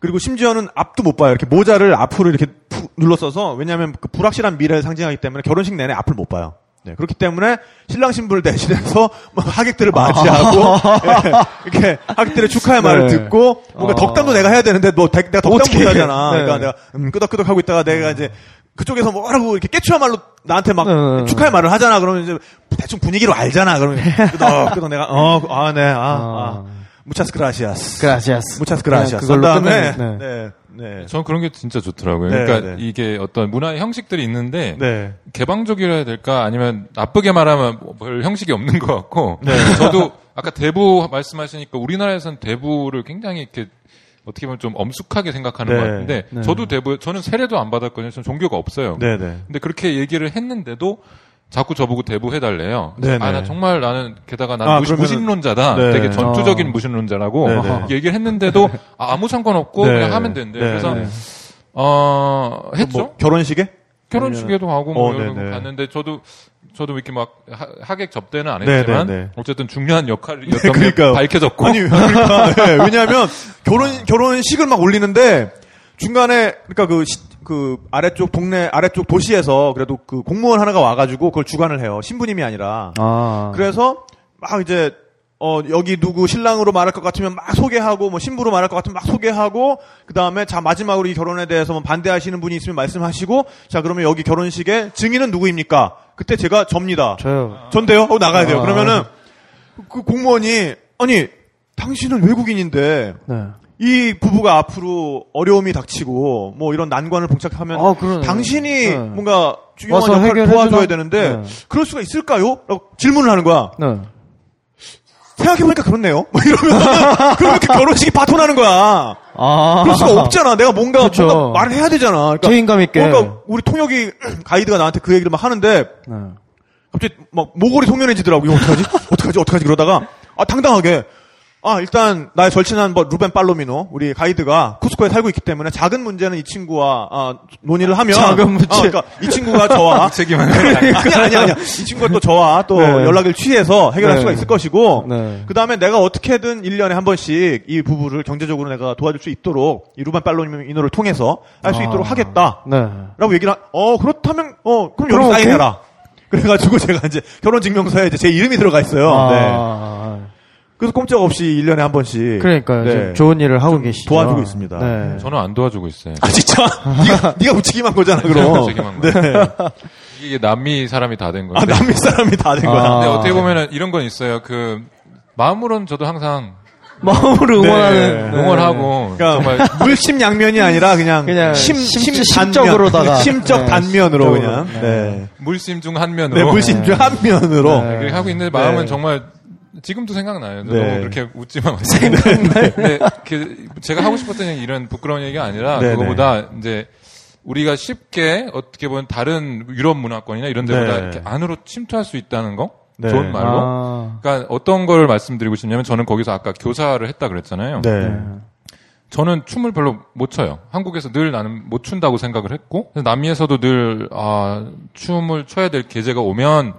그리고 심지어는 앞도 못 봐요. 이렇게 모자를 앞으로 이렇게 푹 눌러 써서 왜냐하면 그 불확실한 미래를 상징하기 때문에 결혼식 내내 앞을 못 봐요. 네, 그렇기 때문에 신랑 신부를 대신해서 [laughs] 뭐 하객들을 맞이하고 [laughs] 예, 이렇게 하객들의 축하의 말을 네. 듣고 뭔가 아. 덕담도 내가 해야 되는데 뭐 대- 내가 덕담 어떻게 못하잖아. 해. 네. 그러니까 내가 음, 끄덕끄덕 하고 있다가 내가 이제 그쪽에서 뭐라고 이렇게 깨추한 말로 나한테 막 네. 축하의 말을 하잖아. 그러면 이제 대충 분위기로 알잖아. 그러면 [laughs] 끄덕 끄덕 내가 어아 네아 아. 무차스 그라시아스. 그라시아스. 무차스 그라시아스. 그걸로 그다음에 끝내는, 네. 네. 전 그런 게 진짜 좋더라고요. 네, 그러니까 네. 이게 어떤 문화의 형식들이 있는데 네. 개방적이라 해야 될까 아니면 나쁘게 말하면 뭐별 형식이 없는 것 같고 네. 저도 아까 대부 말씀하시니까 우리나라에서는 대부를 굉장히 이렇게 어떻게 보면 좀 엄숙하게 생각하는 네. 것 같은데 네. 저도 대부 저는 세례도 안 받았거든요. 저는 종교가 없어요. 네, 네. 근데 그렇게 얘기를 했는데도 자꾸 저보고 대부 해달래요. 네, 아, 나 네. 정말 나는 게다가 난 아, 무신, 그러면은- 무신론자다. 네. 되게 전투적인 어. 무신론자라고 네, 네. 얘기를 했는데도 [laughs] 아, 무 상관없고 네. 그냥 하면 된대. 네, 그래서 네. 어 했죠. 뭐 결혼식에? 결혼식에도 가고 뭐 어, 이런 거 네네. 갔는데 저도 저도 이렇게 막 하, 하객 접대는 안 네, 했지만 네, 네. 어쨌든 중요한 역할이었던 [laughs] 네. 게 밝혀졌고 아니, 그러니까, [laughs] 네, 왜냐하면 결혼 결혼식을 막 올리는데 중간에 그러니까 그, 시- 그 아래쪽 동네 아래쪽 도시에서 그래도 그 공무원 하나가 와가지고 그걸 주관을 해요. 신부님이 아니라. 아. 그래서 막 이제 어 여기 누구 신랑으로 말할 것 같으면 막 소개하고 뭐 신부로 말할 것 같으면 막 소개하고 그 다음에 자 마지막으로 이 결혼에 대해서 뭐 반대하시는 분이 있으면 말씀하시고 자 그러면 여기 결혼식에 증인은 누구입니까? 그때 제가 접니다. 저요. 전데요? 하고 나가야 돼요. 아. 그러면은 그 공무원이 아니 당신은 외국인인데 네. 이 부부가 앞으로 어려움이 닥치고 뭐 이런 난관을 봉착하면 아. 당신이 네. 뭔가 중요한 역할을? 도와줘야 되는데 네. 그럴 수가 있을까요? 라고 질문을 하는 거야. 네. 생각해보니까 그렇네요. 뭐 이러면 [laughs] 그럼 이렇게 결혼식이 바토나는 거야. 아. 그럴 수가 없잖아. 내가 뭔가 그렇죠. 뭔가 말을 해야 되잖아. 그러니까, 책임감 있게. 그러니까 우리 통역이 [clears throat] 가이드가 나한테 그 얘기를 막 하는데 네. 갑자기 막 모골이 송연해지더라고. 이거 어떡하지? 어떡하지? 어떡하지? 그러다가 아 당당하게 아 일단 나의 절친한 뭐 루벤 팔로미노 우리 가이드가 쿠스코에 살고 있기 때문에 작은 문제는 이 친구와 아, 논의를 하면 [laughs] 작은 문제. 아, 그러니까 이 친구가 저와 [laughs] 책임은 아니 아니 아니 이 친구가 또 저와 또 네. 연락을 취해서 해결할 네. 수가 있을 것이고 네. 그 다음에 내가 어떻게든 1년에 한 번씩 이 부부를 경제적으로 내가 도와줄 수 있도록 이 루벤 팔로미노를 통해서 할수 아. 있도록 하겠다. 네. 라고 얘기를, 하, 어, 그렇다면, 어, 그럼 여기. 사인해라. 그래가지고 [laughs] 제가 이제 결혼 증명서에 이제 제 이름이 들어가 있어요. 네. 아. 그래서 꼼짝없이 1년에 한 번씩. 그러니까 네. 좀 좋은 일을 하고 계시죠. 도와주고 있습니다. 네. 저는 안 도와주고 있어요. 아, 진짜? [laughs] 네가, 네가 무책임한 거잖아, 그럼. 무책임한. 네. 이게 남미 사람이 다된 아, 건데. 남미 사람이 다 된 거야. 아. 근데 어떻게 보면은 이런 건 있어요. 그 마음으로는 저도 항상 마음으로 네. 응원하는. 네. 응원하고 그러니까 정말 물심 양면이 아니라 그냥, 그냥 심, 심- 심, 심적으로다가. 단면, 심적 네, 단면으로. 그냥. 네. 물심 중 네, 한면으로 물심 중 한면으로. 네. 그렇게 하고 있는데 마음은 네. 정말 지금도 생각나요. 네. 너무 그렇게 웃지만 [laughs] 생각나요. 근데 [laughs] 그 제가 하고 싶었던 얘기 이런 부끄러운 얘기가 아니라 네, 그거보다 이제 우리가 쉽게 어떻게 보면 다른 유럽 문화권이나 이런 데보다 네. 이렇게 안으로 침투할 수 있다는 거 네. 좋은 말로. 아. 그러니까 어떤 걸 말씀드리고 싶냐면 저는 거기서 아까 교사를 했다 그랬잖아요. 네. 저는 춤을 별로 못 춰요. 한국에서 늘 나는 못 춘다고 생각을 했고 남미에서도 늘 아, 춤을 춰야 될 계제가 오면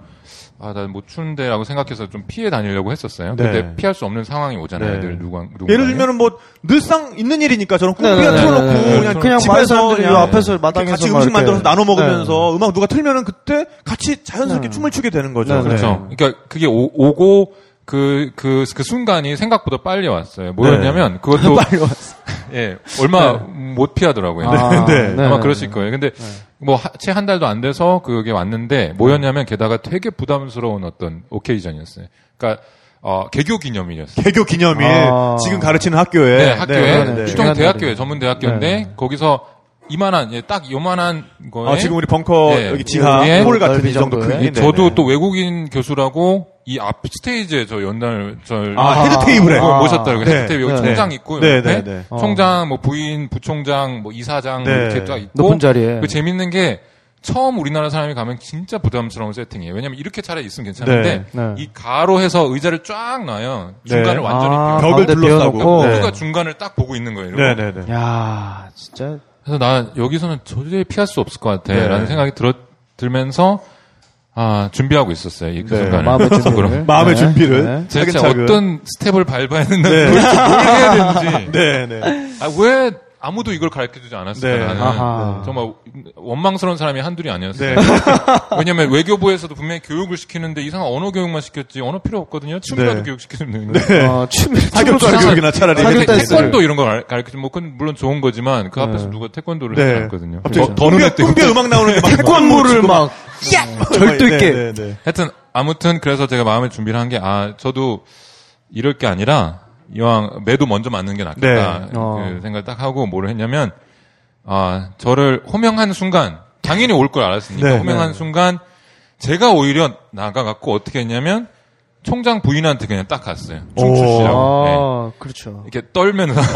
아, 나못 추는데라고 생각해서 좀 피해 다니려고 했었어요. 네. 근데 피할 수 없는 상황이 오잖아요. 네. 늘 누가 누가 예를 들면은 뭐 늘상 있는 일이니까 저는 꼭 네, 그냥 네, 틀어놓고 네, 네. 그냥, 그냥 집에서 요 앞에서 마당에서 같이 막 음식. 만들어서 나눠 먹으면서 음악 누가 틀면은 그때 같이 자연스럽게 네. 춤을 추게 되는 거죠. 네, 네. 그렇죠. 그러니까 그게 오, 오고 그, 그, 그 순간이 생각보다 빨리 왔어요. 뭐였냐면 그것도 [laughs] 빨리 왔어. [laughs] 예, 얼마 못 피하더라고요. 아, 네. 아마 그러실 거예요. 근데 뭐 채 한 달도 안 돼서 그게 왔는데 뭐였냐면 게다가 되게 부담스러운 어떤 오케이전이었어요. 그러니까 어, 개교 기념일이었어요. 개교 기념일 아. 지금 가르치는 학교에 네, 학교에 네, 네. 일종 중요한 대학교에. 전문 대학교인데 거기서 이만한 예, 딱 요만한 거에 아, 지금 우리 벙커 네. 여기 지하 여기에 홀 같은 이 정도. 크기. 저도 네네. 또 외국인 교수라고 이 앞 스테이지에 저 연단을 저 아, 헤드 테이블에. 아. 모셨더라고요. 네. 헤드 테이블 여기 네. 총장 있고 네, 옆에 네, 네. 어. 총장 뭐 부인 부총장 뭐 이사장 네. 이렇게 딱 있고 높은 자리에. 그 재밌는 게 처음 우리나라 사람이 가면 진짜 부담스러운 세팅이에요. 왜냐면 이렇게 차라리 있으면 괜찮은데 네. 네. 이 가로 해서 의자를 쫙 놔요. 중간을 네. 완전히 아. 벽을 둘러싸고. 네. 모두가 중간을 딱 보고 있는 거예요. 네네네. 야, 진짜 그래서 난 여기서는 도저히 피할 수 없을 것 네. 같아라는 생각이 들어 들면서 아 준비하고 있었어요 이그 네. 순간을. 마음의 [laughs] 준비를. 마음의 네. 준비를. 네. 제가. 어떤 스텝을 밟아야 된다 네. 뭘, 뭘 해야 되는지 네네. [laughs] 아, 왜 아무도 이걸 가르쳐주지 않았을까 네. 나는 아하. 정말 원망스러운 사람이 한둘이 아니었어요. 네. 왜냐면 외교부에서도 분명히 교육을 시키는데 이상한 언어 교육만 시켰지 언어 필요 없거든요. 춤이라도 네. 교육 시키면 되는 거예요. 어, 춤, 춤을 교육이나 차라리. 태권도 이런 걸 가르치면 뭐 그건 물론 좋은 거지만 그 앞에서 네. 누가 태권도를 네. 갑자기 더, 더 덤벼, 눈에 띄고. 덤벼 음악 나오는 게막 태권도를 막 절도 있게. 네, 네, 네. 하여튼 아무튼 그래서 제가 마음의 준비를 한 게 아 저도 이럴 게 아니라 이왕 매도 먼저 맞는 게 낫겠다 네. 어. 그 생각을 딱 하고 뭐를 했냐면 아 저를 호명한 순간 당연히 올 걸 알았으니까 네. 호명한 네. 순간 제가 오히려 나가갖고 어떻게 했냐면 총장 부인한테 그냥 딱 갔어요 춤 추시라고 네. 아, 그렇죠. 이렇게 떨면서 [laughs]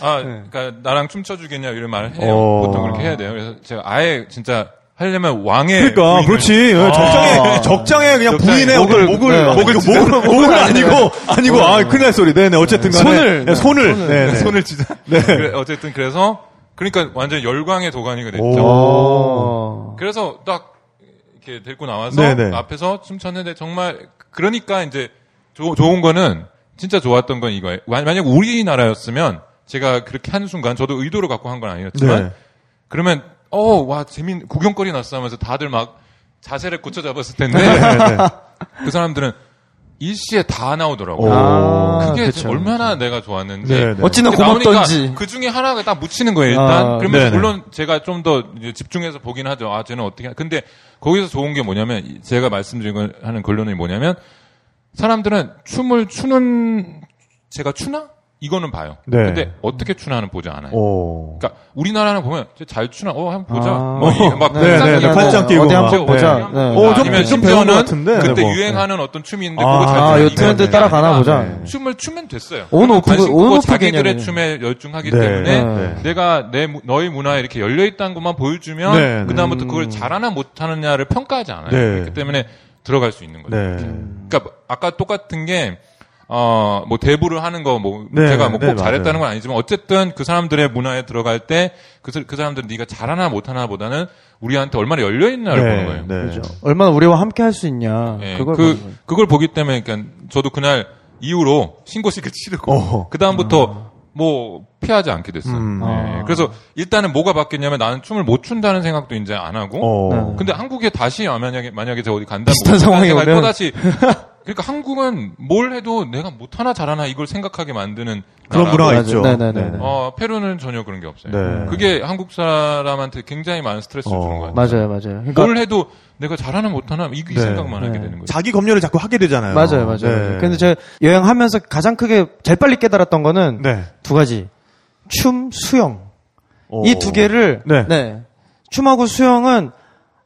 아 그러니까 나랑 춤춰주겠냐 이런 말을 해요 어. 보통 그렇게 해야 돼요 그래서 제가 아예 진짜 하려면 왕의 그러니까 부인을- 그렇지 예, 적장에 적장에 그냥 적장에 부인의 목을- 목을 네. 목을 목을 목을 아니고 아니고 아 큰일 날 소리 네네 어쨌든 간에 손을. 네, 손을 네네 손을 찢어. 네. [laughs] 그래, 어쨌든 그래서 그러니까 완전 열광의 도가니가 됐죠. 오. 그래서 딱 이렇게 데리고 나와서 네네. 앞에서 춤췄는데 정말 그러니까 이제 조- 좋은 거는 진짜 좋았던 건 이거예요. 만- 만약 우리나라였으면 제가 그렇게 한 순간 저도 의도를 갖고 한 건 아니었지만 네. 그러면 어 와 재밌 구경거리 났어 하면서 다들 막 자세를 고쳐 잡았을 텐데 네. 그 사람들은 일시에 다 나오더라고. 오. 요 아, 그게 그쵸. 얼마나 내가 좋았는지. 네, 네. 어찌나 고맙던지. 그 중에 하나가 딱 묻히는 거예요, 일단. 아, 그러면 네네. 물론 제가 좀 더 집중해서 보긴 하죠. 아, 쟤는 어떻게. 하- 근데 거기서 좋은 게 뭐냐면, 이- 제가 말씀드린 거- 하는 결론이 뭐냐면, 사람들은 춤을 추는, 제가 추나? 이거는 봐요. 네. 근데 어떻게 추나는 보지 않아요. 오. 그러니까 우리나라는 보면 쟤잘 추나? 어, 한번 보자. 아. 뭐, 이- 막 네, 팔짱 네, 네, 끼고 팔짱 끼고 어디 막. 한번 보자. 네. 네. 어, 좀- 아니면 심지어는 같은데, 그때 뭐. 유행하는 어떤 춤이 있는데 아, 그거 잘 아? 요 트렌드 따라 가나 아니라 보자. 네. 춤을 추면 됐어요. 관심 온 있고 오프 자기들의. 춤에 열중하기 네. 때문에 네. 내가 내 무- 너의 문화에 이렇게 열려 있다는 것만 보여주면 네, 네. 그다음부터 그걸 잘하나 못하느냐를 평가하지 않아요. 네. 그렇기 때문에 들어갈 수 있는 거죠. 네. 그러니까 아까 똑같은 게 어, 뭐, 대부를 하는 거, 뭐, 네, 제가 뭐꼭 네, 잘했다는. 건 아니지만, 어쨌든 그 사람들의 문화에 들어갈 때, 그, 사- 그 사람들은 네가 잘하나 못하나 보다는 우리한테 얼마나 열려 있나를 보는 거예요. 네. 그죠. 얼마나 우리와 함께 할 수 있냐. 예, 그걸 그. 그걸 보기 때문에, 그러니까 저도 그날 이후로 신고식을 치르고, 어허. 그다음부터 뭐, 피하지 않게 됐어요. 음. 예, 아. 그래서 일단은 뭐가 바뀌었냐면 나는 춤을 못 춘다는 생각도 이제 안 하고, 어. 네. 근데 한국에 다시 만약에 만약에 제가 어디 간다 비슷한 상황이 오면. 또 다시 [laughs] 그러니까 한국은 뭘 해도 내가 못하나 잘하나 이걸 생각하게 만드는 그런 문화가. 있죠. 네네네. 어 페루는 전혀 그런 게 없어요. 네. 그게 한국 사람한테 굉장히 많은 스트레스를 어. 주는 거예요. 맞아요, 맞아요. 그러니까 뭘 해도 내가 잘하나 못하나 이, 이 네. 생각만 하게 네. 되는 거죠. 자기 검열을 자꾸 하게 되잖아요. 맞아요, 맞아요. 네. 근데 제가 여행하면서 가장 크게 제일 빨리 깨달았던 거는 네. 두 가지. 춤, 수영. 오. 이두 개를 네. 네. 춤하고 수영은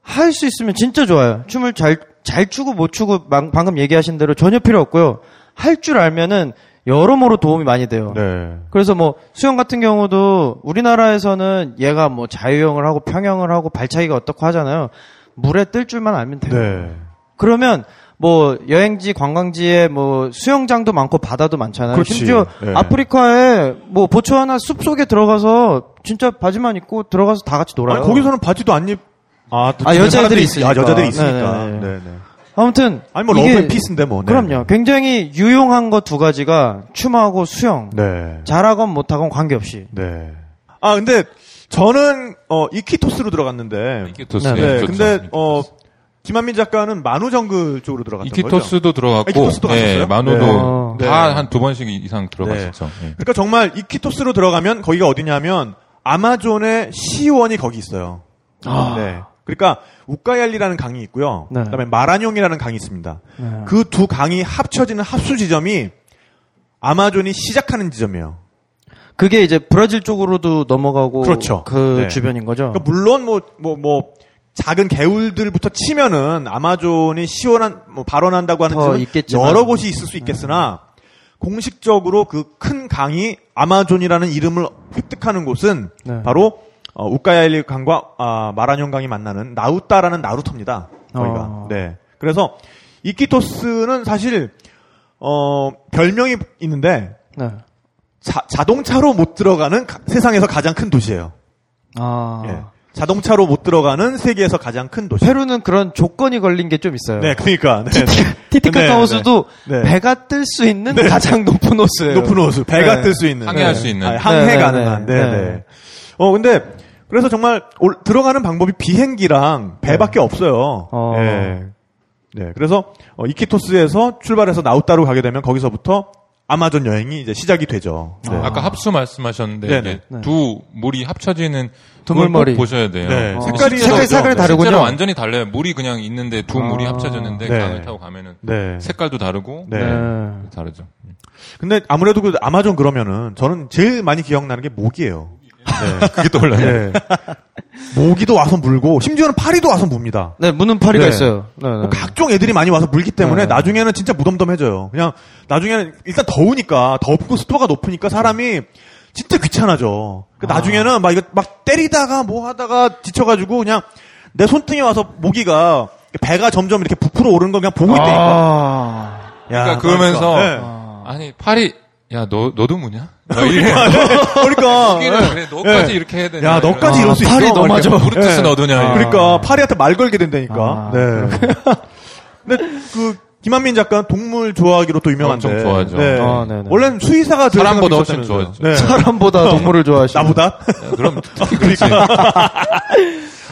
할 수 있으면 진짜 좋아요. 춤을 잘 잘 추고 못 추고 방- 방금 얘기하신 대로 전혀 필요 없고요. 할 줄 알면은 여러모로 도움이 많이 돼요. 네. 그래서 뭐 수영 같은 경우도 우리나라에서는 얘가 뭐 자유형을 하고 평형을 하고 발차기가 어떻고 하잖아요. 물에 뜰 줄만 알면 돼요. 네. 그러면 뭐 여행지 관광지에 뭐 수영장도 많고 바다도 많잖아요. 그렇지. 심지어 네. 아프리카에 뭐 보츠와나 숲 속에 들어가서 진짜 바지만 입고 들어가서 다 같이 놀아요. 아니, 거기서는 바지도 안 입. 아, 또 아, 여자애들이 사람들이- 있으니까. 아, 여자들이 있으니까. 네네 네. 네, 네. 아무튼 아니 뭐 이게- love and peace인데 뭐. 네. 그럼요. 굉장히 유용한 거 두 가지가 춤하고 수영. 네. 잘하건 못하건 관계없이. 네. 아 근데 저는 어 이키토스로 들어갔는데. 이키토스. 네, 네. 근데 어 김한민 작가는 마누정글 쪽으로 들어갔던 거죠. 이키토스도 들어갔고, 이키토스도 가셨어요? 예, 마누도 네. 다 한 두 번씩 이상 들어갔었죠. 예. 그러니까 정말 이키토스로 들어가면 거기가 어디냐면 아마존의 시의원이 거기 있어요. 아. 네. 그러니까 우까얄리라는 강이 있고요. 네. 그다음에 마라뇽이라는 강이 있습니다. 네. 그두 강이 합쳐지는 합수 지점이 아마존이 시작하는 지점이에요. 그게 이제 브라질 쪽으로도 넘어가고 그렇죠. 그 네. 주변인 거죠. 그러니까 물론 뭐 뭐 뭐 작은 개울들부터 치면은 아마존이 시원한 뭐 발원한다고 하는 있겠지만. 여러 곳이 있을 수 있겠으나 공식적으로 그 큰 강이 아마존이라는 이름을 획득하는 곳은 네. 바로 어, 우까야일리 강과 아, 마라뇽 강이 만나는 나우따라는 나루터입니다. 거기가. 어. 네. 그래서 이키토스는 사실 어 별명이 있는데 네. 자, 자동차로 못 들어가는 가- 세상에서 가장 큰 도시예요. 아. 예. 자동차로 못 들어가는 세계에서 가장 큰 도시. 페루는 그런 조건이 걸린 게 좀 있어요. 네, 그러니까 네, 네. 티티카카 호수도 네, 네. 배가 뜰 수 있는 가장 높은 호수예요. 높은 호수, 배가 네. 뜰수 있는 항해할 네. 수 있는. 아, 항해 네, 네, 가능한. 네, 네, 네. 네. 어 근데 그래서 정말 올- 들어가는 방법이 비행기랑 배밖에 없어요. 어. 네. 네, 그래서 어, 이키토스에서 출발해서 나우따로 가게 되면 거기서부터 아마존 여행이 이제 시작이 되죠. 네. 아까 합수 말씀하셨는데 네네. 이게 네. 두 물이 합쳐지는 두 그걸 물머리. 꼭 보셔야 돼요. 네, 어. 색깔이 색깔이- 색깔이 네, 다르군요. 실제로 완전히 달라요. 물이 그냥 있는데 두 물이 아. 합쳐졌는데 네. 강을 타고 가면은 네. 색깔도 다르고 네. 네. 다르죠. 근데 아무래도 그 아마존 그러면은 저는 제일 많이 기억나는 게 모기예요. 네. [laughs] 그게 떠올라요. 네. 모기도 와서 물고 심지어는 파리도 와서 뭅니다. 네, 무는 파리가 네. 있어요. 네, 네. 뭐 각종 애들이 많이 와서 물기 때문에 네. 나중에는 진짜 무덤덤해져요. 그냥 나중에는 일단 더우니까 덥고 습도가 높으니까 사람이 진짜 귀찮아져. 그 아. 나중에는 막 이거 막 때리다가 뭐 하다가 지쳐가지고 그냥 내 손등에 와서 모기가 배가 점점 이렇게 부풀어 오르는 거 그냥 보고 있다니까. 아. 야, 그러니까 그러면서 네. 아니 파리 야 너 너도 무냐? 막 이래. 그러니까 웃기는 그래 너까지 네. 이렇게 해야 되냐? 야 너까지 아, 이럴 수 있어. 팔이 이렇게. 맞아. 브루투스 너도냐? 아. 그러니까 파리한테 말 걸게 된다니까. 아, 네. 근데 그 김한민 작가는 동물 좋아하기로 또 유명한데. 엄청 좋아하죠. 네. 아. 원래는 수의사가 될 사람보다 훨씬. 좋아하죠. 네. 사람보다 동물을 좋아하시고. 나보다? 야, 그럼 [laughs] 특히 그렇지. [laughs]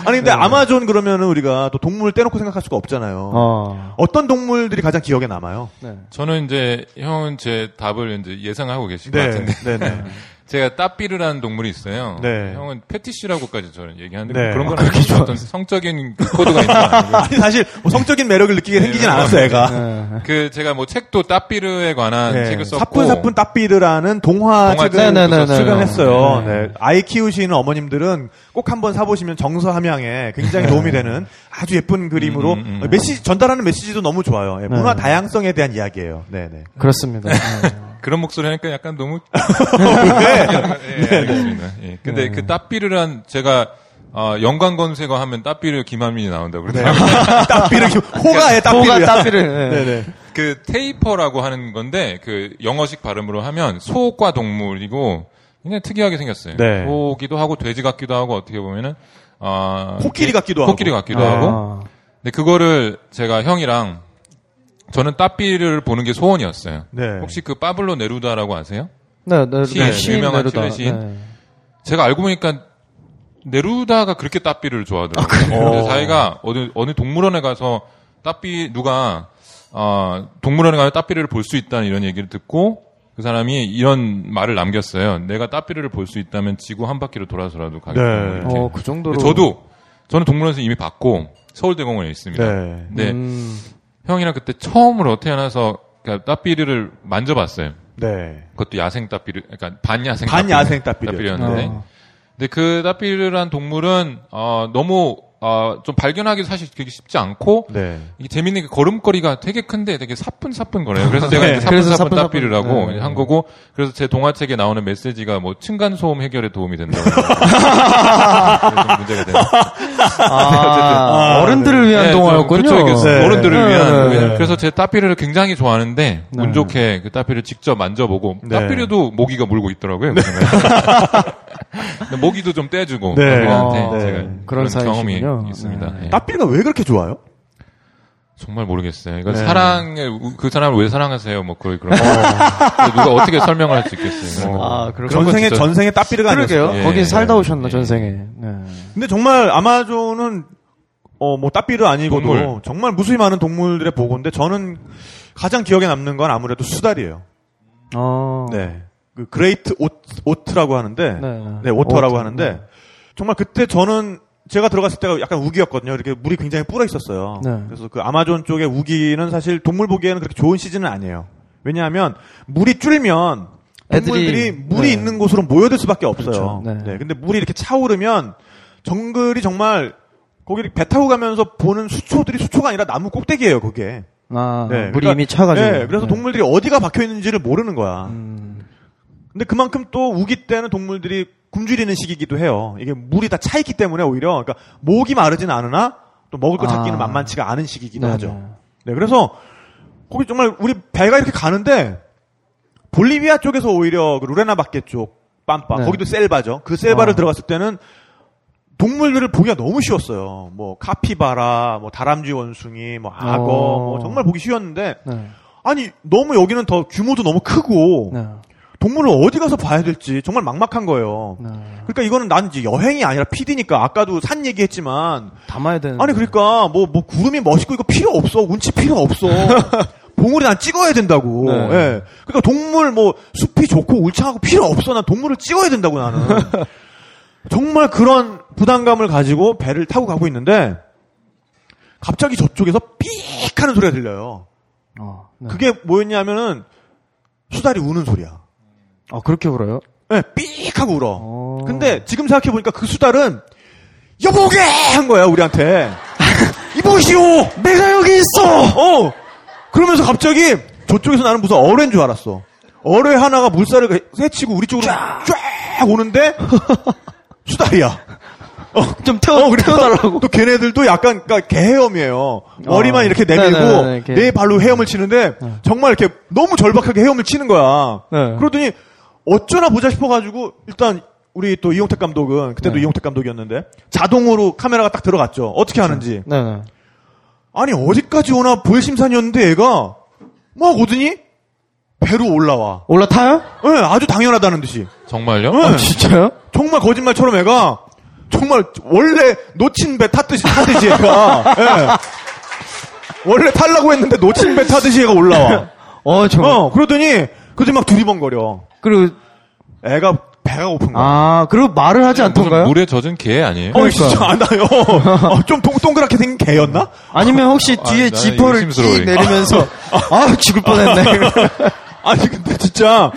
아니 근데 아마존 그러면은 우리가 또 동물 떼놓고 생각할 수가 없잖아요. 어. 어떤 동물들이 가장 기억에 남아요? 네. 저는 이제 형은 제 답을 이제 예상하고 계실 것 네, 같은데 네, 네. [laughs] 제가 따삐르라는 동물이 있어요. 네. 형은 패티시라고까지 저는 얘기하는데 네. 그런 아, 건 아니고 어떤 성적인 그 코드가 있는 [laughs] 아니 사실 뭐 성적인 매력을 느끼게 생기진 않았어 애가. 네. 그 제가 뭐 책도 따삐르에 관한 네. 책을 썼고 사뿐사뿐 따삐르라는 동화, 동화 책을 네, 네, 네, 네, 출간했어요. 네. 네. 아이 키우시는 어머님들은 꼭 한번 사보시면 정서 함양에 굉장히 도움이 되는 아주 예쁜 그림으로 음, 음, 음. 메시지 전달하는 메시지도 너무 좋아요. 예, 네. 문화 다양성에 대한 이야기예요. 네, 네. 그렇습니다. 네. 그런 목소리 하니까 약간 너무 [laughs] 네. 예, 알겠습니다. 예. 근데 그 따삐르란 제가 어, 연관 검색어 하면 따삐르 김한민이 나온다고 네. 그러더라고요. [laughs] 따삐르 호가의 따삐르야. 호가 따삐르. 네. 네, 네. 그 테이퍼라고 하는 건데 그 영어식 발음으로 하면 소과 동물이고 굉장히 특이하게 생겼어요. 네. 소기도 하고 돼지 같기도 하고 어떻게 보면은 어, 코끼리 게- 같기도 하고. 코끼리 같기도 네. 하고. 아. 근데 그거를 제가 형이랑 저는 따삐를 보는 게 소원이었어요. 네. 혹시 그 파블로 네루다라고 아세요? 네, 네, 시인, 네, 시인 유명한. 칠레 시인. 네. 제가 알고 보니까 네루다가 그렇게 따삐를 좋아하더라고요. 그래서 자기가 어느 어느 동물원에 가서 따삐 누가 어, 동물원에 가서 따삐를 볼 수 있다는 이런 얘기를 듣고 그 사람이 이런 말을 남겼어요. 내가 따삐를 볼 수 있다면 지구 한 바퀴로 돌아서라도 가겠다. 네. 어, 그 정도로. 저도 저는 동물원에서 이미 봤고 서울대공원에 있습니다. 네. 네. 음, 형이랑 그때 처음으로 태어나서 그러니까 따삐를 만져봤어요. 네. 그것도 야생 따삐르, 그러니까 반야생 반야생 따삐르. 였는데 어. 근데 그 따삐르란 동물은 어, 너무 어, 좀 발견하기 사실 되게 쉽지 않고 네. 이게 재밌는 게 걸음걸이가 되게 큰데 되게 사뿐사뿐 거려요. 그래서 [laughs] 제가 네, 이제 사뿐사뿐 사뿐 사뿐. 따삐르라고 네. 한 거고 그래서 제 동화책에 나오는 메시지가 뭐 층간 소음 해결에 도움이 된다고. [laughs] 문제가 되는. [laughs] 아, 어른들을 위한 네, 동화였군요. 그렇죠. 네. 어른들을 네. 위한. 네. 그래서 제 따삐르를 굉장히 좋아하는데 네. 운 좋게 그 따삐를 직접 만져보고 네. 따삐르도 모기가 물고 있더라고요. 모기도 좀 떼주고 네. 아, 제가 네. 그런, 그런 경험이 사이시군요. 있습니다. 네. 예. 따삐르가 왜 그렇게 좋아요? 정말 모르겠어요. 이거 네. 사랑을 그 사람을 왜 사랑하세요? 뭐 그런 그런. 거. 누가 어떻게 설명을 할 수 있겠어요. 거. 아, 전생에 전생에 따삐르가 그러게요. 아니었어요. 예. 거기 살다 오셨나, 예. 전생에. 네. 근데 정말 아마존은 어 뭐 따삐르 아니고도 동물. 정말 무수히 많은 동물들의 보고인데 저는 가장 기억에 남는 건 아무래도 수달이에요. 어. 네. 그 great 오, otter라고 하는데 네. 네, otter라고 otter. 하는데 네. 정말 그때 저는 제가 들어갔을 때가 약간 우기였거든요. 이렇게 물이 굉장히 불어 있었어요. 네. 그래서 그 아마존 쪽의 우기는 사실 동물 보기에는 그렇게 좋은 시즌은 아니에요. 왜냐하면 물이 줄면 동물들이 애들이- 물이 네. 있는 곳으로 모여들 수밖에 없어요. 그렇죠. 네. 네. 근데 물이 이렇게 차오르면 정글이 정말 거기 배 타고 가면서 보는 수초들이 수초가 아니라 나무 꼭대기예요, 그게. 아, 네, 물이 그러니까- 이미 차가지고. 네, 그래서 네. 동물들이 어디가 박혀 있는지를 모르는 거야. 음, 근데 그만큼 또 우기 때는 동물들이 굶주리는 시기이기도 해요. 이게 물이 다 차 있기 때문에 오히려 그러니까 목이 마르진 않으나 또 먹을 거 아. 찾기는 만만치가 않은 시기이기도 네, 하죠. 네. 네, 그래서 거기 정말 우리 배가 이렇게 가는데 볼리비아 쪽에서 오히려 그 루레나 바케 쪽 빰빠 네. 거기도 셀바죠. 그 셀바를 어. 들어갔을 때는 동물들을 보기가 너무 쉬웠어요. 뭐 카피바라, 뭐 다람쥐 원숭이, 뭐 악어, 어. 뭐 정말 보기 쉬웠는데 네. 아니 너무 여기는 더 규모도 너무 크고 네. 동물을 어디 가서 봐야 될지 정말 막막한 거예요. 네. 그러니까 이거는 난 이제 여행이 아니라 PD니까 아까도 산 얘기했지만 담아야 되는. 아니 그러니까 뭐뭐 구름이 멋있고 이거 필요 없어 운치 필요 없어 [laughs] 봉우리 난 찍어야 된다고. 네. 예. 그러니까 동물 뭐 숲이 좋고 울창하고 필요 없어 난 동물을 찍어야 된다고 나는 [laughs] 정말 그런 부담감을 가지고 배를 타고 가고 있는데 갑자기 저쪽에서 삑 하는 소리가 들려요. 어, 네. 그게 뭐였냐면은 수달이 우는 소리야. 아, 그렇게 울어요? 예, 삑 하고 울어. 어. 근데 지금 생각해 보니까 그 수달은 여보게 한 거야 우리한테. [laughs] 이보시오, 내가 여기 있어. 어. 그러면서 갑자기 저쪽에서 나는 무슨 어뢰인 줄 알았어. 어뢰 하나가 물살을 헤치고 우리 쪽으로 쫙, 오는데 [laughs] 수달이야. 좀 태워, 어, 태워달라고. 또 걔네들도 약간 그러니까 개헤엄이에요. 머리만 어. 이렇게 내밀고 네네네, 이렇게. 내 발로 헤엄을 치는데 정말 이렇게 너무 절박하게 헤엄을 치는 거야. 네. 그러더니 어쩌나 보자 싶어가지고 일단 우리 또 이용택 감독은 그때도 네. 이용택 감독이었는데 자동으로 카메라가 딱 들어갔죠. 어떻게 하는지. 네네. 아니 어디까지 오나 볼심산이었는데 얘가 막 오더니 배로 올라와. 올라타요? 예, 아주 당연하다는 듯이. 정말요? 예. 아, 진짜요? 정말 거짓말처럼 애가 정말 원래 놓친 배 탔듯이 타듯이 애가 [laughs] 예. 원래 타려고 했는데 놓친 배 타듯이 애가 올라와. [laughs] 어, 정말. 어 그러더니 그러더니 막 두리번거려. 그리고, 애가 배가 고픈 거야. 아, 그리고 말을 하지 않던가요? 물에 젖은 개 아니에요? 어 진짜 안 나요. 어, 좀 동, 동그랗게 생긴 개였나? 아니면 혹시 아, 뒤에 나는 지퍼를 쭉. 내리면서, 아, 죽을 뻔했네. [laughs] 아니 근데 진짜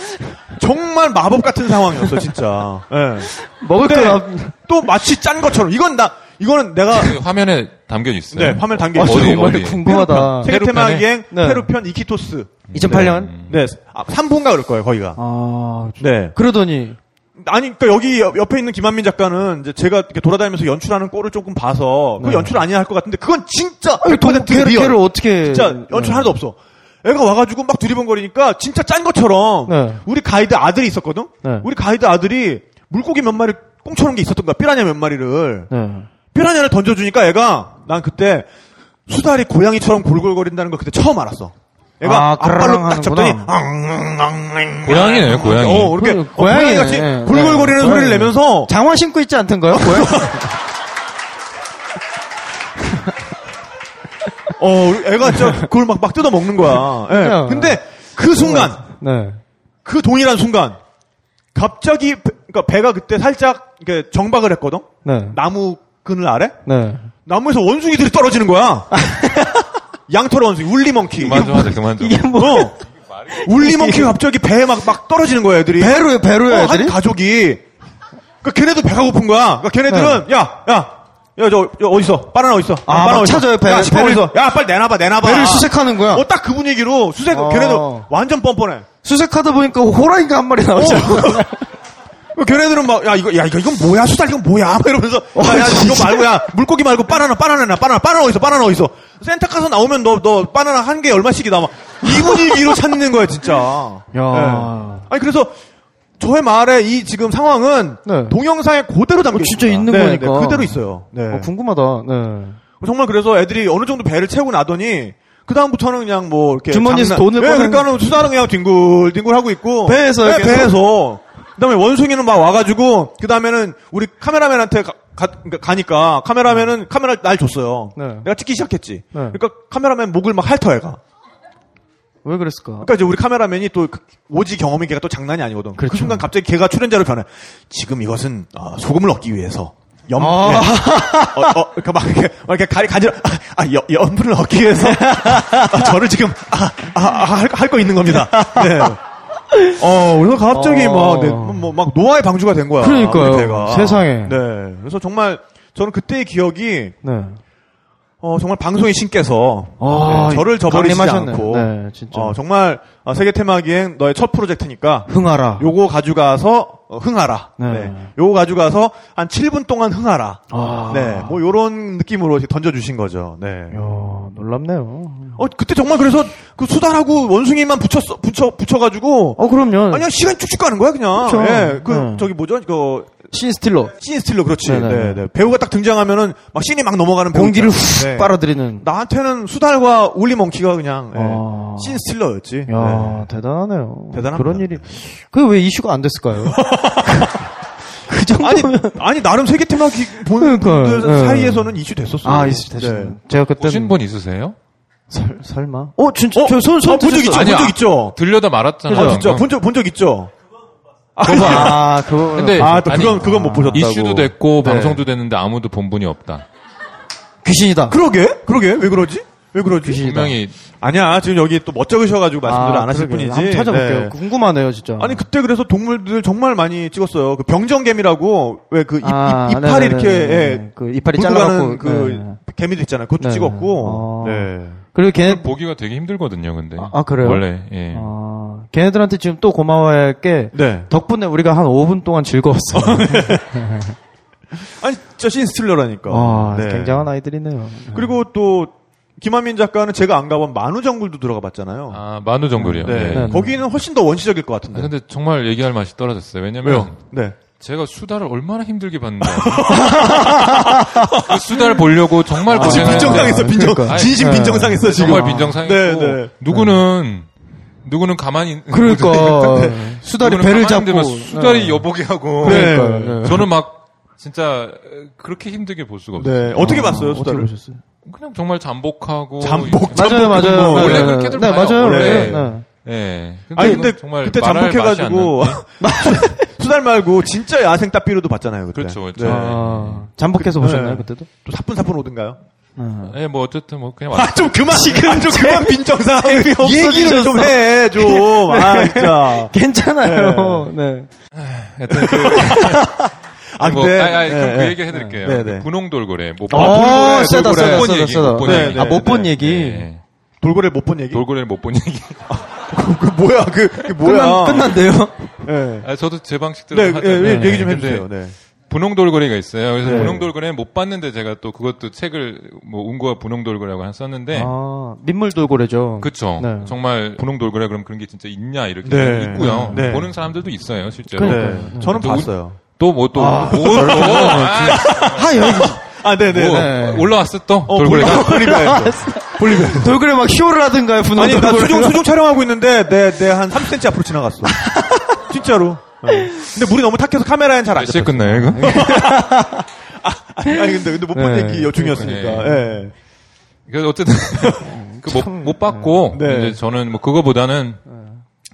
정말 마법 같은 상황이었어 진짜. [laughs] 예. 먹을 근데 거, 또 마치 짠 것처럼 이건 나 이거는 내가 그 화면에 담겨 있어요. 네 화면 담겨 아, 있어요. 어디, 정말 어디? 궁금하다. 세계 테마 페루편에? 기행 네. 페루편 이키토스. 2008년? 네, 아, 3부인가 그럴 거예요, 거기가. 아, 네. 그러더니, 아니, 그러니까 여기 옆- 옆에 있는 김한민 작가는 이제 제가 이렇게 돌아다니면서 연출하는 꼴을 조금 봐서 그 네. 연출 아니야 할 것 같은데 그건 진짜 아니, 동, 100% 걔를, 리얼. 걔를 어떻게. 진짜 연출 네. 하나도 없어. 애가 와가지고 막 두리번거리니까 진짜 짠 것처럼 네. 우리 가이드 아들이 있었거든. 네. 우리 가이드 아들이 물고기 몇 마리 꽁쳐놓은 게 있었던 거야. 삐라냐 몇 마리를. 네. 삐라냐를 던져주니까 애가 난 그때 수달이 고양이처럼 골골거린다는 걸 그때 처음 알았어. 애가 아, 앞발로 딱 잡더니 음. 고양이네요, 고양이. 어, 이렇게 고- 어, 고양이네. 고양이 같이 네. 골골거리는 네. 소리를 내면서 장화 신고 있지 않던가요? 고양 [laughs] 어, 애가 진짜 그걸 막, 막 뜯어 먹는 거야. 예. 그냥. 근데 그 순간, 네. 그 동일한 순간, 갑자기, 배, 그러니까 배가 그때 살짝 이렇게 정박을 했거든? 네. 나무 그늘 아래? 네. 나무에서 원숭이들이 떨어지는 거야. [laughs] 양털 원숭이, 울리멍키. 그만 좀 하자, 그만 좀. 이게 뭐, 어. 울리멍키가 갑자기 배에 막, 막 떨어지는 거야, 애들이. 배로요, 배로요, 어, 애들이? 한 가족이. 그러니까 걔네도 배가 고픈 거야. 그러니까 걔네들은, 야, 야, 야, 저, 저 어딨어? 바나나 어딨어? 아, 바나나 막 어딨어? 찾아요, 배- 야, 배를- 어딨어? 야, 빨리 내놔봐, 내놔봐. 배를 수색하는 거야. 어, 딱 그 분위기로 수색, 어. 걔네도 완전 뻔뻔해. 수색하다 보니까 호랑이가 한 마리 나오잖아. [laughs] 그 걔네들은 막, 야, 이거, 야, 이거, 이건 뭐야? 수달, 이건 뭐야? 막 이러면서, 야, 야, 이거 말고, 야, 물고기 말고 바나나, 바나나, 나, 바나나, 바나나 어딨어? 바나나 어딨어? 센터카서 나오면 너, 너, 바나나 한 개 얼마씩이다? 막, 이 분위기로 찾는 거야, 진짜. 야. 네. 아니, 그래서, 저의 말의 이 지금 상황은, 네. 동영상에 그대로 담겨 어, 진짜. 있는 네, 거니까. 네, 그대로 있어요. 네. 어, 궁금하다. 네. 정말 그래서 애들이 어느 정도 배를 채우고 나더니, 그 다음부터는 그냥 뭐 이렇게 주머니에서 돈을 네, 꺼내는- 그러니까는 수다는 그냥 뒹굴 뒹굴 하고 있고 배에서 네. 배에서 그다음에 원숭이는 막 와가지고 그다음에는 우리 카메라맨한테 가, 니까 카메라맨은 카메라 날 줬어요. 네. 내가 찍기 시작했지. 네. 그러니까 카메라맨 목을 막 핥어 애가. 왜 그랬을까? 그러니까 이제 우리 카메라맨이 또 그- 오지 경험이 걔가 또 장난이 아니거든. 그 그렇죠. 순간 갑자기 걔가 출연자로 변해. 지금 이것은 어, 소금을 얻기 위해서 염, 아. 네. 어, 어, 그막 이렇게, 막 이렇게 가리, 간지러, 아, 아, 여- 염분을 얻기 위해서, 아, 저를 지금, 아, 아, 아, 할, 할거 있는 겁니다. 네. 어, 그래서 갑자기 어. 막, 네, 뭐, 막 노아의 방주가 된 거야. 그러니까요. 세상에. 네. 그래서 정말, 저는 그때의 기억이, 네. 어, 정말 방송의 신께서, 아, 네, 저를 저버리지. 않고, 네, 진짜. 어, 정말, 어, 세계 테마기행 너의 첫 프로젝트니까, 흥하라. 요거 가져가서 어, 흥하라. 네. 네. 요거 가져가서 한 7분 동안 흥하라. 아. 네. 뭐 요런 느낌으로 이렇게 던져 주신 거죠. 네. 이야, 놀랍네요. 어, 그때 정말 그래서 그 수달하고 원숭이만 붙였어, 붙여, 붙여가지고. 어, 그럼요. 아니, 시간이 쭉쭉 가는 거야, 그냥. 그쵸. 예. 그, 네. 저기 뭐죠? 그, scene stealer. scene stealer, 그렇지. 네네. 네, 네. 배우가 딱 등장하면은 막 scene이 막 넘어가는 배우 공기를 훅. 네. 빨아들이는. 나한테는 수달과 woolly monkey가 그냥, 예. 아. scene stealer였지. 야 네. 대단하네요. 대단합니다. 그런 일이. 그게 왜 이슈가 안 됐을까요? [laughs] 그 아니, 정도면. 아니, 나름 세계 테마 기행 보는 그러니까요. 분들 네. 사이에서는 이슈 됐었어요. 아, 이슈 됐어요. 네. 제가 그때. 보신 분 있으세요? 설, 설마? 어, 진짜, 저 손, 손 어, 본적 있죠? 아니, 본적 아, 있죠? 들려다 말았잖아요. 아, 진짜. 본 적 본 적 있죠? 그거, 아, 그거. 근데 아, 또 아니, 그건 그건 못 보셨다고. 이슈도 됐고 네. 방송도 됐는데 아무도 본 분이 없다. 귀신이다. 그러게? 그러게? 왜 그러지? 왜 그러지? 귀신이다. 분명히 아니야. 지금 여기 또 멋쩍으셔가지고 말씀들을 아, 안 하실 그러게요. 뿐이지. 한번 찾아볼게요. 네. 궁금하네요, 진짜. 아니 그때 그래서 동물들 정말 많이 찍었어요. 그 병정개미라고 왜 그 아, 이파리 네네네네. 이렇게 예, 그 이파리 잘라갖고. 그 개미도 있잖아요. 그것도 네. 찍었고. 아. 네. 그리고 걔네, 보기가 되게 힘들거든요. 근데 아, 아, 그래요? 원래 예. 아, 걔네들한테 지금 또 고마워야 할 게, 네. 덕분에 우리가 한 5분 동안 즐거웠어요. [laughs] 아니 진짜 신스틸러라니까. 아, 네. 굉장한 아이들이네요. 그리고 또 김한민 작가는 제가 안 가본 만우 정글도 들어가 봤잖아요. 아 만우 정글이요. 네. 예. 네. 거기는 훨씬 더 원시적일 것 아, 같은데. 근데 정말 얘기할 맛이 떨어졌어요. 왜냐면 네. 제가 수다를 얼마나 힘들게 봤는데 [laughs] 그 수다를 보려고 정말 아, 지금 고생했는데 빈정상했어, 빈정. 그러니까. 진심 네. 빈정상했어, 지금. 정말 빈정상했고 네, 네. 누구는 누구는 가만히 있- 그러니까, 수달이 누구는 배를 잡고. 수달이 네. 여보게 하고 그러니까요. 네. 저는 막 진짜 그렇게 힘들게 볼 수가 없어요. 네. 어떻게 봤어요, 어떻게 수다를? 보셨어요? 그냥 정말 잠복하고 잠복, 맞아요, 맞아요. 뭐, 원래 네, 그렇게들 네, 봐요, 맞아요. 원래. 네, 네. 예. 아니 근데 정말 그때 잠복해가지고. [laughs] 수달 말고 진짜 야생 따삐로도 봤잖아요 그때. 그렇죠, 그렇죠. 네. 아, 잠복해서 그- 보셨나요, 네. 그때도? 또 사뿐사뿐 오든가요? 네. 예, 뭐 어쨌든 뭐 그냥 아 좀 그만 지금 좀 그만 빈정상 얘기를 좀 해 좀. [laughs] 아 진짜. 괜찮아요. 네. 하여튼 그 아 뭐, 근데 아니, 아니, 그럼 네, 그 네. 얘기 해드릴게요. 네, 네. 분홍돌고래. 돌고래, 세다, 돌고래. 세다, 못본 세다, 얘기, 세다. 못본 네, 얘기. 네. 아, 못본 예, 얘기. 예. 돌고래 못 본 얘기? 돌고래를 못본 얘기. [laughs] 그 뭐야 그, 그 뭐야? 끝난, 끝난데요? 네. 아, 저도 제 방식대로 네, 하잖아요. 예, 얘기 좀 해주세요. 네. 분홍 돌고래가 있어요. 그래서 네. 분홍 돌고래는 못 봤는데 제가 또 그것도 책을 뭐 운구와 분홍 돌고래라고 하나 썼는데 아, 민물 돌고래죠. 그쵸. 네. 정말 분홍 돌고래 그럼 그런 게 진짜 있냐 이렇게 네. 있고요. 네. 보는 사람들도 있어요 실제로. 네. 저는 또 봤어요. 또 뭐또 아, 뭐, [laughs] 뭐, 아, 아, 여기. 아, 네네. 뭐, 네. 올라왔어 또 어, 돌고래가. 볼리비아에서. 볼리비아. 돌고래 막 쇼를 하든가요, 분홍 아니, 나 돌고래. 수중, 수중 [laughs] 촬영하고 있는데, 내, 내 한 3cm 앞으로 지나갔어. [laughs] 진짜로. 네. 근데 물이 너무 탁해서 카메라엔 잘안몇 시에 잡혔어. 끝나요 이거? [laughs] 아니, 근데, 근데 못본 네. 얘기 중이었으니까. 네. 예. 그래서 어쨌든 그못못 봤고 네. 이제 저는 뭐 그거보다는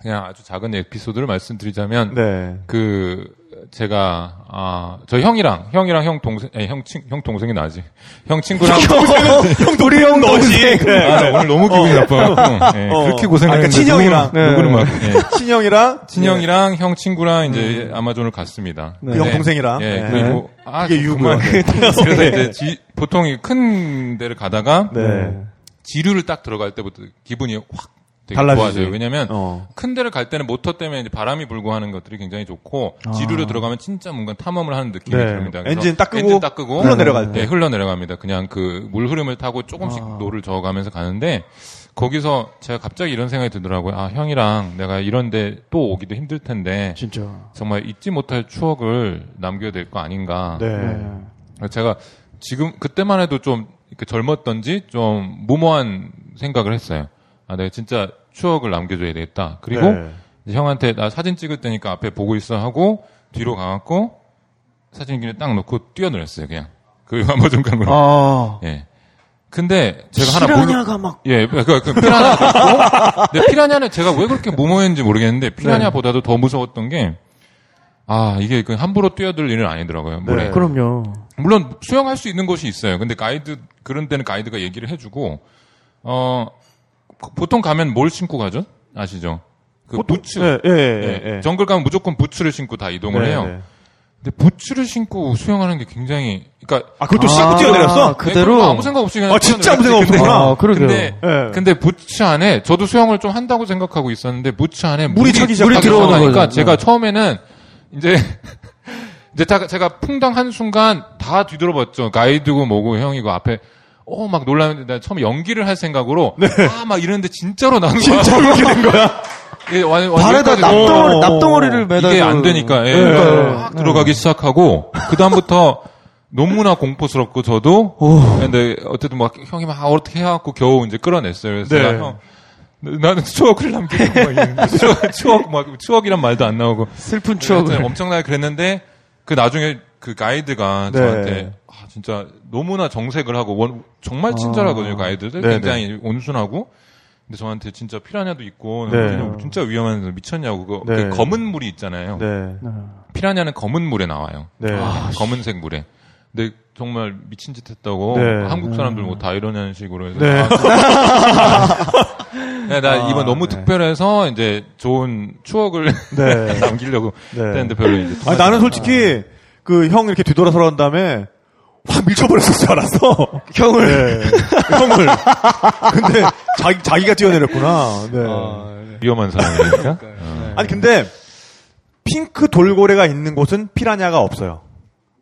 그냥 아주 작은 에피소드를 말씀드리자면 네. 그 제가 아 저 형이랑 형이랑 형 동생 아니, 형 친 형 동생이 나지 형 친구랑 [laughs] 형, 우리 형 너지. 네. 아, 오늘 너무 기분이 나빠요. 예, 어. 그렇게 아, 고생했는데 그러니까 친형이랑. 누구는, 막 예. 친형이랑. 친형이랑 형 친구랑 이제 아마존을 갔습니다. 그 형 동생이랑. 예, 네. 그리고 아 그만. 유고요. [laughs] 그래서 이제 지- 보통 이 큰 데를 가다가 네. 지류를 딱 들어갈 때부터 기분이 확 되게 달라지지. 좋아져요. 왜냐면 어. 큰 데를 갈 때는 모터 때문에 바람이 불고 하는 것들이 굉장히 좋고 아. 지류로 들어가면 진짜 뭔가 탐험을 하는 느낌이 네. 듭니다. 엔진 딱 끄고 딱 끄고 흘러내려갈 때. 네, 흘러내려갑니다. 그냥 그 물 흐름을 타고 조금씩 아. 노를 저어가면서 가는데 거기서 제가 갑자기 이런 생각이 들더라고요. 아 형이랑 내가 이런데 또 오기도 힘들 텐데 진짜. 정말 잊지 못할 추억을 남겨야 될 거 아닌가. 네. 제가 지금 그때만 해도 좀 이렇게 젊었던지 좀 무모한 생각을 했어요. 아, 내가 진짜 추억을 남겨줘야 되겠다. 그리고 네. 형한테 나 사진 찍을 테니까 앞에 보고 있어 하고 뒤로 가갖고 사진기를 딱 놓고 뛰어내렸어요. 그냥 그 [laughs] 아마존 강으로. 아. 예. 근데 제가 하나 모르 피라냐가 막. 예, 그, 그 피라냐도 있고, 근데 피라냐는 제가 왜 그렇게 무모했는지 모르겠는데, 피라냐보다도 더 무서웠던 게, 아 이게 그 함부로 뛰어들 일은 아니더라고요. 물에. 네. 그럼요. 물론 수영할 수 있는 곳이 있어요. 근데 가이드 그런 데는 가이드가 얘기를 해 주고 어 보통 가면 뭘 신고 가죠? 아시죠? 그 보통- 부츠. 예, 예, 예, 예. 예. 정글 가면 무조건 부츠를 신고 다 이동을 네, 해요. 네. 근데 부츠를 신고 수영하는 게 굉장히 그러니까 아, 그것도 아, 씻고 뛰어내렸어? 네, 그대로? 아무 생각 없이 그냥 아, 진짜 아무. 생각 없었구나. 아, 그러게요. 근데 예. 근데 부츠 안에 저도 수영을 좀 한다고 생각하고 있었는데 부츠 안에 물이 차기 시작- 물이 들어오는 들어오니까. 제가 네. 처음에는 이제 [laughs] 이제 다- 제가 풍당 한 순간 다 뒤돌아봤죠. 가이드고 뭐고 형이고 앞에 어 막 놀라는데 나 처음에 연기를 할 생각으로 아막 이러는데 진짜로 나는 거야. 진짜 이렇게 된 거야? 이게 [laughs] 완, 완 발에다 납덩어리, 어, 납덩어리를 매달 이게 안 되니까 예. 그러니까요. 막 들어가기 시작하고 그 다음부터 너무나 공포스럽고 저도 근데 어쨌든 막 형이 막 어떻게 해갖고 겨우 이제 끌어냈어요. 그래서 네. 형 나는 추억을 남기고 [laughs] 추억, 추억 막 추억이란 말도 안 나오고 슬픈 추억을. 엄청나게 그랬는데 그 나중에 그 가이드가 네. 저한테 아, 진짜 너무나 정색을 하고 원- 정말 친절하거든요 가이드들 네, 굉장히 온순하고 근데 저한테 진짜 피라냐도 있고 네. 그냥 진짜 위험한 미쳤냐고 그, 네. 그 검은 물이 있잖아요. 네. 피라냐는 검은 물에 나와요. 네. 검은색 물에. 근데 정말 미친 짓 했다고 네. 한국 사람들 뭐 다 이러냐는 식으로 해서 네. 아, [laughs] 네, 나 아, 이번 너무 네. 특별해서 이제 좋은 추억을 네. [laughs] 남기려고 네. 했는데 별로 이제 아니, 나는 솔직히 그 형 이렇게 뒤돌아서 한 다음에 확 밀쳐버렸을 줄 알았어. [laughs] 형을. 형을. 근데 자기, 자기가 뛰어내렸구나. 네. 위험한 사람이니까. 아니, 근데 핑크 돌고래가 있는 곳은 피라냐가 없어요.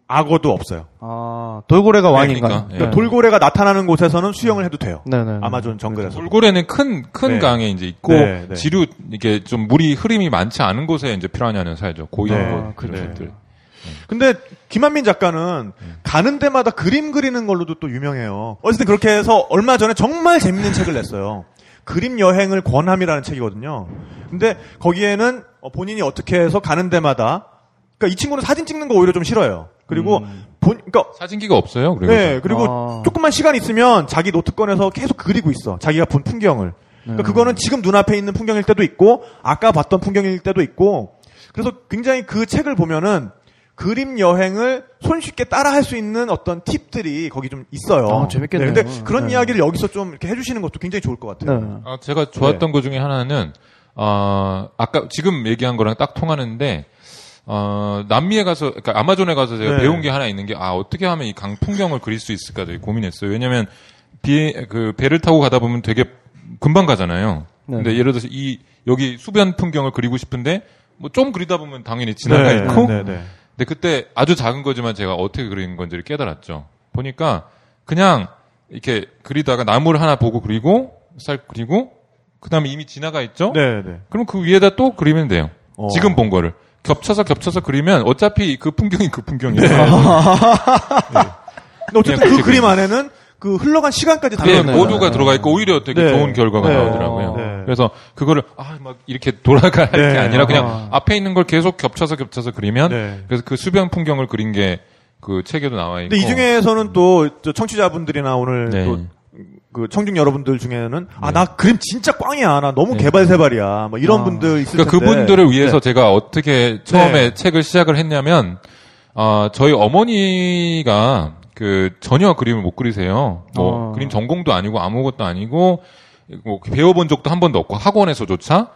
악어도 없어요. 아, 돌고래가 왕인가요? 그러니까, 그러니까 예. 돌고래가 나타나는 곳에서는 수영을 해도 돼요. 네네. 아마존 정글에서. 돌고래는 큰, 큰 네. 강에 이제 있고, 네, 네. 지류, 이게 좀 물이 흐름이 많지 않은 곳에 이제 피라냐는 살죠. 고인 네, 곳, 그런 네. 것들. 근데 김한민 작가는 가는 데마다 그림 그리는 걸로도 또 유명해요. 어쨌든 그렇게 해서 얼마 전에 정말 재밌는 책을 냈어요. 그림 여행을 권함이라는 책이거든요. 근데 거기에는 어, 본인이 어떻게 해서 가는 데마다 그러니까 이 친구는 사진 찍는 거 오히려 좀 싫어요. 그리고 본 그러니까 사진기가 없어요. 그리고 네, 그리고 아. 조금만 시간 있으면 자기 노트 꺼내서 계속 그리고 있어. 자기가 본 풍경을. 그러니까 그거는 지금 눈앞에 있는 풍경일 때도 있고, 아까 봤던 풍경일 때도 있고, 그래서 굉장히 그 책을 보면은 그림 여행을 손쉽게 따라 할 수 있는 어떤 팁들이 거기 좀 있어요. 아, 재밌겠네요. 네, 근데 그런 네. 이야기를 여기서 좀 이렇게 해주시는 것도 굉장히 좋을 것 같아요. 네. 아, 제가 좋았던 것 중에 하나는 어, 아까 지금 얘기한 거랑 딱 통하는데 어, 남미에 가서 그러니까 아마존에 가서 제가 네. 배운 게 하나 있는 게 아 어떻게 하면 이 강 풍경을 그릴 수 있을까 되게 고민했어요. 왜냐면 비, 그 배를 타고 가다 보면 되게 금방 가잖아요. 네. 근데 예를 들어서 이 여기 수변 풍경을 그리고 싶은데 뭐 좀 그리다 보면 당연히 지나가 네, 있고 네, 네. 근데 그때 아주 작은 거지만 제가 어떻게 그리는 건지를 깨달았죠. 보니까 그냥 이렇게 그리다가 나무를 하나 보고 그리고 쌀 그리고 그다음에 이미 지나가 있죠. 네, 네. 그럼 그 위에다 또 그리면 돼요. 어. 지금 본 거를 겹쳐서 겹쳐서 그리면 어차피 그 풍경이 그 풍경이에요. [laughs] 근데 어쨌든 그냥 그 그림 안에는 그 흘러간 시간까지 다 네, 모두가 거예요. 들어가 있고 오히려 되게 네. 좋은 결과가 네. 나오더라고요. 네. 그래서 그거를 아 막 이렇게 돌아갈 게 네. 아니라 그냥 아. 앞에 있는 걸 계속 겹쳐서 겹쳐서 그리면 네. 그래서 그 수변 풍경을 그린 게 그 책에도 나와 있고. 근데 이 중에서는 또저 청취자분들이나 오늘 네. 또그 청중 여러분들 중에는 아 나 그림 진짜 꽝이야 나 너무 네. 개발세발이야 뭐 이런 아. 분들 있을 그러니까 텐데 그분들을 위해서 제가 어떻게 처음에 네. 책을 시작을 했냐면 어, 저희 어머니가 그 전혀 그림을 못 그리세요. 뭐 어. 그림 전공도 아니고 아무것도 아니고 뭐 배워본 적도 한 번도 없고 학원에서조차.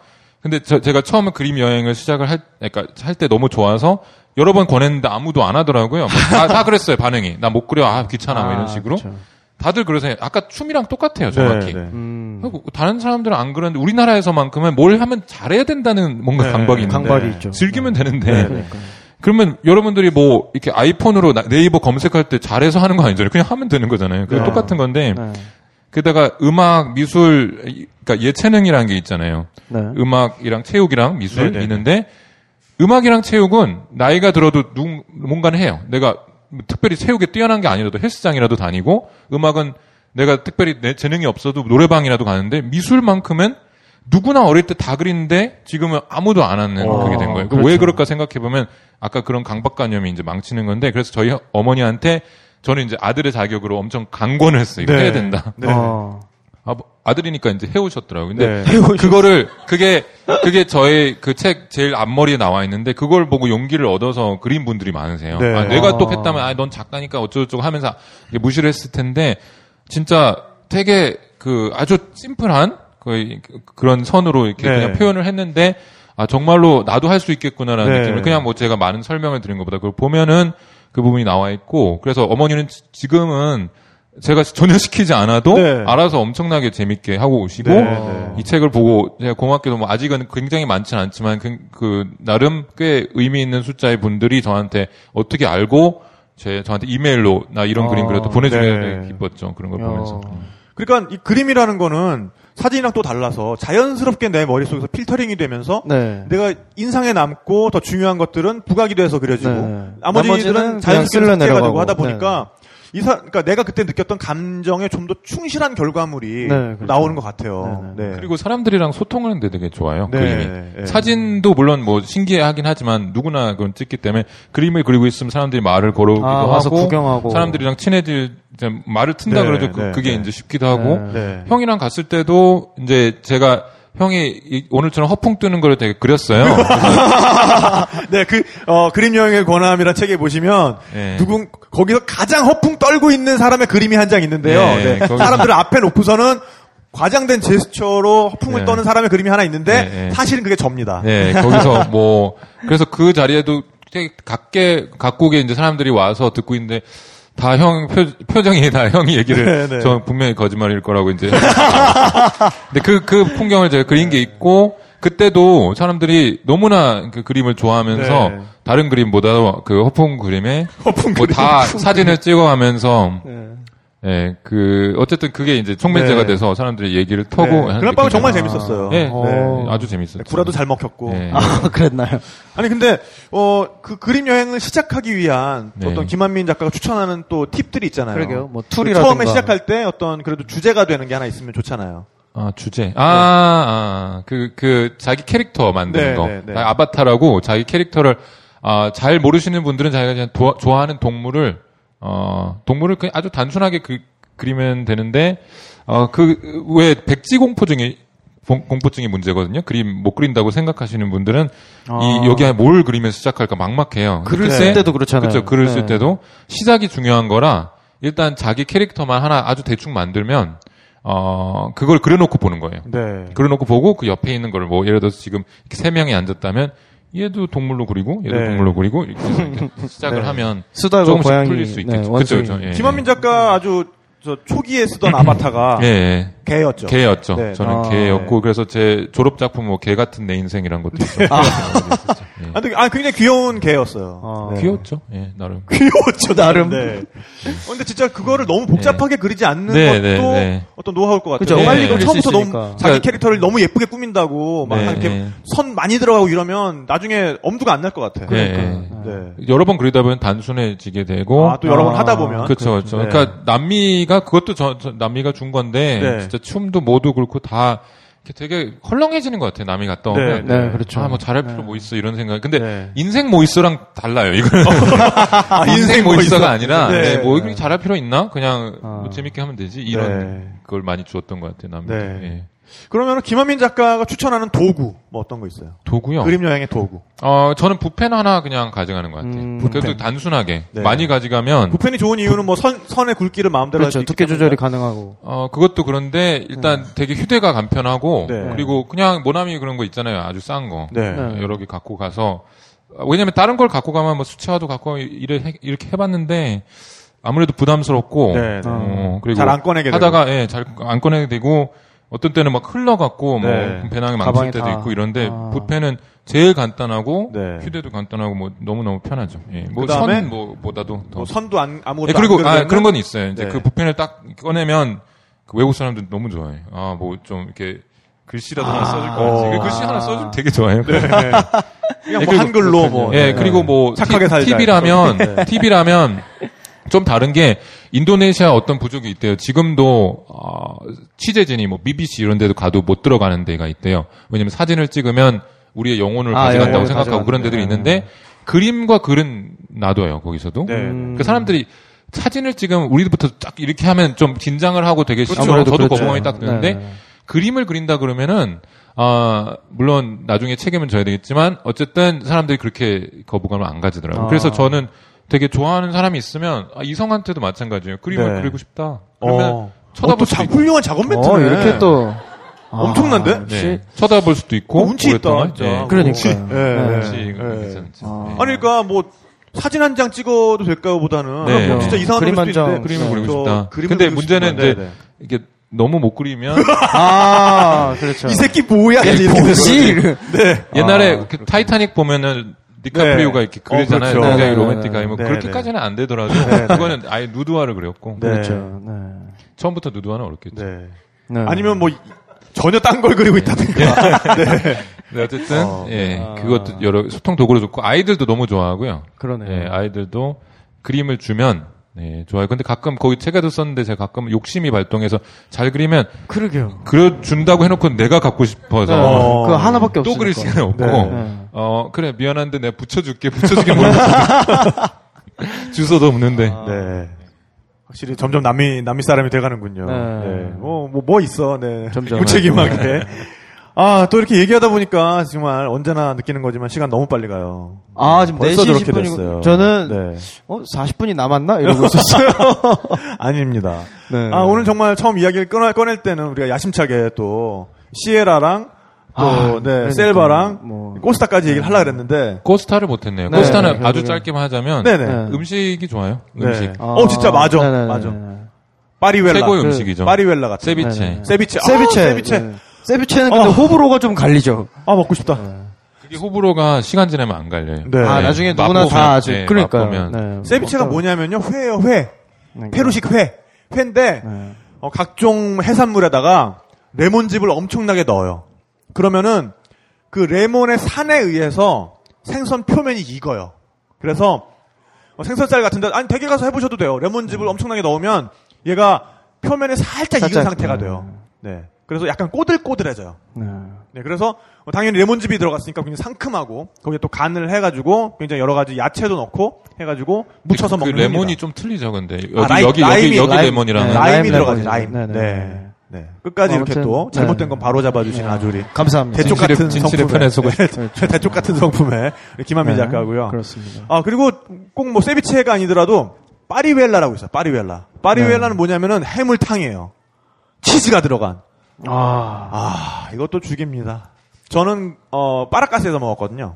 근데 저- 제가 처음에 그림 여행을 시작을 할, 그러니까 할 때 너무 좋아서 여러 번 권했는데 아무도 안 하더라고요. 뭐 다, 다 그랬어요 반응이. 나 못 그려, 아 귀찮아, 뭐 이런 아, 식으로. 그쵸. 다들 그러세요. 아까 춤이랑 똑같아요, 정확히. 네, 네. 음, 다른 사람들은 안 그러는데 우리나라에서만큼은 뭘 하면 잘해야 된다는 뭔가 네, 강박이 있는데 있죠. 즐기면 되는데 네, 네. 그러면 여러분들이 뭐 이렇게 아이폰으로 나- 네이버 검색할 때 잘해서 하는 거 아니잖아요. 그냥 하면 되는 거잖아요. 그 네. 똑같은 건데 네. 게다가 음악, 미술, 이- 그러니까 예체능이라는 게 있잖아요. 네. 음악이랑 체육이랑 미술 네, 네, 네. 있는데 음악이랑 체육은 나이가 들어도 누, 뭔가는 해요. 내가 특별히 체육에 뛰어난 게 아니라도 헬스장이라도 다니고 음악은 내가 특별히 내 재능이 없어도 노래방이라도 가는데 미술만큼은 누구나 어릴 때 다 그리는데 지금은 아무도 안 하는 어, 그게 된 거예요. 그렇죠. 왜 그럴까 생각해 보면 아까 그런 강박관념이 이제 망치는 건데 그래서 저희 어머니한테 저는 이제 아들의 자격으로 엄청 강권을 했어요. 이거 네. 해야 된다. 네. 어, 아버, 아들이니까 이제 해오셨더라고요. 근데 네. [laughs] 그거를 그게 그게 저의 그 책 제일 앞머리에 나와 있는데 그걸 보고 용기를 얻어서 그린 분들이 많으세요. 네. 아, 내가 아. 똑했다면 아, 넌 작가니까 어쩌고저쩌고 하면서 무시를 했을 텐데 진짜 되게 그 아주 심플한 거의 그- 그런 선으로 이렇게 네. 그냥 표현을 했는데 아 정말로 나도 할 수 있겠구나라는 네. 느낌을 그냥 뭐 제가 많은 설명을 드린 것보다 그걸 보면은 그 부분이 나와 있고 그래서 어머니는 지- 지금은 제가 전혀 시키지 않아도 네. 알아서 엄청나게 재밌게 하고 오시고 네, 네. 이 책을 보고 제가 고맙게도 뭐 아직은 굉장히 많지는 않지만 그, 그 나름 꽤 의미 있는 숫자의 분들이 저한테 어떻게 알고 제 저한테 이메일로 나 이런 아, 그림 그래도 보내주면 네. 기뻤죠 그런 걸 야. 보면서 그러니까 이 그림이라는 거는 사진이랑 또 달라서 자연스럽게 내 머릿속에서 필터링이 되면서 네. 내가 인상에 남고 더 중요한 것들은 부각이 돼서 그려지고 네. 나머지들은 자연스럽게 내려가고. 하다 보니까 이사 그러니까 내가 그때 느꼈던 감정에 좀 더 충실한 결과물이 네, 그렇죠. 나오는 것 같아요. 네, 네. 그리고 사람들이랑 소통하는 데 되게 좋아요 네, 그림이 네. 사진도 물론 뭐 신기하긴 하지만 누구나 그건 찍기 때문에 그림을 그리고 있으면 사람들이 말을 걸어오기도 아, 하고 구경하고. 사람들이랑 친해질 이제 말을 튼다 네, 그러죠 그, 네, 그게 네. 이제 쉽기도 하고 네. 네. 형이랑 갔을 때도 이제 제가 형이 이- 오늘처럼 허풍 뜨는 거를 되게 그렸어요. [laughs] 네, 그, 어, 그림 여행의 권함이라는 책에 보시면, 네. 누군, 거기서 가장 허풍 떨고 있는 사람의 그림이 한 장 있는데요. 네, 네, 거기서- 사람들을 앞에 놓고서는 과장된 제스처로 허풍을 네. 떠는 사람의 그림이 하나 있는데, 네, 네. 사실은 그게 접니다. 네, 거기서 뭐 그래서 그 자리에도 되게 각계 각국에 이제 사람들이 와서 듣고 있는데 다 형 표 정이 다 형이 얘기를 네, 네. 저 분명히 거짓말일 거라고 이제 근데 그 그 풍경을 제가 그린 게 있고 그때도 사람들이 너무나 그 그림을 좋아하면서 네. 다른 그림보다 그 허풍 그림에 허풍 뭐 그림. 다 사진을 찍어가면서 예, 그 어쨌든 그게 이제 총매제가 네. 돼서 사람들이 얘기를 터고 네. 그날 밤은 정말. 재밌었어요. 예, 어. 아주 재밌었어요. 구라도 잘 먹혔고. 예. 아, [laughs] 그랬나요? 아니 근데 어 그 그림 여행을 시작하기 위한 네. 어떤 김한민 작가가 추천하는 또 팁들이 있잖아요. 그러게요. 뭐그 툴이라든가. 처음에 시작할 때 어떤 그래도 주제가 되는 게 하나 있으면 좋잖아요. 아, 주제. 아, 아, 그, 그, 자기 캐릭터 만드는 네, 거. 네, 네. 자기 아바타라고 자기 캐릭터를, 아, 잘 모르시는 분들은 자기가 그냥 도- 좋아하는 동물을, 어, 동물을 아주 단순하게 그, 그리면 되는데, 어, 그, 왜 백지 공포증이, 공- 공포증이 문제거든요. 그림 못 그린다고 생각하시는 분들은 아. 이 여기에 뭘 그리면서 시작할까 막막해요. 글을 쓸 때도 그렇잖아요. 그렇죠. 글을 쓸 네. 때도 시작이 중요한 거라 일단 자기 캐릭터만 하나 아주 대충 만들면 어 그걸 그려놓고 보는 거예요. 네. 그려놓고 보고 그 옆에 있는 거를 뭐 예를 들어서 지금 이렇게 세 명이 앉았다면 얘도 동물로 그리고 얘도 네. 동물로 그리고 이렇게, 이렇게 [laughs] 시작을 네. 하면 수다가 조금씩 고양이 풀릴 수 있겠죠. 네, 그렇죠, 원숭이. 그렇죠. 예, 김한민 작가 아주 저 초기에 쓰던 [clears throat] 아바타가 예, 예. 개였죠. 개였죠. 네. 저는 아, 개였고 그래서 제 졸업 작품 뭐 개 같은 내 인생이란 것도 있었고 예. 아, 근데, 아, 굉장히 귀여운 개였어요. 아. 네. 귀여웠죠. 예, 나름. [laughs] 귀여웠죠, 나름. 네. 어, 근데 진짜 그거를 너무 복잡하게 그리지 않는 네, 것도 네, 네. 어떤 노하우일 것 같아요. 그죠. 네. 빨리 그 처음부터 너무. 자기 그러니까- 캐릭터를 너무 예쁘게 꾸민다고 막 네, 이렇게 네. 선 많이 들어가고 이러면 나중에 엄두가 안 날 것 같아요. 네. 네. 여러 번 그리다 보면 단순해지게 되고 아, 또 여러 번 아, 하다 보면. 그렇죠, 그렇죠. 네. 그러니까 남미가 그것도 저, 저 남미가 준 건데 네. 진짜 춤도 모두 그렇고 다 되게 헐렁해지는 것 같아요. 남미 갔다 오면 네, 네, 그렇죠. 아, 뭐 잘할 필요 뭐 있어 이런 생각. 근데 네. 인생 뭐 있어랑 달라요. 이거는 [laughs] 아, 인생 뭐 있어가 있어. 아니라 네. 네, 뭐 이렇게 잘할 필요 있나? 그냥 아. 뭐 재밌게 하면 되지. 이런 네. 걸 많이 주었던 것 같아요. 남미. 네. 예. 그러면 김한민 작가가 추천하는 도구 뭐 어떤 거 있어요? 도구요. 그림 여행의 도구. 어, 저는 붓펜 하나 그냥 가져가는 것 같아요. 음, 그래도 붓펜. 단순하게 네. 많이 가져가면 붓펜이 좋은 이유는 뭐 선, 선의 굵기를 마음대로 그렇죠. 두께 조절이. 가능하고. 어, 그것도 그런데 일단 되게 휴대가 간편하고 네. 그리고 그냥 모나미 그런 거 있잖아요. 아주 싼 거. 네. 네. 여러 개 갖고 가서 왜냐면 다른 걸 갖고 가면 뭐 수채화도 갖고 해- 이렇게 해봤는데 아무래도 부담스럽고 네, 네. 어, 그리고 잘 안 꺼내게 하다가 예, 잘 안 꺼내게 되고 어떤 때는 막 흘러갖고 네. 뭐 배낭에 가방에 망칠 때도 다. 있고 이런데 아. 붓펜은 제일 간단하고 네. 휴대도 간단하고 뭐 너무 너무 편하죠. 예. 뭐선 뭐보다도 더 뭐 선도 안, 아무것도 예, 그리고 안 아, 그런 건 있어요. 이제 네. 그 붓펜을 딱 꺼내면 그 외국 사람들 너무 좋아해. 아, 뭐 좀 이렇게 글씨라도 하나 써줄 거 어. 같지. 그 글씨 하나 써주면 되게 좋아해요. 네. 그냥 예, 뭐 그리고 한글로 뭐. 예, 네. 그리고 뭐 착하게 살자. TV라면 네. TV라면 좀 다른 게 인도네시아 어떤 부족이 있대요. 지금도 어, 취재진이 뭐 BBC 이런 데도 가도 못 들어가는 데가 있대요. 왜냐면 사진을 찍으면 우리의 영혼을 아, 가져간다고 영혼을 생각하고 그런. 데들이 있는데 그림과 글은 놔둬요. 거기서도. 네. 음. 그 사람들이 사진을 찍으면 우리부터 쫙 이렇게 하면 좀 긴장을 하고 되게 그렇죠. 저도 아무래도 그렇죠. 거부감이 딱 드는데 네. 그림을 그린다 그러면은 아 물론 나중에 책임은 져야 되겠지만 어쨌든 사람들이 그렇게 거부감을 안 가지더라고요. 아. 그래서 저는 되게 좋아하는 사람이 있으면 아, 이성한테도 마찬가지예요. 그림을 네. 그리고 싶다. 그러면 어. 쳐다볼 어, 또 수도 자, 있고. 훌륭한 작업 멘트네. 어, 이렇게 또. 아, 엄청난데? 네. 쳐다볼 수도 있고 어, 운치 있다. 네. 예, 네. 예, 이거 예. 괜찮죠. 아. 네. 아 니 그러니까 뭐 사진 한 장 찍어도 될까요?보다는 네. 뭐 진짜 이상한 그림 한 장, 그림을 네. 그리고 저 싶다. 그림을 근데 그리고 문제는 싶다. 이제 네, 네. 이게 너무 못 그리면 [laughs] 아, 그렇죠. 이 새끼 뭐야? 이제 이렇게 뭐지? 네. 옛날에 아, 그 타이타닉 보면은 디카프리오가 네. 이렇게 그리잖아요. 어, 그렇죠. 굉장히 네, 로맨틱하게. 네, 뭐 네, 그렇게까지는 안 되더라도 네. 그거는 아예 누드화를 그렸고 네. 그렇죠. 네. 처음부터 누드화는 어렵겠죠. 네. 네. 아니면 뭐 이- 전혀 딴 걸 그리고 있다든가. [laughs] 네. 네, 어쨌든 어. 예 아. 그것도 여러 소통 도구로 좋고 아이들도 너무 좋아하고요. 그러네요. 예, 아이들도 그림을 주면 네, 좋아요. 근데 가끔 거기 책에도 썼는데 제가 가끔 욕심이 발동해서 잘 그리면 그러게요. 그려 준다고 해놓고 내가 갖고 싶어서 네. 어. 그거 하나밖에 또 없으니까. 그릴 시간이 없고 네. 네. 어 그래 미안한데 내가 붙여줄게 붙여주긴 모르겠어 [laughs] 주소도 없는데 네. 확실히 점점 남미 남미 사람이 돼가는군요. 네. 네. 뭐, 뭐, 뭐 있어. 네. 점점. 무책임하게. 아, 또 이렇게 얘기하다 보니까 정말 언제나 느끼는 거지만 시간 너무 빨리 가요. 아, 지금 벌써 4시 저렇게 10분이고 됐어요. 저는 네. 어, 40분이 남았나? 이러고 있었어요. [laughs] 아닙니다. 네. 아, 오늘 정말 처음 이야기를 꺼낼, 꺼낼 때는 우리가 야심차게 또 시에라랑 또 아, 네, 그러니까. 셀바랑 뭐. 코스타까지 얘기를 하려고 그랬는데 코스타를 못했네요. 네, 코스타는 네, 아주 결국엔. 짧게만 하자면 네네. 네. 음식이 좋아요. 네. 음식 어, 진짜 맞아. 네네네. 맞아. 파리웰라. 최고의 그 음식이죠. 파리웰라 같은. 세비체. 네네. 세비체. 아, 세비체. 세비체. 네. 세비체는 근데 어. 호불호가 좀 갈리죠. 아, 먹고 싶다. 그게 호불호가 시간 지나면 안 갈려요. 네. 아, 나중에 누구나 맛보면, 다 아직. 네, 그러니까요. 맛보면. 네. 세비체가 뭐냐면요. 회예요, 회. 그러니까. 페루식 회. 회인데 네. 어, 각종 해산물에다가 레몬즙을 엄청나게 넣어요. 그러면은 그 레몬의 산에 의해서 생선 표면이 익어요. 그래서 어, 생선살 같은데 아니 댁에 가서 해보셔도 돼요. 레몬즙을 엄청나게 넣으면 얘가 표면에 살짝, 익은 살짝, 상태가 네. 돼요. 네. 그래서 약간 꼬들꼬들해져요. 네. 네, 그래서 어, 당연히 레몬즙이 들어갔으니까 굉장히 상큼하고 거기에 또 간을 해가지고 굉장히 여러 가지 야채도 넣고 해가지고 무쳐서 그 먹는 레몬이 겁니다. 좀 틀리죠, 근데 여기 아, 라임, 여기 라임이, 여기 라임. 레몬이랑 네, 라임이 라임 들어가죠. 라임. 네, 네. 네. 네. 끝까지 이렇게 아무튼, 또 잘못된 네. 건 바로 잡아주시는 아주 우리 감사합니다. 대쪽 진실의- 같은 진실의 성품의 편에 서고 네, [laughs] 대쪽 같은 성품의 김한민 네, 작가고요. 그렇습니다. 아 그리고 꼭 뭐 세비체가 아니더라도 파리웰라라고 있어요. 파리웰라. 파리웰라는 네. 뭐냐면은 해물탕이에요. 치즈가 들어간. 아. 아 이것도 죽입니다. 저는 어 파라카스에서 먹었거든요.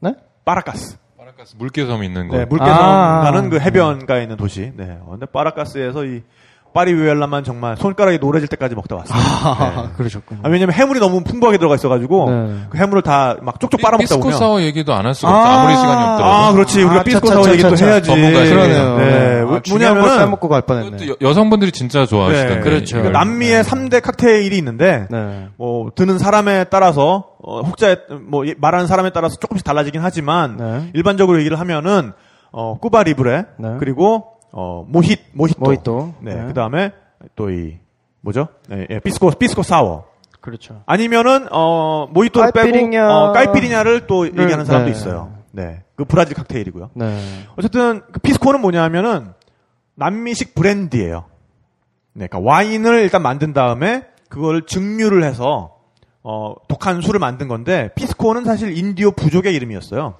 네? 파라카스. 파라카스 물개섬 있는 거. 네, 물개섬 아. 가는 그 해변가에 있는 도시. 네. 어, 근데 파라카스에서 이 파리웰라만 정말 손가락이 노래질 때까지 먹다 왔어요. 아, 네. [laughs] 그러셨군요. 아, 왜냐면 해물이 너무 풍부하게 들어가 있어가지고 네. 그 해물을 다 막 쪽쪽 빨아먹다 보면 피스코사워 얘기도 안 할 수가 없어. 아무리 시간이 없더라도. 아, 그렇지. 우리가 아, 삐스코사워 차차차차. 얘기 또 해야지. 그러네요. 네. 네. 뭐- 아, 뭐냐면은 빼먹고 갈 뻔했네. 여- 여성분들이 진짜 좋아하시던데. 네. 그렇죠. 그러니까 남미의 3대 칵테일이 있는데 네. 뭐 드는 사람에 따라서 어, 혹자 뭐 이- 말하는 사람에 따라서 조금씩 달라지긴 하지만 네. 일반적으로 얘기를 하면은 어 꾸바 리브레 네. 그리고 어 모힛 모히또 모히또. 네, 네. 그 다음에 또 이 뭐죠? 네, 예, 피스코 피스코 사워 그렇죠. 아니면은 어 모히토를 빼고 까이피리냐- 어, 까이피리냐를 또 얘기하는 사람도 네. 있어요. 네. 그 브라질 칵테일이고요. 네. 어쨌든 그 피스코는 뭐냐면은 남미식 브랜디예요. 네, 그러니까 와인을 일단 만든 다음에 그걸 증류를 해서 어, 독한 술을 만든 건데 피스코는 사실 인디오 부족의 이름이었어요.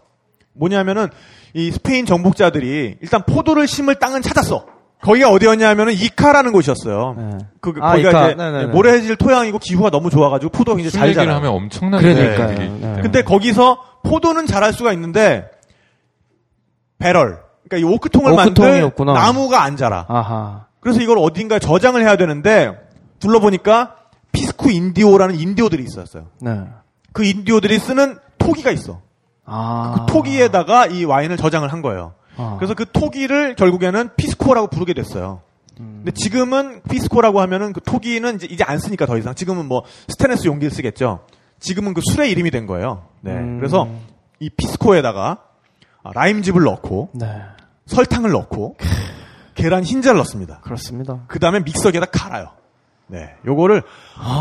뭐냐면은 이 스페인 정복자들이 일단 포도를 심을 땅은 찾았어. 거기가 어디였냐면은 이카라는 곳이었어요. 네. 그 아, 거기가 이카. 이제 네네네. 모래질 토양이고 기후가 너무 좋아가지고 포도가 굉장히 술잘 자라요. 하면. 얘기를 있기 네. 근데 거기서 포도는 자랄 수가 있는데 배럴, 그러니까 이 오크통을 오크통이 없구나. 나무가 안 자라. 아하. 그래서 이걸 어딘가에 저장을 해야 되는데 둘러보니까 피스코 인디오라는 인디오들이 있었어요. 네. 그 인디오들이 쓰는 토기가 있어. 아. 그 토기에다가 이 와인을 저장을 한 거예요. 아. 그래서 그 토기를 결국에는 피스코라고 부르게 됐어요. 음. 근데 지금은 피스코라고 하면은 그 토기는 이제, 이제 안 쓰니까 더 이상 지금은 뭐 스테인레스 용기를 쓰겠죠. 지금은 그 술의 이름이 된 거예요. 네. 음. 그래서 이 피스코에다가 아, 라임즙을 넣고 네. 설탕을 넣고 계란 흰자를 넣습니다. 그렇습니다. 그 다음에 믹서기에다 갈아요. 네. 요거를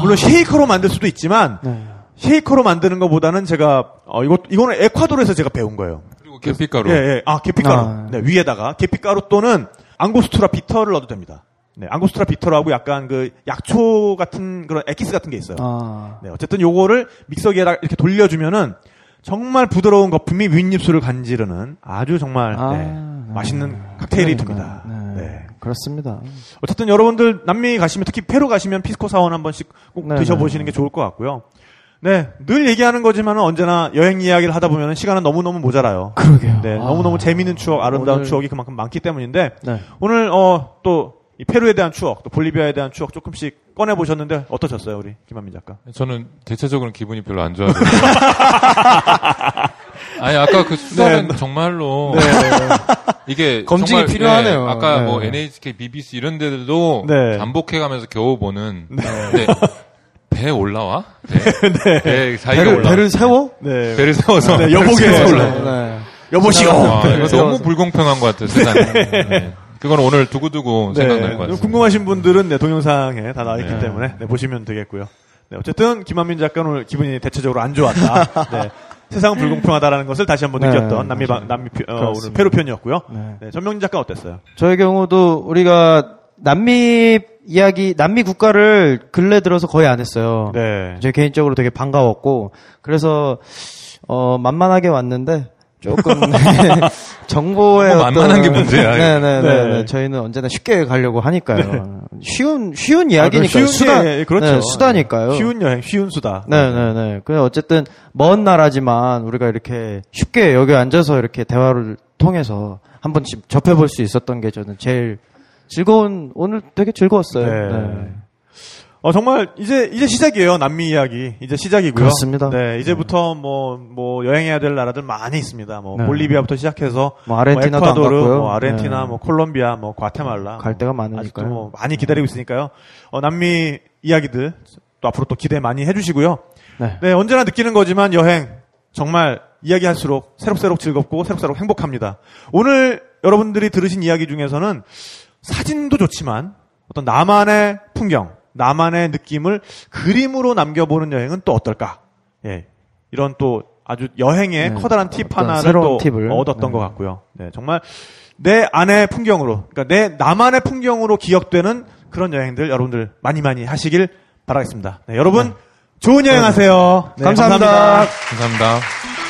물론 쉐이커로 만들 수도 있지만 네. 쉐이커로 만드는 것보다는 제가 어 이거 이거는 에콰도르에서 제가 배운 거예요. 그리고 계피가루. 예, 예. 아, 계피가루. 아. 네, 위에다가 계피가루 또는 앙고스투라 bitter를 넣어도 됩니다. 네, 앙고스투라 bitter라고 약간 그 약초 같은 그런 에키스 같은 게 있어요. 아. 네, 어쨌든 요거를 믹서기에다 이렇게 돌려주면은 정말 부드러운 거품이 윗입술을 간지르는 아주 정말 아, 네, 네. 맛있는 칵테일이 그러니까요. 됩니다. 네. 네. 그렇습니다. 어쨌든 여러분들 남미 가시면 특히 페루 가시면 피스코 사원 한 번씩 꼭 네, 드셔보시는 게 좋을 것 같고요. 네, 늘 얘기하는 거지만 언제나 여행 이야기를 하다 보면 시간은 너무너무 모자라요. 그러게요. 네, 아. 너무너무 재미있는 추억, 아름다운 오늘- 추억이 그만큼 많기 때문인데 네. 오늘 어, 또이 페루에 대한 추억, 또 볼리비아에 대한 추억 조금씩 꺼내 보셨는데 어떠셨어요, 우리 김한민 작가? 저는 대체적으로는 기분이 별로 안 좋아요. [laughs] 아니 아까 그 수다는 정말로 이게 검증이 정말, 필요하네요. 예, 아까 네. 뭐 NHK, BBC 이런 데들도 네. 잠복해가면서 겨우 보는. 배 올라와? 배, [laughs] 배 사이가 배를, 올라. 배를 세워? 네, 배를 세워서 네, 여보게. 올라와. 네. 여보시오. 와, 이거 세워서. 너무 불공평한 것 같아요, 세상에. [laughs] 네. 그건 오늘 두고두고 생각날 것 같아요. 궁금하신 분들은 네, 동영상에 다 나와 있기 네. 때문에 네, 보시면 되겠고요. 네, 어쨌든 김한민 작가는 오늘 기분이 대체적으로 안 좋았다. 네, [laughs] 세상은 불공평하다라는 것을 다시 한번 네, 느꼈던 남미 바-. 남미 피- 어, 오늘. 페루 편이었고요. 네. 네, 전명진 작가 어땠어요? 저의 경우도 우리가 남미 이야기, 남미 국가를 근래 들어서 거의 안 했어요. 네. 제 개인적으로 되게 반가웠고, 그래서, 어, 만만하게 왔는데, 조금, [laughs] 정보에. 너무 만만한 게 문제야. 네네네. 네. 네. 저희는 언제나 쉽게 가려고 하니까요. 쉬운, 쉬운 이야기니까요. 아, 그 쉬운 수다. 예, 그렇죠. 네, 수다니까요. 쉬운 여행, 쉬운 수다. 네네네. 그 어쨌든 먼 나라지만 우리가 이렇게 쉽게 여기 앉아서 이렇게 대화를 통해서 한 번씩 접해볼 수 있었던 게 저는 제일 즐거운 오늘 되게 즐거웠어요. 네. 네. 어, 정말, 이제, 이제 시작이에요. 남미 이야기. 이제 시작이고요. 그렇습니다. 네, 이제부터 뭐, 뭐, 여행해야 될 나라들 많이 있습니다. 뭐, 네. 볼리비아부터 시작해서, 뭐 아르헨티나도 안 에콰도르, 갔고요. 뭐, 아르헨티나, 네. 뭐, 콜롬비아, 뭐, 과테말라. 갈 데가 뭐, 많으니까요. 아직도 뭐, 많이 기다리고 있으니까요. 어, 남미 이야기들, 또 앞으로 또 기대 많이 해주시고요. 네. 네, 언제나 느끼는 거지만 여행, 정말 이야기할수록 새록새록 즐겁고 새록새록 행복합니다. 오늘 여러분들이 들으신 이야기 중에서는 사진도 좋지만 어떤 나만의 풍경, 나만의 느낌을 그림으로 남겨보는 여행은 또 어떨까? 예. 이런 또 아주 여행의 네. 커다란 팁 하나를 새로운 또 팁을. 얻었던 네. 것 같고요. 네, 정말 내 안의 풍경으로, 그러니까 내 나만의 풍경으로 기억되는 그런 여행들 여러분들 많이 많이 하시길 바라겠습니다. 네, 여러분 좋은 여행 하세요. 네, 감사합니다. 감사합니다.